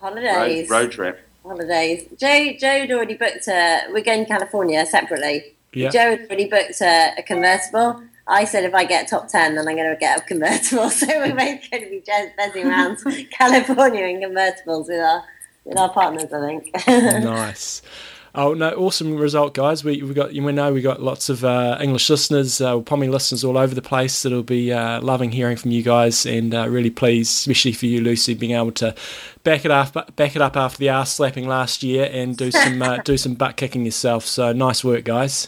S6: Road,
S5: Holidays.
S6: road trip.
S5: Holidays. Joe Joe had already booked a. We're going to California separately.
S2: Yeah.
S5: Joe had already booked a, a convertible. I said if I get top ten, then I'm going to get a convertible. [laughs] So we're both going to be buzzing around [laughs] California in convertibles with our with our partners. I think. [laughs]
S2: nice. Oh no! Awesome result, guys. We we got you know we got lots of uh, English listeners, uh, Pommy listeners all over the place. That'll be uh, loving hearing from you guys, and uh, really pleased, especially for you, Lucy, being able to back it up, back it up after the ass slapping last year, and do some uh, do some butt kicking yourself. So nice work, guys.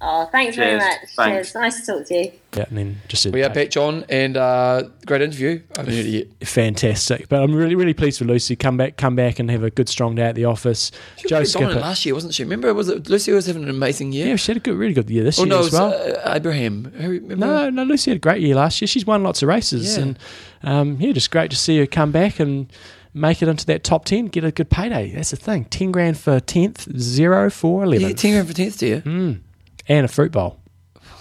S5: Oh, thanks very much.
S6: Thanks.
S5: Cheers. Nice to talk to you.
S2: Yeah, and then just
S1: Well, yeah, Pat John, and uh, great interview. I haven't heard it yet.
S2: fantastic. But I'm really really pleased for Lucy. Come back, come back, and have a good strong day at the office.
S1: She was
S2: Joe
S1: pretty dominant
S2: Skipper.
S1: last year, wasn't she? Remember, was it Lucy was having an amazing year?
S2: Yeah, she had a good, really good year this
S1: oh
S2: year
S1: no, it
S2: as
S1: was,
S2: well.
S1: uh, Abraham. Remember?
S2: No, no, Lucy had a great year last year. She's won lots of races,
S1: Yeah.
S2: and um, yeah, just great to see her come back and make it into that top ten, get a good payday. That's the thing. Ten grand for tenth, zero for
S1: Yeah,
S2: eleventh,
S1: ten grand for tenth, dear.
S2: And a fruit bowl.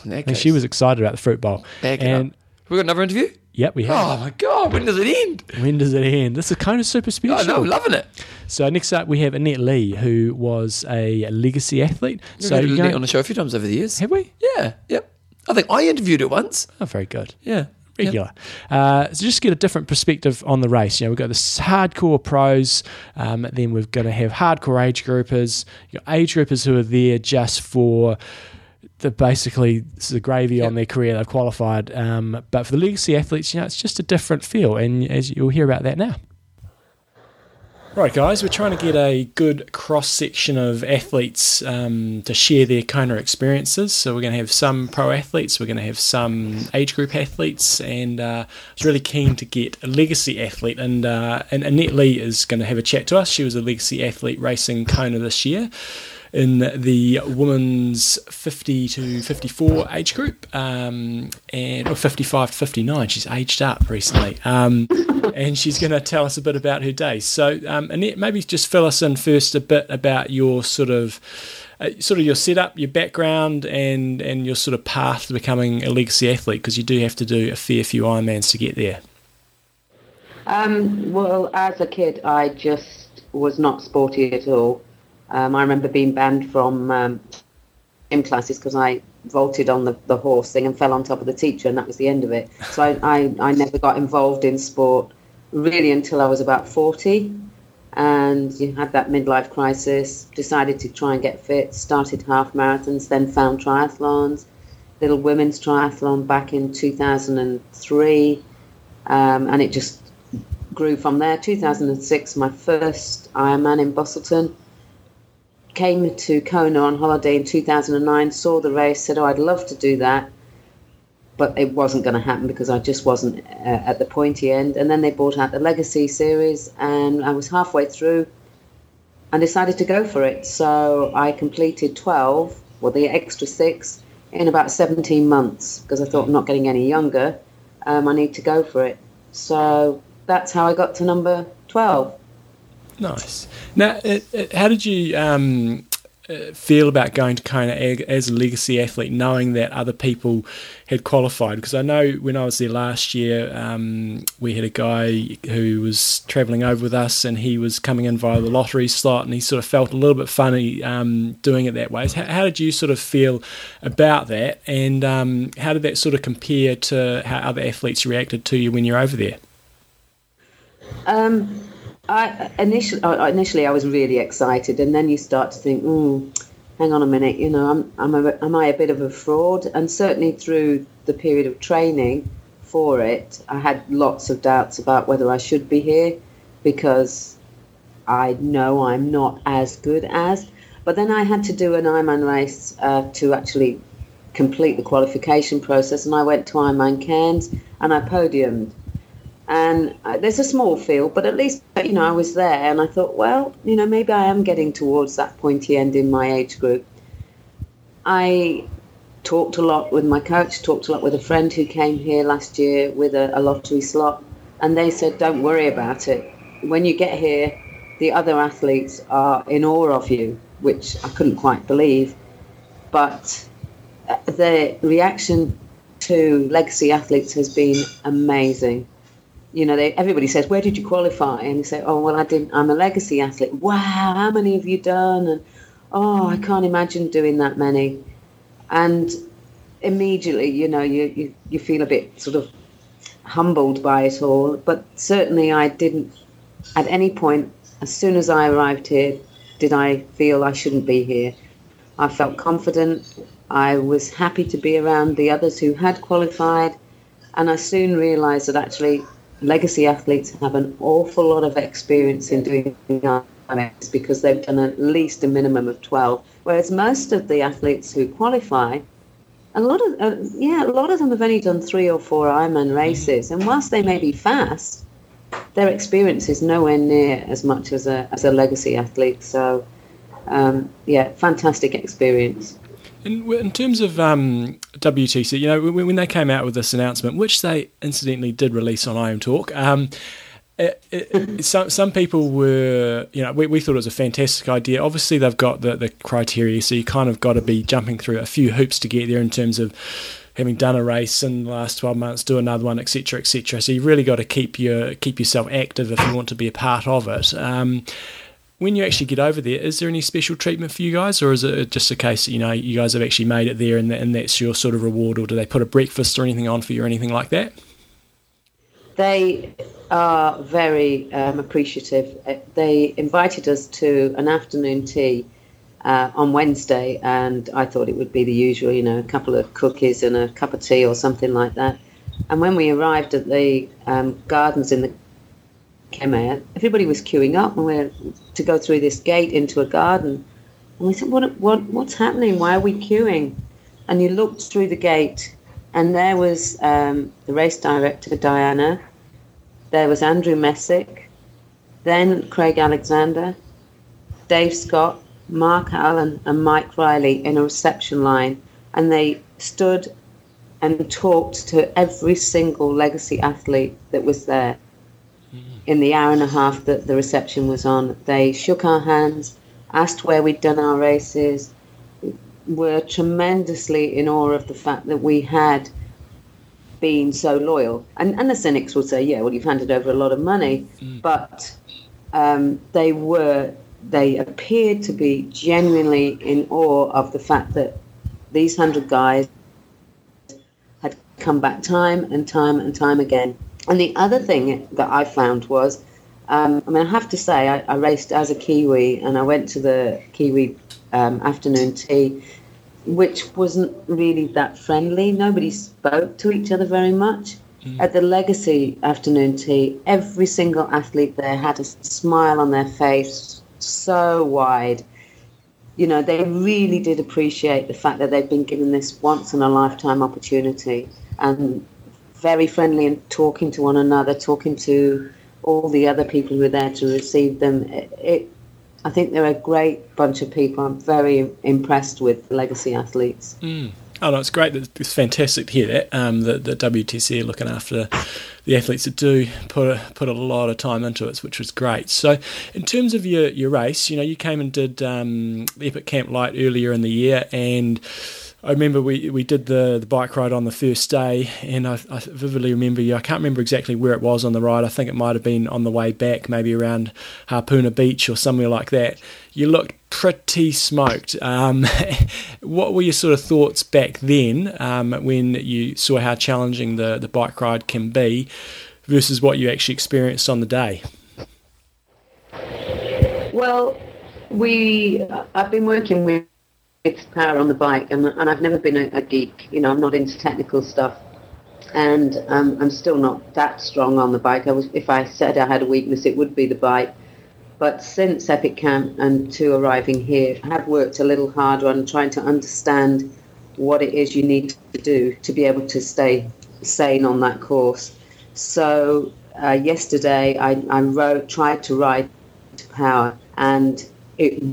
S2: And she was excited about the fruit bowl.
S1: Back
S2: and.
S1: We got another interview.
S2: yep, we have.
S1: Oh my god, when does it end?
S2: When does it end? This is kind of super
S1: Oh,
S2: special.
S1: no, I'm loving it.
S2: So next up, we have Annette Lee, who was a legacy athlete.
S1: So
S2: So
S1: we've
S2: you know,
S1: Annette on the show a few times over the years.
S2: have we?
S1: Yeah, yep. I think I interviewed her once.
S2: Oh, very good.
S1: Yeah,
S2: regular. Uh, so just get a different perspective on the race. You know, we've got this hardcore pros, um, then we're going to have hardcore age groupers. You got age groupers who are there just for the basically this is the gravy on their career. They've qualified, um, but for the legacy athletes, you know, it's just a different feel, and as you'll hear about that now. Right, guys, we're trying to get a good cross section of athletes um, to share their Kona experiences. So, we're going to have some pro athletes, we're going to have some age group athletes, and uh, I was really keen to get a legacy athlete. And, uh, and Annette Lee is going to have a chat to us. She was a legacy athlete racing Kona this year in the women's 50 to 54 age group, um, and or 55 to 59. She's aged up recently, um, and she's going to tell us a bit about her day. So, um, Annette, maybe just fill us in first a bit about your sort of. Uh, sort of your setup, your background, and and your sort of path to becoming a legacy athlete, because you do have to do a fair few Ironmans to get there.
S7: Um, well, as a kid, I just was not sporty at all. Um, I remember being banned from um, gym classes because I vaulted on the, the horse thing and fell on top of the teacher, and that was the end of it. So I, I, I never got involved in sport really until I was about 40. And you had that midlife crisis, decided to try and get fit, started half marathons, then found triathlons, little women's triathlon back in 2003. Um, and it just grew from there. 2006, my first Ironman in Busselton. Came to Kona on holiday in 2009, saw the race, said, Oh, I'd love to do that. But it wasn't going to happen because I just wasn't uh, at the pointy end. And then they brought out the Legacy series, and I was halfway through and decided to go for it. So I completed 12, well, the extra six, in about 17 months because I thought I'm not getting any younger. Um, I need to go for it. So that's how I got to number 12.
S2: Nice. Now, uh, uh, how did you um, uh, feel about going to Kona as a legacy athlete, knowing that other people had qualified? Because I know when I was there last year, um, we had a guy who was travelling over with us, and he was coming in via the lottery slot, and he sort of felt a little bit funny um, doing it that way. How, how did you sort of feel about that, and um, how did that sort of compare to how other athletes reacted to you when you're over there?
S7: Um, I initially, initially I was really excited, and then you start to think, mm, hang on a minute, you know, I'm, I'm a, am I a bit of a fraud? And certainly through the period of training for it, I had lots of doubts about whether I should be here because I know I'm not as good as. But then I had to do an Ironman race uh, to actually complete the qualification process, and I went to Ironman Cairns and I podiumed. And uh, there's a small field, but at least you know I was there, and I thought, well, you know, maybe I am getting towards that pointy end in my age group. I talked a lot with my coach, talked a lot with a friend who came here last year with a, a lottery slot, and they said, don't worry about it. When you get here, the other athletes are in awe of you, which I couldn't quite believe. But uh, the reaction to legacy athletes has been amazing you know, they, everybody says, "Where did you qualify?" And you say, "Oh, well, I didn't. I'm a legacy athlete." Wow, how many have you done? And oh, I can't imagine doing that many. And immediately, you know, you, you, you feel a bit sort of humbled by it all. But certainly, I didn't at any point. As soon as I arrived here, did I feel I shouldn't be here. I felt confident. I was happy to be around the others who had qualified, and I soon realised that actually legacy athletes have an awful lot of experience in doing RMX because they've done at least a minimum of 12, whereas most of the athletes who qualify a lot of uh, yeah, a lot of them have only done three or four Ironman races, and whilst they may be fast, their experience is nowhere near as much as a as a legacy athlete. So, um, yeah, fantastic experience.
S2: In, in terms of um, WTC, you know, when, when, they came out with this announcement, which they incidentally did release on IMTalk, um, it, it, [laughs] some some people were, you know, we, we thought it was a fantastic idea. Obviously, they've got the, the criteria, so you kind of got to be jumping through a few hoops to get there in terms of having done a race in the last 12 months, do another one, etc., etc. So you've really got to keep your keep yourself active if you want to be a part of it. Um, when you actually get over there, is there any special treatment for you guys, or is it just a case that you know you guys have actually made it there and, and that's your sort of reward, or do they put a breakfast or anything on for you or anything like that?
S7: They are very um, appreciative. Uh, they invited us to an afternoon tea uh, on Wednesday, and I thought it would be the usual, you know, a couple of cookies and a cup of tea or something like that. And when we arrived at the um, gardens in the Kenmare, everybody was queuing up and we're to go through this gate into a garden. And we said, what, what, what's happening? Why are we queuing? And you looked through the gate, and there was um, the race director, Diana, there was Andrew Messick, then Craig Alexander, Dave Scott, Mark Allen, and Mike Riley in a reception line, and they stood and talked to every single legacy athlete that was there. In the hour and a half that the reception was on. They shook our hands, asked where we'd done our races, were tremendously in awe of the fact that we had been so loyal. And, and the cynics will say, yeah, well, you've handed over a lot of money. Mm. But um, they were, they appeared to be genuinely in awe of the fact that these hundred guys had come back time and time and time again. And the other thing that I found was, um, I mean, I have to say, I, I, raced as a Kiwi and I went to the Kiwi um, afternoon tea which wasn't really that friendly. Nobody spoke to each other very much. Mm. At the Legacy afternoon tea, every single athlete there had a smile on their face, so wide. You know, they really did appreciate the fact that they've been given this once in a lifetime opportunity and very friendly and talking to one another, talking to all the other people who were there to receive them. It, it I think they're a great bunch of people. I'm very impressed with legacy athletes.
S2: Mm. Oh no, it's great. It's fantastic to hear that. Um, the, the WTC are looking after the athletes that do put a, put a lot of time into it, which was great. So, in terms of your, your race, you know, you came and did um, Epic Camp Light earlier in the year, and I remember we, we did the, the bike ride on the first day, and I, I, vividly remember you. I can't remember exactly where it was on the ride. I think it might have been on the way back, maybe around Hapuna Beach or somewhere like that. You looked pretty smoked. Um, [laughs] what were your sort of thoughts back then um, when you saw how challenging the, the bike ride can be versus what you actually experienced on the day?
S7: Well, we I've been working with power on the bike, and, and I've never been a, a, geek. You know, I'm not into technical stuff, and um, I'm still not that strong on the bike. I was, if I said I had a weakness, it would be the bike. But since Epic Camp and to arriving here, I have worked a little harder on trying to understand what it is you need to do to be able to stay sane on that course. So uh, yesterday, I, I rode, tried to ride to power, and it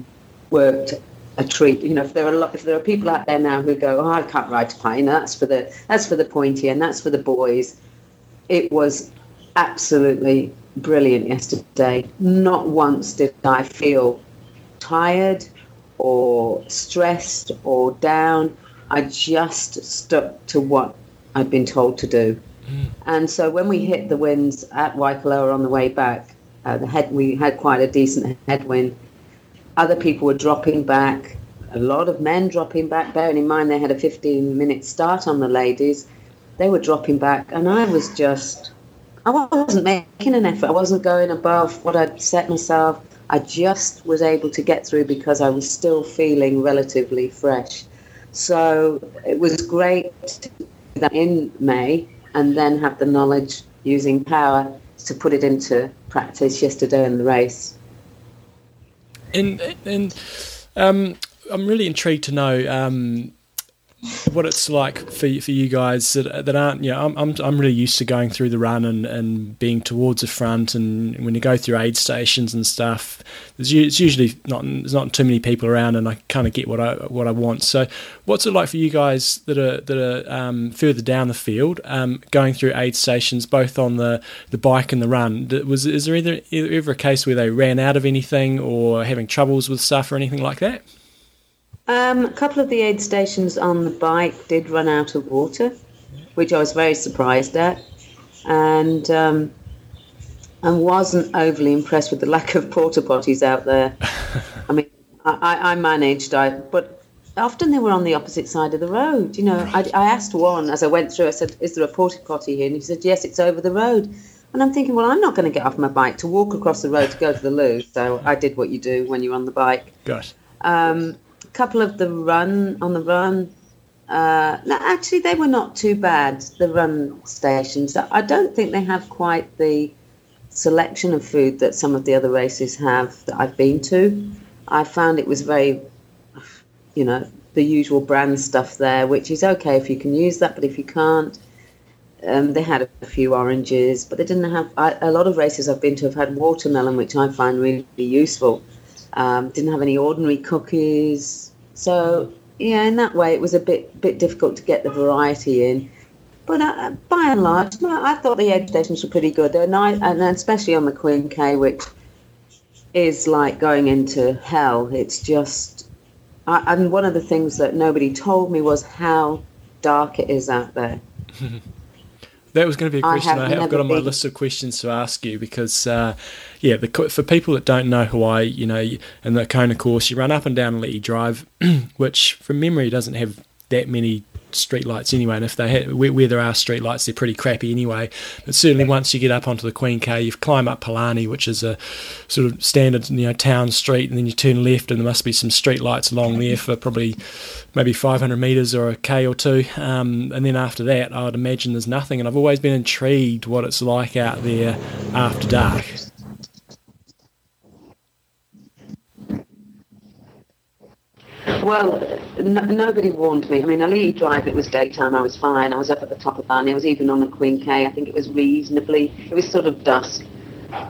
S7: worked a treat. You know, if there are a lot, if there are people out there now who go, "Oh, I can't ride to pine," that's for the that's for the pointy and that's for the boys. It was absolutely brilliant yesterday. Not once did I feel tired or stressed or down. I just stuck to what I'd been told to do. Mm. And so when we hit the winds at Waikoloa on the way back, uh, the head we had quite a decent headwind other people were dropping back. A lot of men dropping back. Bearing in mind they had a 15 minute start on the ladies, they were dropping back, and I was just, I wasn't making an effort. I wasn't going above what I'd set myself. I just was able to get through because I was still feeling relatively fresh. So it was great that in May and then have the knowledge using power to put it into practice yesterday in the race.
S2: And and um, I'm really intrigued to know um, what it's like for for you guys that, that aren't you know I'm, I'm I'm really used to going through the run and, and being towards the front. And when you go through aid stations and stuff there's it's usually not there's not too many people around and I kind of get what I what I want. So what's it like for you guys that are that are um, further down the field um, going through aid stations both on the, the bike and the run? Was is there either, ever a case where they ran out of anything or having troubles with stuff or anything like that
S7: um, a couple of the aid stations on the bike did run out of water, which I was very surprised at, and um, I wasn't overly impressed with the [laughs] lack of porta potties out there. [laughs] I mean, I, I managed, I but often they were on the opposite side of the road. You know, I, I asked one as I went through. I said, "Is there a porta potty here?" And he said, "Yes, it's over the road." And I'm thinking, well, I'm not going to get off my bike to walk across the road to go to the loo. So I did what you do when you're on the bike.
S2: Gosh.
S7: Um, couple of the run on the run. Uh, no, actually, they were not too bad. The run stations. I don't think they have quite the selection of food that some of the other races have that I've been to. I found it was very, you know, the usual brand stuff there, which is okay if you can use that, but if you can't, um, they had a few oranges, but they didn't have. I, a lot of races I've been to have had watermelon, which I find really useful. Um, didn't have any ordinary cookies. So yeah, in that way, it was a bit bit difficult to get the variety in. But uh, by and large, I thought the aid stations were pretty good. They're nice, and especially on the Queen K, which is like going into hell. It's just, I, and one of the things that nobody told me was how dark it is out there. [laughs]
S2: That was going to be a question I have, I have got on my been. list of questions to ask you because, uh, yeah, the, for people that don't know Hawaii, you know, in the Kona course, you run up and down Ali'i Drive, [clears throat] which from memory doesn't have that many streetlights anyway. And if they ha- where, there are streetlights, they're pretty crappy anyway. But certainly once you get up onto the Queen K, you climb up Palani, which is a sort of standard you know town street, and then you turn left, and there must be some streetlights along there for probably maybe 500 meters or a k or two. Um, and then after that, I would imagine there's nothing. And I've always been intrigued what it's like out there after dark.
S7: Well, nobody warned me. I mean, Ali'i Drive, it was daytime, I was fine. I was up at the top of Palani. I was even on the Queen K. I think it was reasonably, it was sort of dusk.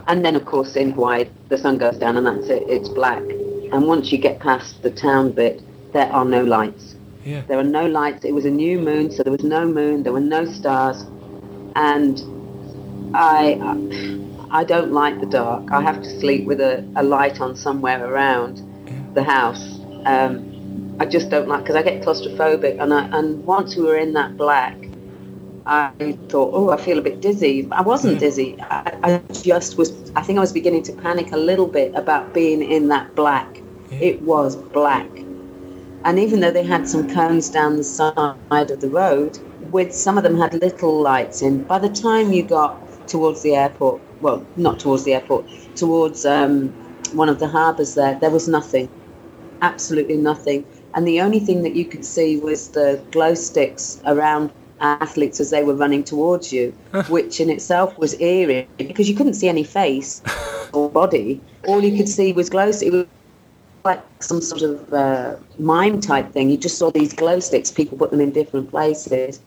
S7: And then, of course, in Hawaii, the sun goes down and that's it. It's black. And once you get past the town bit, there are no lights.
S2: Yeah.
S7: There are no lights. It was a new moon, so there was no moon. There were no stars. And I, I don't like the dark. I have to sleep with a, a light on somewhere around the house. Um, I just don't like because I get claustrophobic, and I, and once we were in that black, I thought, oh, I feel a bit dizzy. I wasn't mm. dizzy. I, I, just was. I think I was beginning to panic a little bit about being in that black. Yeah. It was black, and even though they had some cones down the side of the road, with some of them had little lights in. By the time you got towards the airport, well, not towards the airport, towards um, one of the harbours there, there was nothing, absolutely nothing and the only thing that you could see was the glow sticks around athletes as they were running towards you, [laughs] which in itself was eerie because you couldn't see any face [laughs] or body. All you could see was glow sticks. It was like some sort of uh, mime type thing. You just saw these glow sticks, people put them in different places.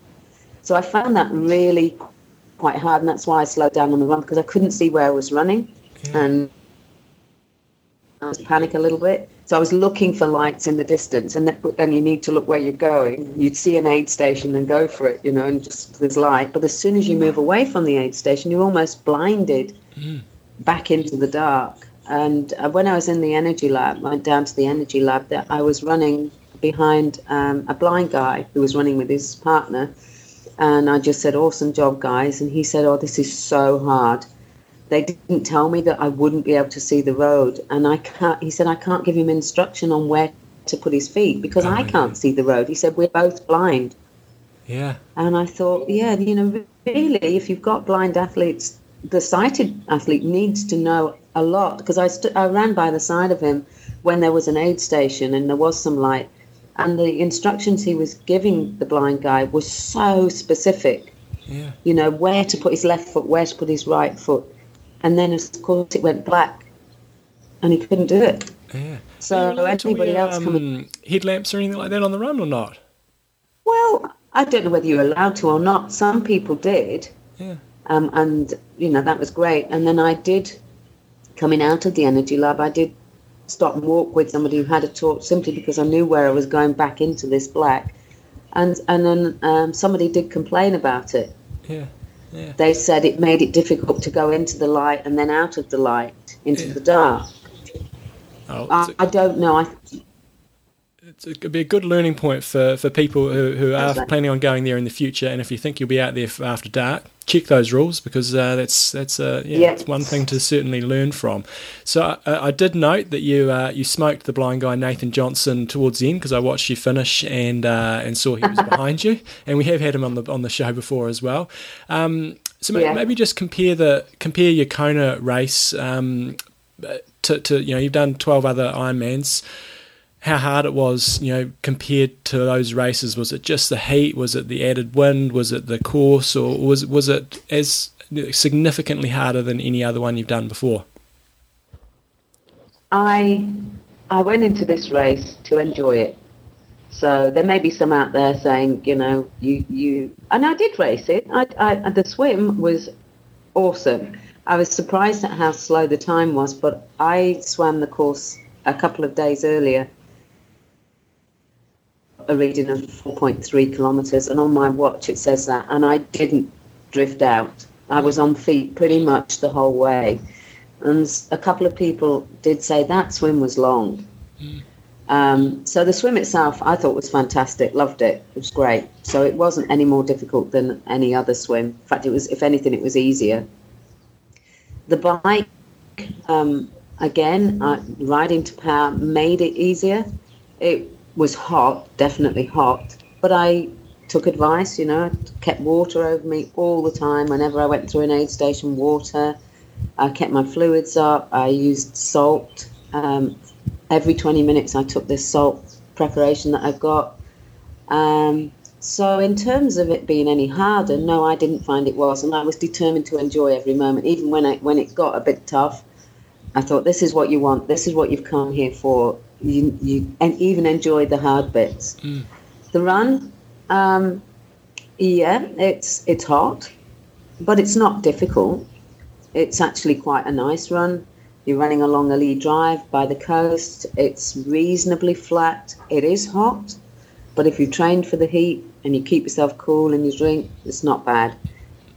S7: So I found that really quite hard, and that's why I slowed down on the run because I couldn't see where I was running, yeah. and I was panic a little bit. So I was looking for lights in the distance, and then you need to look where you're going. You'd see an aid station and go for it, you know, and just there's light. But as soon as you move away from the aid station, you're almost blinded mm. back into the dark. And uh, when I was in the energy lab, I went down to the energy lab. That I was running behind um, a blind guy who was running with his partner, and I just said, "Awesome job, guys!" And he said, "Oh, this is so hard." They didn't tell me that I wouldn't be able to see the road. And I can't, he said, I can't give him instruction on where to put his feet because oh, I can't yeah. see the road. He said, we're both blind.
S2: Yeah.
S7: And I thought, yeah, you know, really, if you've got blind athletes the sighted athlete needs to know a lot because I, st- I ran by the side of him when there was an aid station and there was some light, and the instructions he was giving the blind guy was so specific.
S2: Yeah.
S7: You know where to put his left foot, where to put his right foot, and then of course it went black, and he couldn't do it.
S2: Yeah.
S7: So
S2: Are you allowed to
S7: anybody else coming
S2: um, headlamps or anything like that on the run or not?
S7: Well, I don't know whether you're allowed to or not. Some people did.
S2: Yeah.
S7: Um, and, you know, that was great. And then I did, coming out of the energy lab, I did stop and walk with somebody who had a torch simply because I knew where I was going back into this black. And, and then um, somebody did complain about it.
S2: Yeah.
S7: They said it made it difficult to go into the light and then out of the light into
S2: Yeah.
S7: the dark.
S2: Oh,
S7: I, I don't know. I,
S2: it's it could be a good learning point for, for people who, who are planning on going there in the future. And if you think you'll be out there after dark, check those rules because uh, that's that's uh, yeah,
S7: Yeah.
S2: it's one thing to certainly learn from. So uh, I did note that you uh, you smoked the blind guy Nathan Johnson towards the end because I watched you finish and uh, and saw he was [laughs] behind you, and we have had him on the on the show before as well. Um, so
S7: Yeah.
S2: maybe just compare the compare your Kona race um, to, to you know you've done twelve other Ironmans how hard it was, you know, compared to those races. Was it just the heat? Was it the added wind? Was it the course, or was was it as significantly harder than any other one you've done before?
S7: I I went into this race to enjoy it. So there may be some out there saying, you know, you you and I did race it. I, I the swim was awesome. I was surprised at how slow the time was, but I swam the course a couple of days earlier. A reading of 4.3 kilometers, and on my watch it says that, and I didn't drift out. I was on feet pretty much the whole way and a couple of people did say that swim was long. Um, so the swim itself, I thought was fantastic. Loved it. It was great. So it wasn't any more difficult than any other swim. In fact, it was, if anything, it was easier. The bike, um, again, uh, riding to power made it easier. It was hot, definitely hot, but I took advice. You know, I kept water over me all the time. Whenever I went through an aid station, water. I kept my fluids up. I used salt. Um, every 20 minutes, I took this salt preparation that I've got. Um, so, in terms of it being any harder, no, I didn't find it was, and I was determined to enjoy every moment, even when I, when it got a bit tough. I thought, this is what you want. This is what you've come here for. You, you and even enjoy the hard bits. The run, um, yeah, it's it's hot, but it's not difficult. It's actually quite a nice run. You're running along Ali'i Drive by the coast. It's reasonably flat. It is hot, but if you trained for the heat and you keep yourself cool and you drink, it's not bad.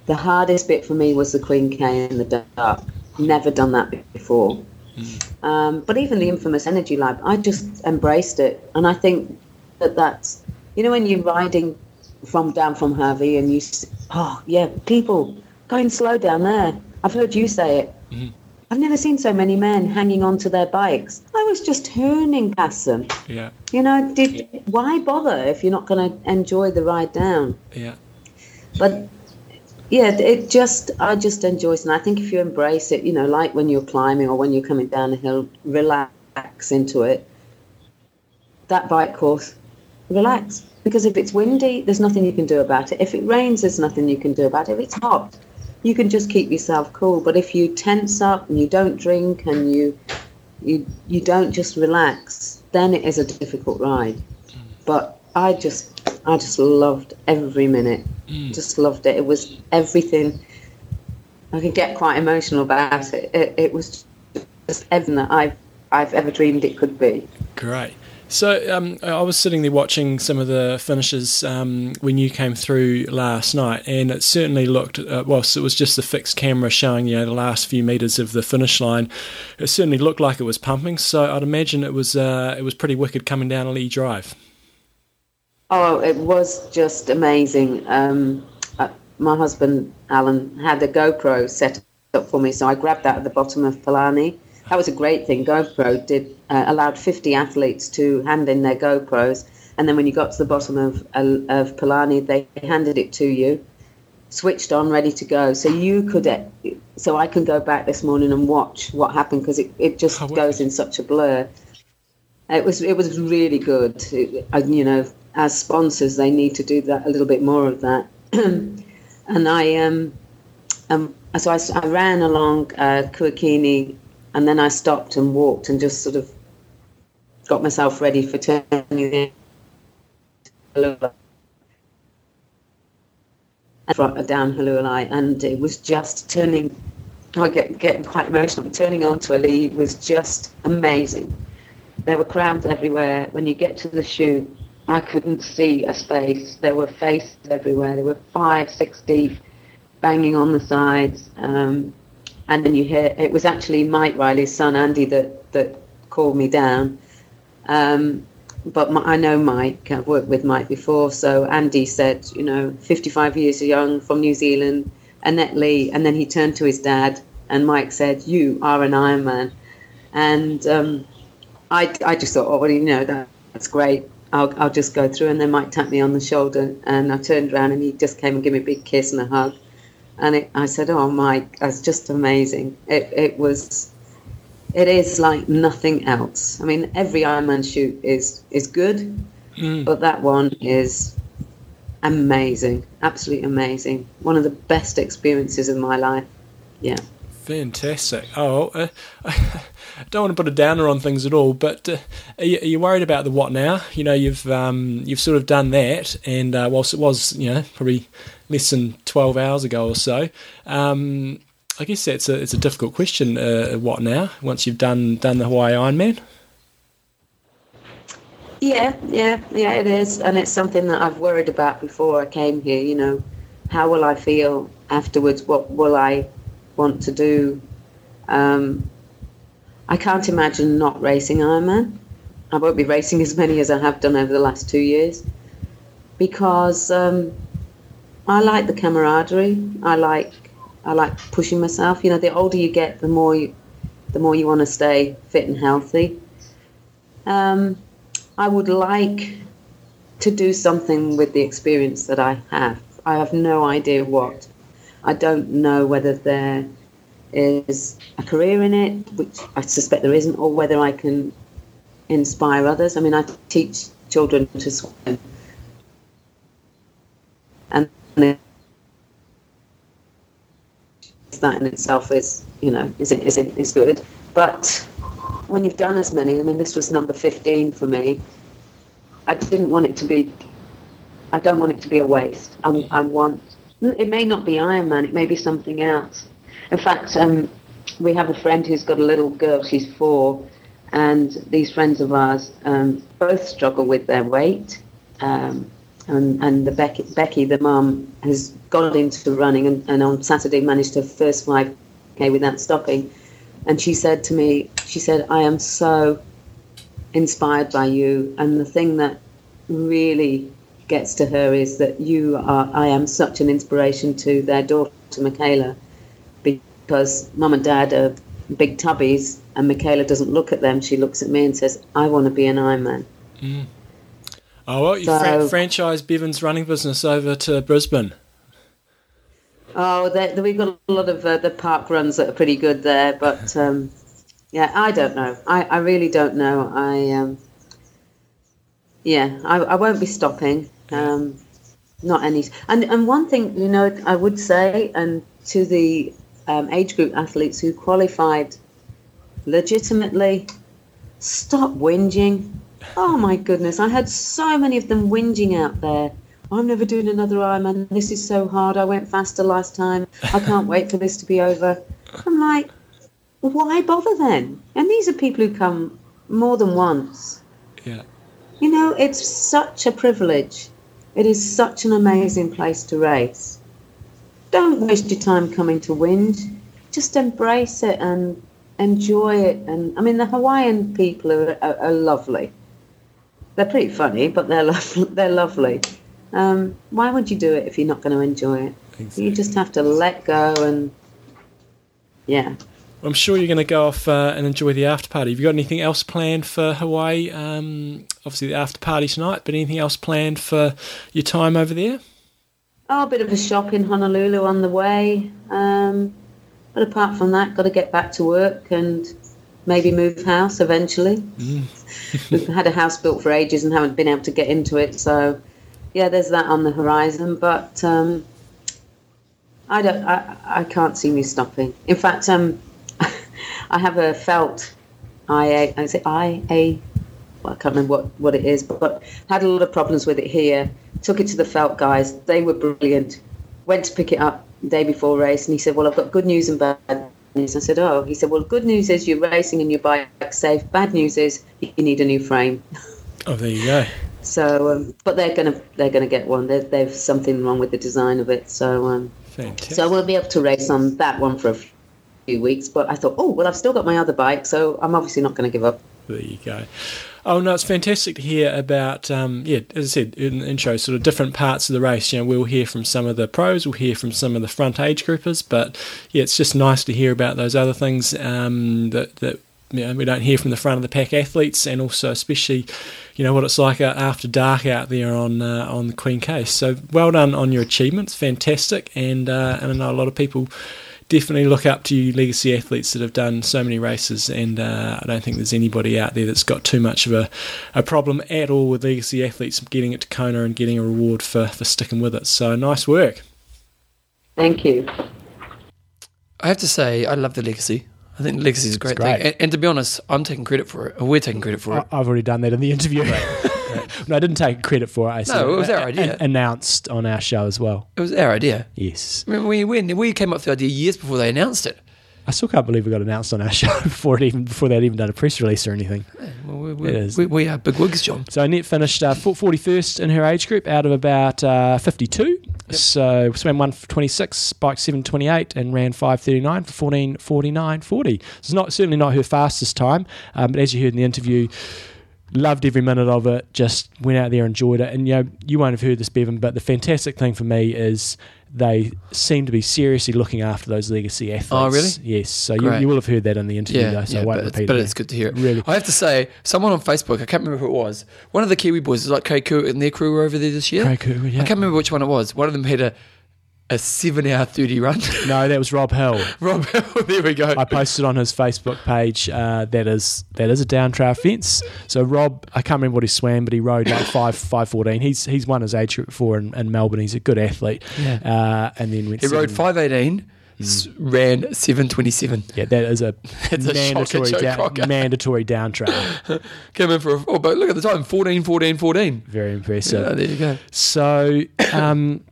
S7: The hardest bit for me was the Queen K in the dark. Never done that before. Um, but even the infamous Energy Lab, I just embraced it, and I think that that's you know when you're riding from down from Hawi and you oh yeah people going slow down there. I've heard you say it. I've never seen so many men hanging onto their bikes. I was just turning past them.
S2: Yeah,
S7: You know, did why bother if you're not going to enjoy the ride down?
S2: yeah,
S7: But yeah, it just I just enjoy it, and I think if you embrace it, you know, like when you're climbing or when you're coming down a hill, relax into it. That bike course, relax because if it's windy, there's nothing you can do about it. If it rains, there's nothing you can do about it. If it's hot, you can just keep yourself cool. But if you tense up and you don't drink and you you you don't just relax, then it is a difficult ride. Mm. But I just I just loved every minute. Just loved it. It was everything. I could get quite emotional about it. It, it was just everything that I've I've ever dreamed it could be.
S2: great. So um, I was sitting there watching some of the finishes um, when you came through last night, and it certainly looked. Uh, whilst it was just the fixed camera showing you know the last few meters of the finish line, it certainly looked like it was pumping. So I'd imagine it was uh, it was pretty wicked coming down Ali'i Drive.
S7: Oh, it was just amazing. Um, uh, my husband Alan had a GoPro set up for me, so I grabbed that at the bottom of Palani. That was a great thing. GoPro did uh, allowed 50 athletes to hand in their GoPros, and then when you got to the bottom of uh, of Palani, they handed it to you. switched on, ready to go. So you could, uh, so I can go back this morning and watch what happened because it, it just goes in such a blur. It was it was really good. It, you know, as sponsors, they need to do that a little bit more of that. [clears throat] and I um um so I, I ran along uh, Kuakini, and then I stopped and walked and just sort of got myself ready for turning down Hualalai, and it was just turning. I get getting quite emotional. Turning onto Ali'i was just amazing. There were crowds everywhere. When you get to the chute, I couldn't see a space. There were faces everywhere. There were five, six deep, banging on the sides. Um, and then you hear it was actually Mike Riley's son Andy that that called me down. Um, but my, I know Mike. I've worked with Mike before, so Andy said, you know, 55 years young from New Zealand, Annette Lee, and then he turned to his dad, and Mike said, "You are an Ironman," and um, I, I just thought, oh, well, you know, that, that's great. I'll, I'll just go through, and then Mike tapped me on the shoulder, and I turned around, and he just came and gave me a big kiss and a hug, and it, I said, oh, Mike, that's just amazing. It, it was it is like nothing else. I mean, every Ironman chute is is good, hmm. but that one is amazing, absolutely amazing. One of the best experiences of my life. Yeah.
S2: Fantastic. Oh, uh, I [laughs] don't want to put a downer on things at all, but uh, are, you, are you worried about the what now? You know, you've um, you've sort of done that, and uh, whilst it was you know probably less than twelve hours ago or so, um, I guess that's a it's a difficult question. Uh, what now? Once you've done done the Hawaii Ironman,
S7: Yeah, yeah, yeah, it is, and it's something that I've worried about before I came here. You know, how will I feel afterwards? What will I want to do? Um, I can't imagine not racing Ironman. I won't be racing as many as I have done over the last two years because um, I like the camaraderie. I like I like pushing myself. You know, the older you get, the more you, the more you want to stay fit and healthy. Um, I would like to do something with the experience that I have. I have no idea what. I don't know whether there is a career in it, which I suspect there isn't, or whether I can inspire others. I mean, I teach children to swim, and that in itself is, you know, is is is good. But when you've done as many, I mean, this was number 15 for me. I didn't want it to be, I don't want it to be a waste. I'm, I want, it may not be Ironman, it may be something else. In fact, um, we have a friend who's got a little girl, she's four, and these friends of ours um, both struggle with their weight. Um, and, and the Becky, Becky, the mum, has got into running and, and on Saturday managed her first 5k without stopping. And she said to me, she said, I am so inspired by you. And the thing that really gets to her is that you are, I am such an inspiration to their daughter, to Michaela, because mum and dad are big tubbies and Michaela doesn't look at them. She looks at me and says, I want to be an Ironman.
S2: oh well, you
S7: So-
S2: fran- franchise Bevan's running business over to Brisbane.
S7: Oh, there, there- we've got a lot of uh, the park runs that are pretty good there, but um, yeah, I don't know. I, I really don't know. I um, yeah, I, I won't be stopping. Um, not any. And and one thing you know, I would say, and to the um, age group athletes who qualified legitimately, stop whinging. Oh my goodness, I had so many of them whinging out there. I'm never doing another Ironman. This is so hard. I went faster last time. I can't wait for this to be over. I'm like, why bother then? And these are people who come more than once.
S2: Yeah.
S7: You know, it's such a privilege. It is such an amazing place to race. Don't waste your time coming to Wind. Just embrace it and enjoy it. And I mean, the Hawaiian people are, are, are lovely. They're pretty funny, but they're [laughs] lovely. They're lovely. Um, why would you do it if you're not going to enjoy it? You just have to let go and yeah.
S2: I'm sure you're going to go off uh, and enjoy the after party. Have you got anything else planned for Hawaii? Um, obviously, the after party tonight, but anything else planned for your time over there?
S7: Oh, a bit of a shop in Honolulu on the way. Um, but apart from that, got to get back to work and maybe move house eventually. We've [laughs] had a house built for ages and haven't been able to get into it. So, yeah, there's that on the horizon. But um, I don't. I, I can't see me stopping. In fact, um, I have a felt IA. Is it IA? Well, I can't remember what, what it is, but, but had a lot of problems with it here. Took it to the felt guys. They were brilliant. Went to pick it up the day before race, and he said, "Well, I've got good news and bad news." I said, "Oh." He said, "Well, good news is you're racing and your bike's safe. Bad news is you need a new frame." [laughs]
S2: Oh, there you go.
S7: So, um, but they're gonna they're gonna get one. They've something wrong with the design of it. So, um,
S2: Fantastic.
S7: so we'll be able to race on that one for a few weeks. But I thought, oh well, I've still got my other bike, so I'm obviously not going to give up.
S2: There you go. Oh no, it's fantastic to hear about. Um, yeah, as I said in the intro, sort of different parts of the race. You know, we'll hear from some of the pros, we'll hear from some of the front age groupers, but yeah, it's just nice to hear about those other things um, that that you know, we don't hear from the front of the pack athletes, and also especially, you know, what it's like uh, after dark out there on uh, on the Queen Case. So well done on your achievements, fantastic, and uh, and I know a lot of people definitely look up to you legacy athletes that have done so many races and uh, I don't think there's anybody out there that's got too much of a, a problem at all with legacy athletes getting it to Kona and getting a reward for, for sticking with it so nice work
S7: Thank you.
S1: I have to say, I love the legacy. I think legacy is a great,
S2: great.
S1: thing. And, and to be honest, I'm taking credit for it. We're taking credit for it.
S2: I've already done that in the interview [laughs] no I didn't take credit for it I said
S1: it was our idea.
S2: announced on our show as well
S1: It was our idea.
S2: yes
S1: I mean, we, we, we came up with the idea years before they announced it.
S2: I still can't believe we got announced on our [laughs] show before it even before they'd even done a press release or anything
S1: Well, we, we,
S2: It is.
S1: We, we are big wigs, John.
S2: So Annette finished uh, 41st in her age group out of about uh, 52. So swam 126, bike 728, and ran 539 for 14 49 40. It's not certainly not her fastest time, um, but as you heard in the interview, loved every minute of it. Just went out there, enjoyed it, and you know you won't have heard this, Bevan, but the fantastic thing for me is. They seem to be seriously looking after those legacy athletes.
S1: Oh, really?
S2: Yes. So you, you will have heard that in the interview,
S1: Yeah,
S2: though, so
S1: yeah
S2: I won't
S1: but, it's, but
S2: it.
S1: it's good to hear it.
S2: Really.
S1: I have to say, someone on Facebook, I can't remember who it was. One of the Kiwi boys, is like Kaiku and their crew were over there this year.
S2: Kaiku, yeah.
S1: I can't remember which one it was. One of them had a, a seven hour 30 run. [laughs]
S2: No, that was Rob Hill. [laughs]
S1: Rob, Hell, there we go.
S2: I posted on his Facebook page uh, that is that is a down trail fence. So Rob, I can't remember what he swam, but he rode like [coughs] five five fourteen. He's he's won his age group before in, in Melbourne. He's a good athlete.
S1: Yeah.
S2: Uh, and then went
S1: he rode
S2: seven-
S1: 518, s- ran 727.
S2: Yeah, that is a [laughs]
S1: a
S2: mandatory down, mandatory down trail.
S1: Came in for a, oh, but look at the time 14, 14, 14.
S2: Very impressive.
S1: Yeah, there you go.
S2: So, um,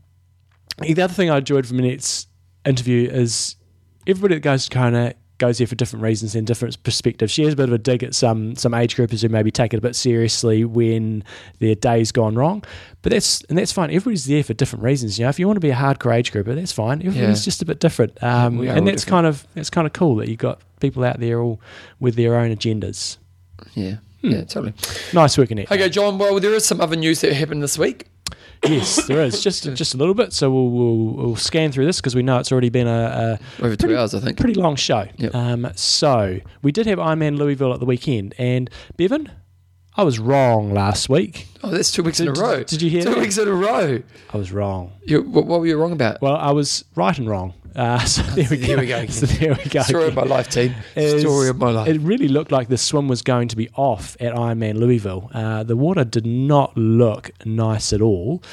S2: the other thing I enjoyed from Annette's interview is everybody that goes to Kona goes there for different reasons and different perspectives. She has a bit of a dig at some some age groupers who maybe take it a bit seriously when their day's gone wrong. But that's and that's fine. Everybody's there for different reasons. You know, if you want to be a hardcore age grouper, that's fine. Everybody's
S1: Yeah.
S2: just a bit different. Um, and that's
S1: different.
S2: kind of that's kind of cool that you've got people out there all with their own agendas.
S1: Yeah.
S2: Hmm.
S1: Yeah, totally.
S2: Nice work, Annette.
S1: Okay, John. Well, there is some other news that happened this week.
S2: Yes, there is just just a little bit. So we'll we'll, we'll scan through this because we know it's already been a, a
S1: Over two
S2: Pretty-
S1: hours, I think.
S2: pretty long show.
S1: Yep.
S2: Um, so we did have Ironman Louisville at the weekend, and Bevan, I was wrong last week.
S1: Oh, that's two weeks in a
S2: Did-
S1: row.
S2: did you hear
S1: Two
S2: that?
S1: weeks in a row.
S2: I was wrong.
S1: You, what, what were you wrong about?
S2: Well, I was right and wrong. Uh, [laughs] so there we
S1: There we go.
S2: So there we go.
S1: Story of my life, team.
S2: Is-
S1: Story of my life.
S2: It really looked like the swim was going to be off at Ironman Louisville. Uh, the water did not look nice at all.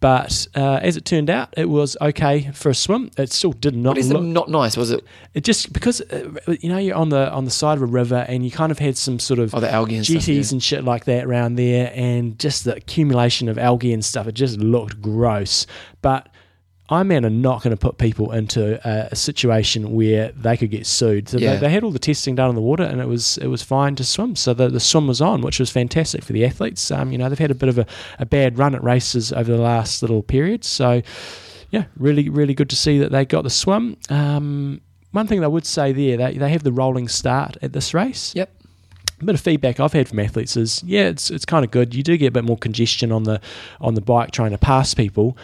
S2: But uh, as it turned out, it was okay for a swim. It still did not
S1: what is
S2: look
S1: it not nice? Was it?
S2: It just because uh, you know you're on the on the side of a river and you kind of had some sort of
S1: Oh, the algae and stuff,
S2: jetties
S1: yeah.
S2: and shit like that around there, and just the accumulation of algae and stuff. It just looked gross. But Ironman are not going to put people into a, a situation where they could get sued. So
S1: Yeah.
S2: they, they had all the testing done in the water, and it was it was fine to swim. So the, the swim was on, which was fantastic for the athletes. Um, you know they've had a bit of a, a bad run at races over the last little period, so yeah, really, really good to see that they got the swim. Um, one thing I would say there, they, they have the rolling start at this race.
S1: Yep.
S2: A bit of feedback I've had from athletes is, yeah, it's it's kind of good. You do get a bit more congestion on the on the bike trying to pass people,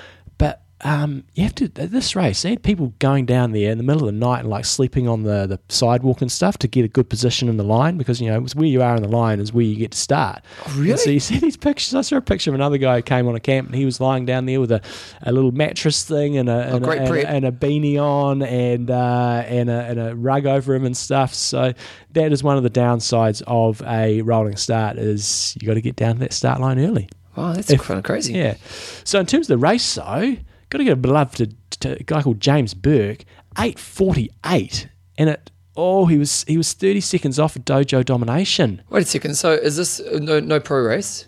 S2: um, you have to this race. They had people going down there in the middle of the night and like sleeping on the, the sidewalk and stuff to get a good position in the line because you know it's where you are in the line is where you get to start.
S1: really?
S2: And so you [laughs] see these pictures. I saw a picture of another guy who came on a camp and he was lying down there with a, a little mattress thing and a and, a,
S1: great
S2: and, and a beanie on and uh, and a and a rug over him and stuff. So that is one of the downsides of a rolling start is you got to get down to that start line early.
S1: Wow, that's
S2: If-
S1: kind of crazy.
S2: Yeah. So in terms of the race, though, got to give a love to, to a guy called James Burke, eight forty eight, and it. Oh, he was he was thirty seconds off of Dojo Domination.
S1: Wait a second. So is this uh, no no pro race?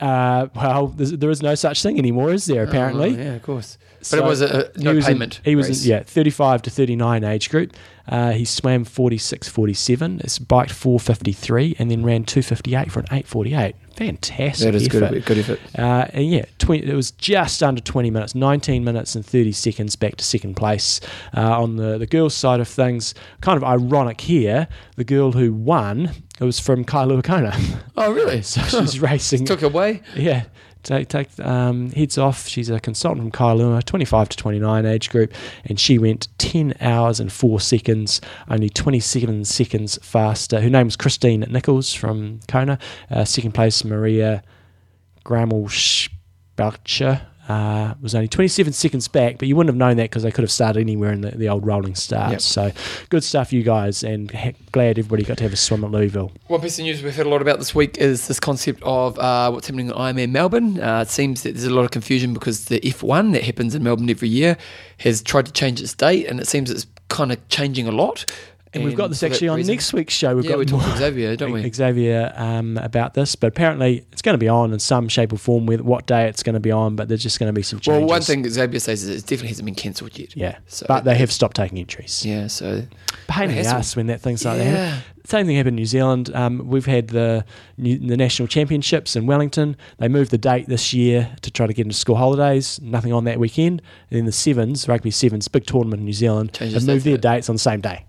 S2: Uh, well, there's, no such thing anymore, is there? Apparently,
S1: Oh, yeah, of course. But it was a, a no
S2: he was in-
S1: payment.
S2: he was in- yeah, 35 to 39 age group. Uh, he swam 46 47, it's biked 453, and then ran 258 for an 848. Fantastic.
S1: That is
S2: effort.
S1: good. Good effort.
S2: Uh, and yeah, 20, it was just under 20 minutes, 19 minutes and 30 seconds back to second place. Uh, on the, the girls' side of things, kind of ironic here, the girl who won it was from Kailua Kona.
S1: Oh, really? [laughs]
S2: so she's [laughs] racing.
S1: Took away.
S2: Yeah. Take, take um, heads off. She's a consultant from Kailua, 25 to 29 age group, and she went 10 hours and 4 seconds, only 27 seconds faster. Her name was Christine Nichols from Kona. Uh, second place, Maria Gramelspacher. Uh, was only 27 seconds back, but you wouldn't have known that because they could have started anywhere in the, the old rolling start.
S1: Yep.
S2: So good stuff, you guys, and he- glad everybody got to have a swim at Louisville.
S1: One piece of news we've heard a lot about this week is this concept of uh, what's happening at Ironman Melbourne. Uh, it seems that there's a lot of confusion because the F1 that happens in Melbourne every year has tried to change its date, and it seems it's kind of changing a lot.
S2: And, we've got this actually on
S1: reason-
S2: next week's show. We've
S1: Yeah,
S2: got
S1: we talked Xavier, don't we?
S2: Xavier um, about this, but apparently it's going to be on in some shape or form. With what day it's going to be on, but there's just going to be some changes.
S1: Well, one thing Xavier says is it definitely hasn't been cancelled yet.
S2: yeah,
S1: So-
S2: but they have stopped taking entries.
S1: Yeah, so
S2: Pain in the ass when that thing's like
S1: Yeah.
S2: that. Same thing happened in New Zealand. Um, we've had the new, the national championships in Wellington. They moved the date this year to try to get into school holidays. Nothing on that weekend. And then the sevens, rugby sevens, big tournament in New Zealand,
S1: Changes
S2: have moved their dates on the same day.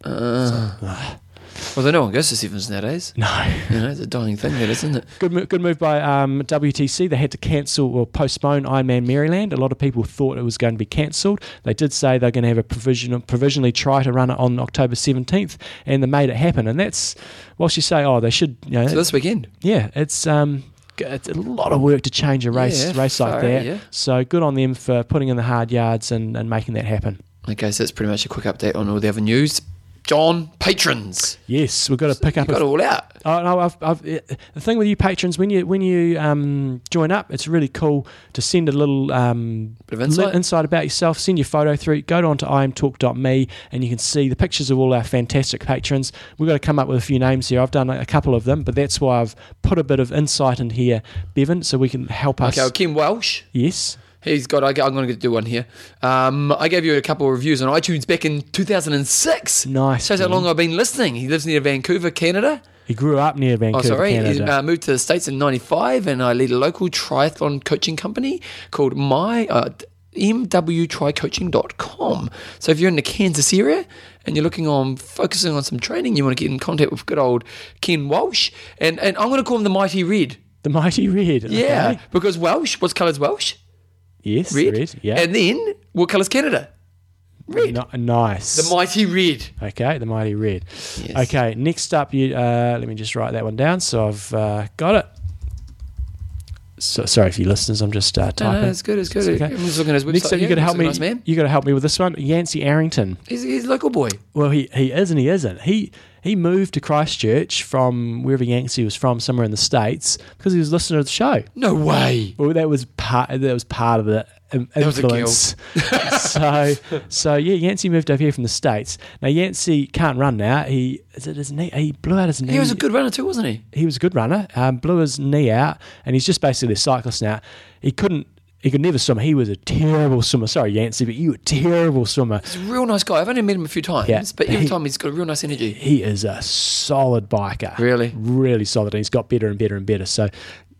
S1: Although no one goes to sevens nowadays.
S2: No.
S1: You know, it's a dying thing, that isn't it?
S2: Good, mo- good move by um, WTC. They had to cancel or postpone Ironman Maryland. A lot of people thought it was going to be cancelled. They did say they're going to have a provisional, provisionally try to run it on October 17th, and they made it happen. And that's, whilst you say, oh, they should, you know,
S1: So this weekend.
S2: yeah, it's um, it's a lot of work to change a race
S1: Yeah,
S2: race like that.
S1: yeah.
S2: So good on them for putting in the hard yards and, and making that happen.
S1: Okay, so that's pretty much a quick update on all the other news. John, patrons.
S2: Yes, we've got to pick
S1: You
S2: up.
S1: got
S2: a
S1: it all out.
S2: Oh no! I've, I've, the thing with you patrons, when you when you um, join up, it's really cool to send a little um,
S1: Bit of insight.
S2: insight about yourself. Send your photo through. Go on to imtalk.me and you can see the pictures of all our fantastic patrons. We've got to come up with a few names here. I've done a couple of them, but that's why I've put a bit of insight in here, Bevan, so we can help us.
S1: Okay, well, Kim Welsh.
S2: Yes.
S1: He's got. I, I'm going to do one here. Um, I gave you a couple of reviews on iTunes back in 2006.
S2: Nice,
S1: Shows how long I've been listening. He lives near Vancouver, Canada.
S2: He grew up near Vancouver.
S1: Oh,
S2: Vancouver,
S1: sorry. He uh, moved to the States in 95, and I lead a local triathlon coaching company called My. Uh, mwtrycoaching.com. So if you're in the Kansas area and you're looking on focusing on some training, you want to get in contact with good old Ken Walsh, and, and I'm going to call him the Mighty Red.
S2: the Mighty Red.
S1: Yeah,
S2: okay.
S1: because Welsh, what colour's Welsh?
S2: Yes.
S1: Red.
S2: Yeah.
S1: And then what colour's Canada? Red.
S2: No- nice.
S1: The Mighty Red.
S2: Okay, the mighty red.
S1: Yes.
S2: Okay, next up, you uh, let me just write that one down. So I've uh, got it. So, sorry for you listeners, I'm just uh, typing.
S1: no, it's good. It's good.
S2: It's okay.
S1: I'm just looking at his website.
S2: Next up, you got to help me.
S1: Nice man.
S2: You got to help me with this one, Yancey Arrington.
S1: He's, he's a local boy.
S2: Well, he, he is and he isn't. He he moved to Christchurch from wherever Yancey was from, somewhere in the states, because he was listening to the show.
S1: No way.
S2: Well, that was part. That was part of the
S1: was a girl.
S2: influence. [laughs] so, so yeah, Yancey moved over here from the states. Now Yancey can't run now. He is it his knee? He blew out his knee.
S1: He was a good runner too, wasn't he?
S2: He was a good runner. Um, blew his knee out, and he's just basically a cyclist now. He couldn't. He could never swim. He was a terrible swimmer. Sorry, Yancey, but you were a terrible swimmer.
S1: He's a real nice guy. I've only met him a few times,
S2: Yeah,
S1: but every
S2: he-
S1: time he's got a real nice energy.
S2: He is a solid biker.
S1: Really?
S2: really solid, and he's got better and better and better. So,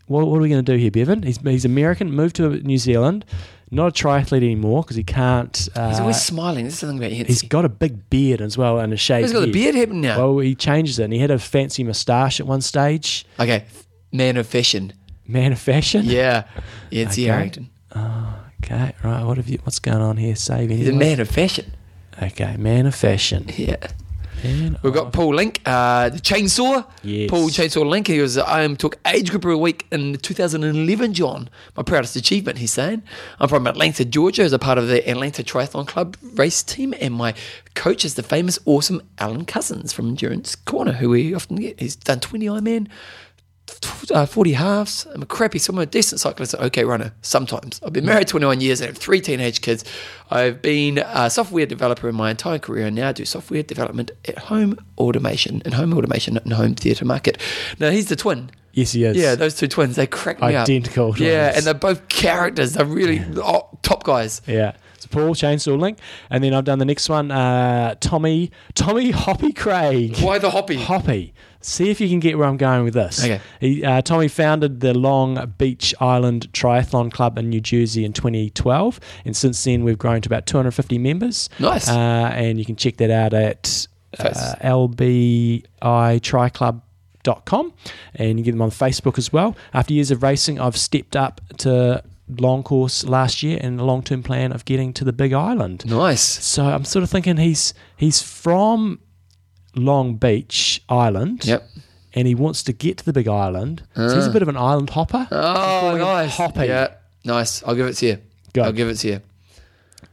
S2: what, what are we going to do here, Bevan? He's, he's American, moved to New Zealand, not a triathlete anymore because he can't. Uh,
S1: He's always smiling. That's the thing about Yancey.
S2: he's got a big beard as well and a shaved
S1: He's got
S2: head.
S1: beard happening now.
S2: Well, he changes it, and he had a fancy moustache at one stage.
S1: okay, man of fashion.
S2: Man of fashion.
S1: Yeah, [laughs] Yancey
S2: Okay.
S1: Harrington.
S2: Oh, okay, right. What have you? What's going on here? Saving.
S1: He's a man of fashion.
S2: Okay, man of fashion. [laughs]
S1: Yeah.
S2: Man
S1: We've got Paul Link, uh, the chainsaw.
S2: Yes.
S1: Paul Chainsaw Link. He was IMTalk age group of the week in 2011. John, my proudest achievement. He's saying I'm from Atlanta, Georgia, as a part of the Atlanta Triathlon Club race team, and my coach is the famous, awesome Alan Couzens from Endurance Corner, who we often get. He's done 20 Ironman. Uh, 40 halves. I'm a crappy swimmer, a decent cyclist, an okay runner sometimes. I've been married 21 years and have three teenage kids. I've been a software developer in my entire career and now do software development at home automation and home automation and home theatre market. Now, he's the twin.
S2: Yes, he is.
S1: Yeah, those two twins, they crack me up.
S2: Identical
S1: Yeah, and they're both characters. They're really oh, top guys.
S2: Yeah. So Paul Chainsaw Link, and then I've done the next one. Uh, Tommy Tommy Hoppy Craig.
S1: Why the hoppy?
S2: Hoppy. See if you can get where I'm going with this.
S1: Okay.
S2: He, uh, Tommy founded the Long Beach Island Triathlon Club in New Jersey in 2012, and since then we've grown to about 250 members.
S1: Nice.
S2: Uh, and you can check that out at uh, lbitriclub.com, and you get them on Facebook as well. After years of racing, I've stepped up to long course last year and a long term plan of getting to the Big Island.
S1: Nice.
S2: So I'm sort of thinking he's he's from Long Beach Island.
S1: Yep.
S2: And he wants to get to the Big Island. So he's a ah. bit of an island hopper.
S1: Oh, nice.
S2: Hoppy.
S1: Yeah, nice. I'll give it to you.
S2: Go.
S1: I'll give it to you.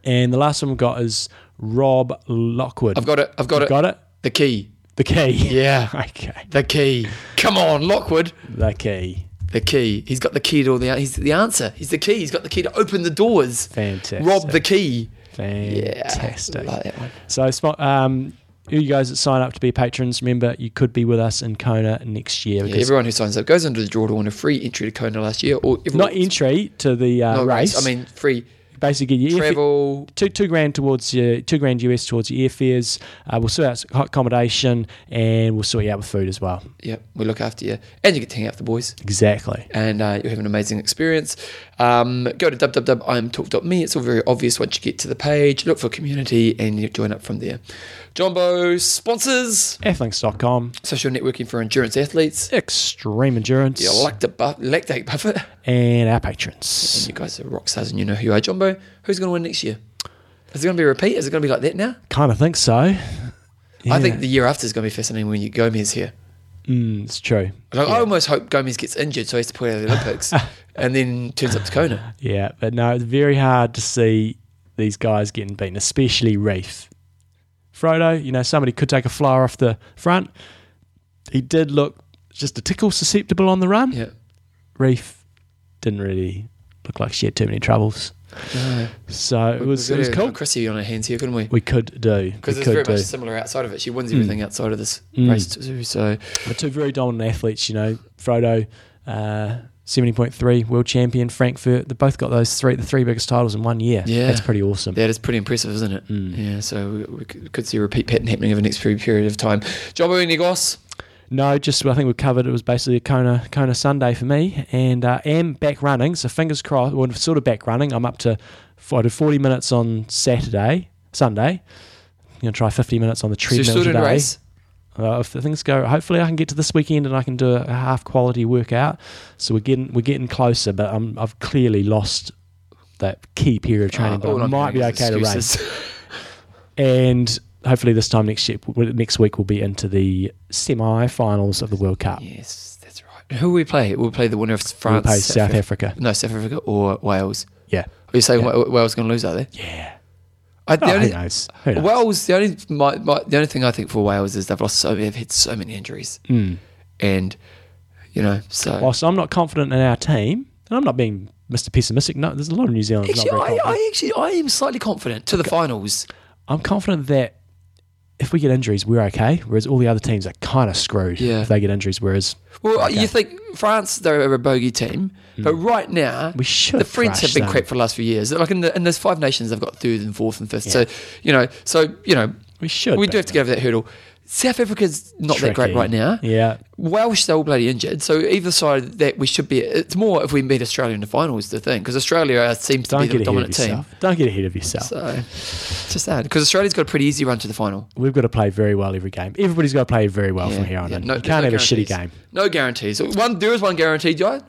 S2: And the last one we've got is Rob Lockwood.
S1: I've got it. I've got
S2: You've
S1: it.
S2: got it.
S1: The key.
S2: The key.
S1: Yeah. [laughs]
S2: okay.
S1: The key. Come on, Lockwood.
S2: The key.
S1: The key. He's got the key to all the. He's the answer. He's the key. He's got the key to open the doors.
S2: Fantastic.
S1: Rob the key.
S2: Fantastic.
S1: Yeah, like that one.
S2: So, um, you guys that sign up to be patrons, remember you could be with us in Kona next year.
S1: Yeah, everyone who signs up goes under the draw to win a free entry to Kona last year, or
S2: not entry to the uh,
S1: not
S2: race.
S1: I mean, free
S2: basically, your
S1: travel.
S2: two two grand towards your two grand US towards your airfares. Uh, we'll sort out accommodation and we'll sort you out with food as well.
S1: Yep, we look after you, and you get to hang out with the boys.
S2: Exactly.
S1: and uh, you have an amazing experience. Um, go to www.imtalk.me. It's all very obvious once you get to the page. Look for community and you join up from there. Jumbo sponsors
S2: Athlinks.com,
S1: social networking for endurance athletes.
S2: Extreme Endurance,
S1: The lactate, buff- lactate buffer.
S2: and our
S1: And
S2: patrons.
S1: you guys are rock stars and you know who you are. Jumbo, who's going to win next year? Is it going to be a repeat? Is it going to be like that now?
S2: Kind of think so.
S1: I think the year after is going to be fascinating when you Gomez here.
S2: Mm, it's true.
S1: Like, I almost hope Gomez gets injured so he has to pull out of the Olympics [laughs] and then turns up to Kona.
S2: Yeah, but no, it's very hard to see these guys getting beaten, especially Ryf. Frodo, you know, somebody could take a flyer off the front. He did look just a tickle susceptible on the run.
S1: Yeah.
S2: Ryf didn't really look like she had too many troubles.
S1: No.
S2: So it was it was cool.
S1: Chrissie on our hands here, couldn't we?
S2: We could do.
S1: Because it's very
S2: do.
S1: much similar outside of it. She wins everything outside of this
S2: Mm.
S1: race too. So
S2: But two very dominant athletes, you know, Frodo, uh, seventy point three world champion, Frankfurt. They both got those three the three biggest titles in one year.
S1: Yeah.
S2: that's pretty awesome.
S1: that is pretty impressive, isn't it?
S2: Mm.
S1: Yeah. So we, we could see a repeat pattern happening over the next few period of time. Jumbo Nigos.
S2: No, just I think we covered it was basically a Kona Kona Sunday for me, and uh, am back running. So fingers crossed. Well, sort of back running. I'm up to I did 40 minutes on Saturday, Sunday. I'm gonna try 50 minutes on the
S1: So
S2: treadmill
S1: still
S2: today.
S1: race.
S2: Uh, if the things go, hopefully I can get to this weekend and I can do a, half quality workout. So we're getting we're getting closer, but I'm, I've clearly lost that key period of training.
S1: Uh,
S2: but I might be okay
S1: is
S2: to race and hopefully this time next year, next week we'll be into the semi-finals of the World Cup.
S1: yes, that's right. Who will we play? We'll play the winner of France, We'll
S2: play South Africa.
S1: No, South Africa or Wales.
S2: Yeah,
S1: Are you saying
S2: Yeah.
S1: Wa- Wales going to lose? Are they?
S2: yeah.
S1: I, the
S2: Oh,
S1: only,
S2: who knows? Who knows?
S1: Wales. The only my, my, the only thing I think for Wales is they've lost so they've had so many injuries,
S2: Mm.
S1: and you know so.
S2: Whilst I'm not confident in our team, and I'm not being Mr. Pessimistic. No, there's a lot of New Zealanders
S1: Actually, I. I actually I am slightly confident to the finals.
S2: I'm confident that if we get injuries, we're okay. Whereas all the other teams are kind of screwed
S1: Yeah.
S2: if they get injuries. Whereas
S1: Well,
S2: Okay.
S1: you uh, think France they're a bogey team, hmm. but right now
S2: we should
S1: the French have been
S2: them.
S1: crap for the last few years. Like in the in those five nations, they've got third and fourth and fifth. So you know, so you know,
S2: We should.
S1: we do have to get over that hurdle. South Africa's not that great right now.
S2: Yeah,
S1: Welsh they're all bloody injured. So either side that we should be. It's more if we beat Australia in the final is the thing because Australia uh, seems to
S2: don't
S1: be
S2: get
S1: the
S2: ahead of
S1: dominant team.
S2: yourself. Don't get ahead of yourself.
S1: So it's just that because Australia's got a pretty easy run to the final.
S2: We've got to play very well every game. Everybody's got to play very well from here on
S1: yeah,
S2: in.
S1: no-
S2: you can't
S1: no
S2: have a shitty game.
S1: No guarantees. One there is one guaranteed, John.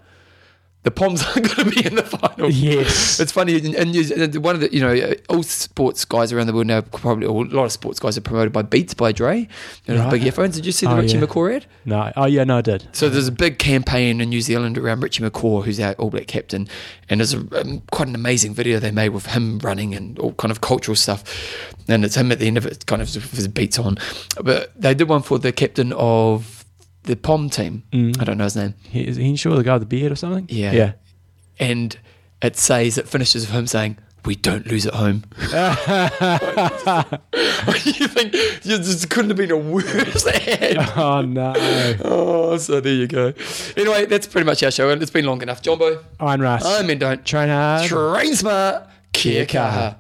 S1: The Poms [laughs] aren't going to be in the final.
S2: Yes.
S1: It's funny, and, and and one of the, you know, all sports guys around the world now, probably, or a lot of sports guys are promoted by Beats by Dre. You know,
S2: Right.
S1: big earphones. Did you see the
S2: Oh,
S1: Richie
S2: yeah.
S1: McCaw ad?
S2: No. Oh yeah, no, I did.
S1: So there's a big campaign in New Zealand around Richie McCaw, who's our All Black captain, and there's a, um, quite an amazing video they made with him running and all kind of cultural stuff. And it's him at the end of it, kind of with his beats on. But they did one for the captain of the Pom team. Mm. I don't know his name.
S2: He, is he sure the guy with the beard or something?
S1: Yeah.
S2: Yeah.
S1: And it says, it finishes with him saying, we don't lose at home. [laughs] [laughs] you think you just couldn't have been a worse ad. [laughs]
S2: Oh no.
S1: Oh, so there you go. Anyway, that's pretty much our show, and it's been long enough. Jumbo,
S2: Iron Russ.
S1: I'm in don't
S2: Train hard.
S1: train smart, kia kaha.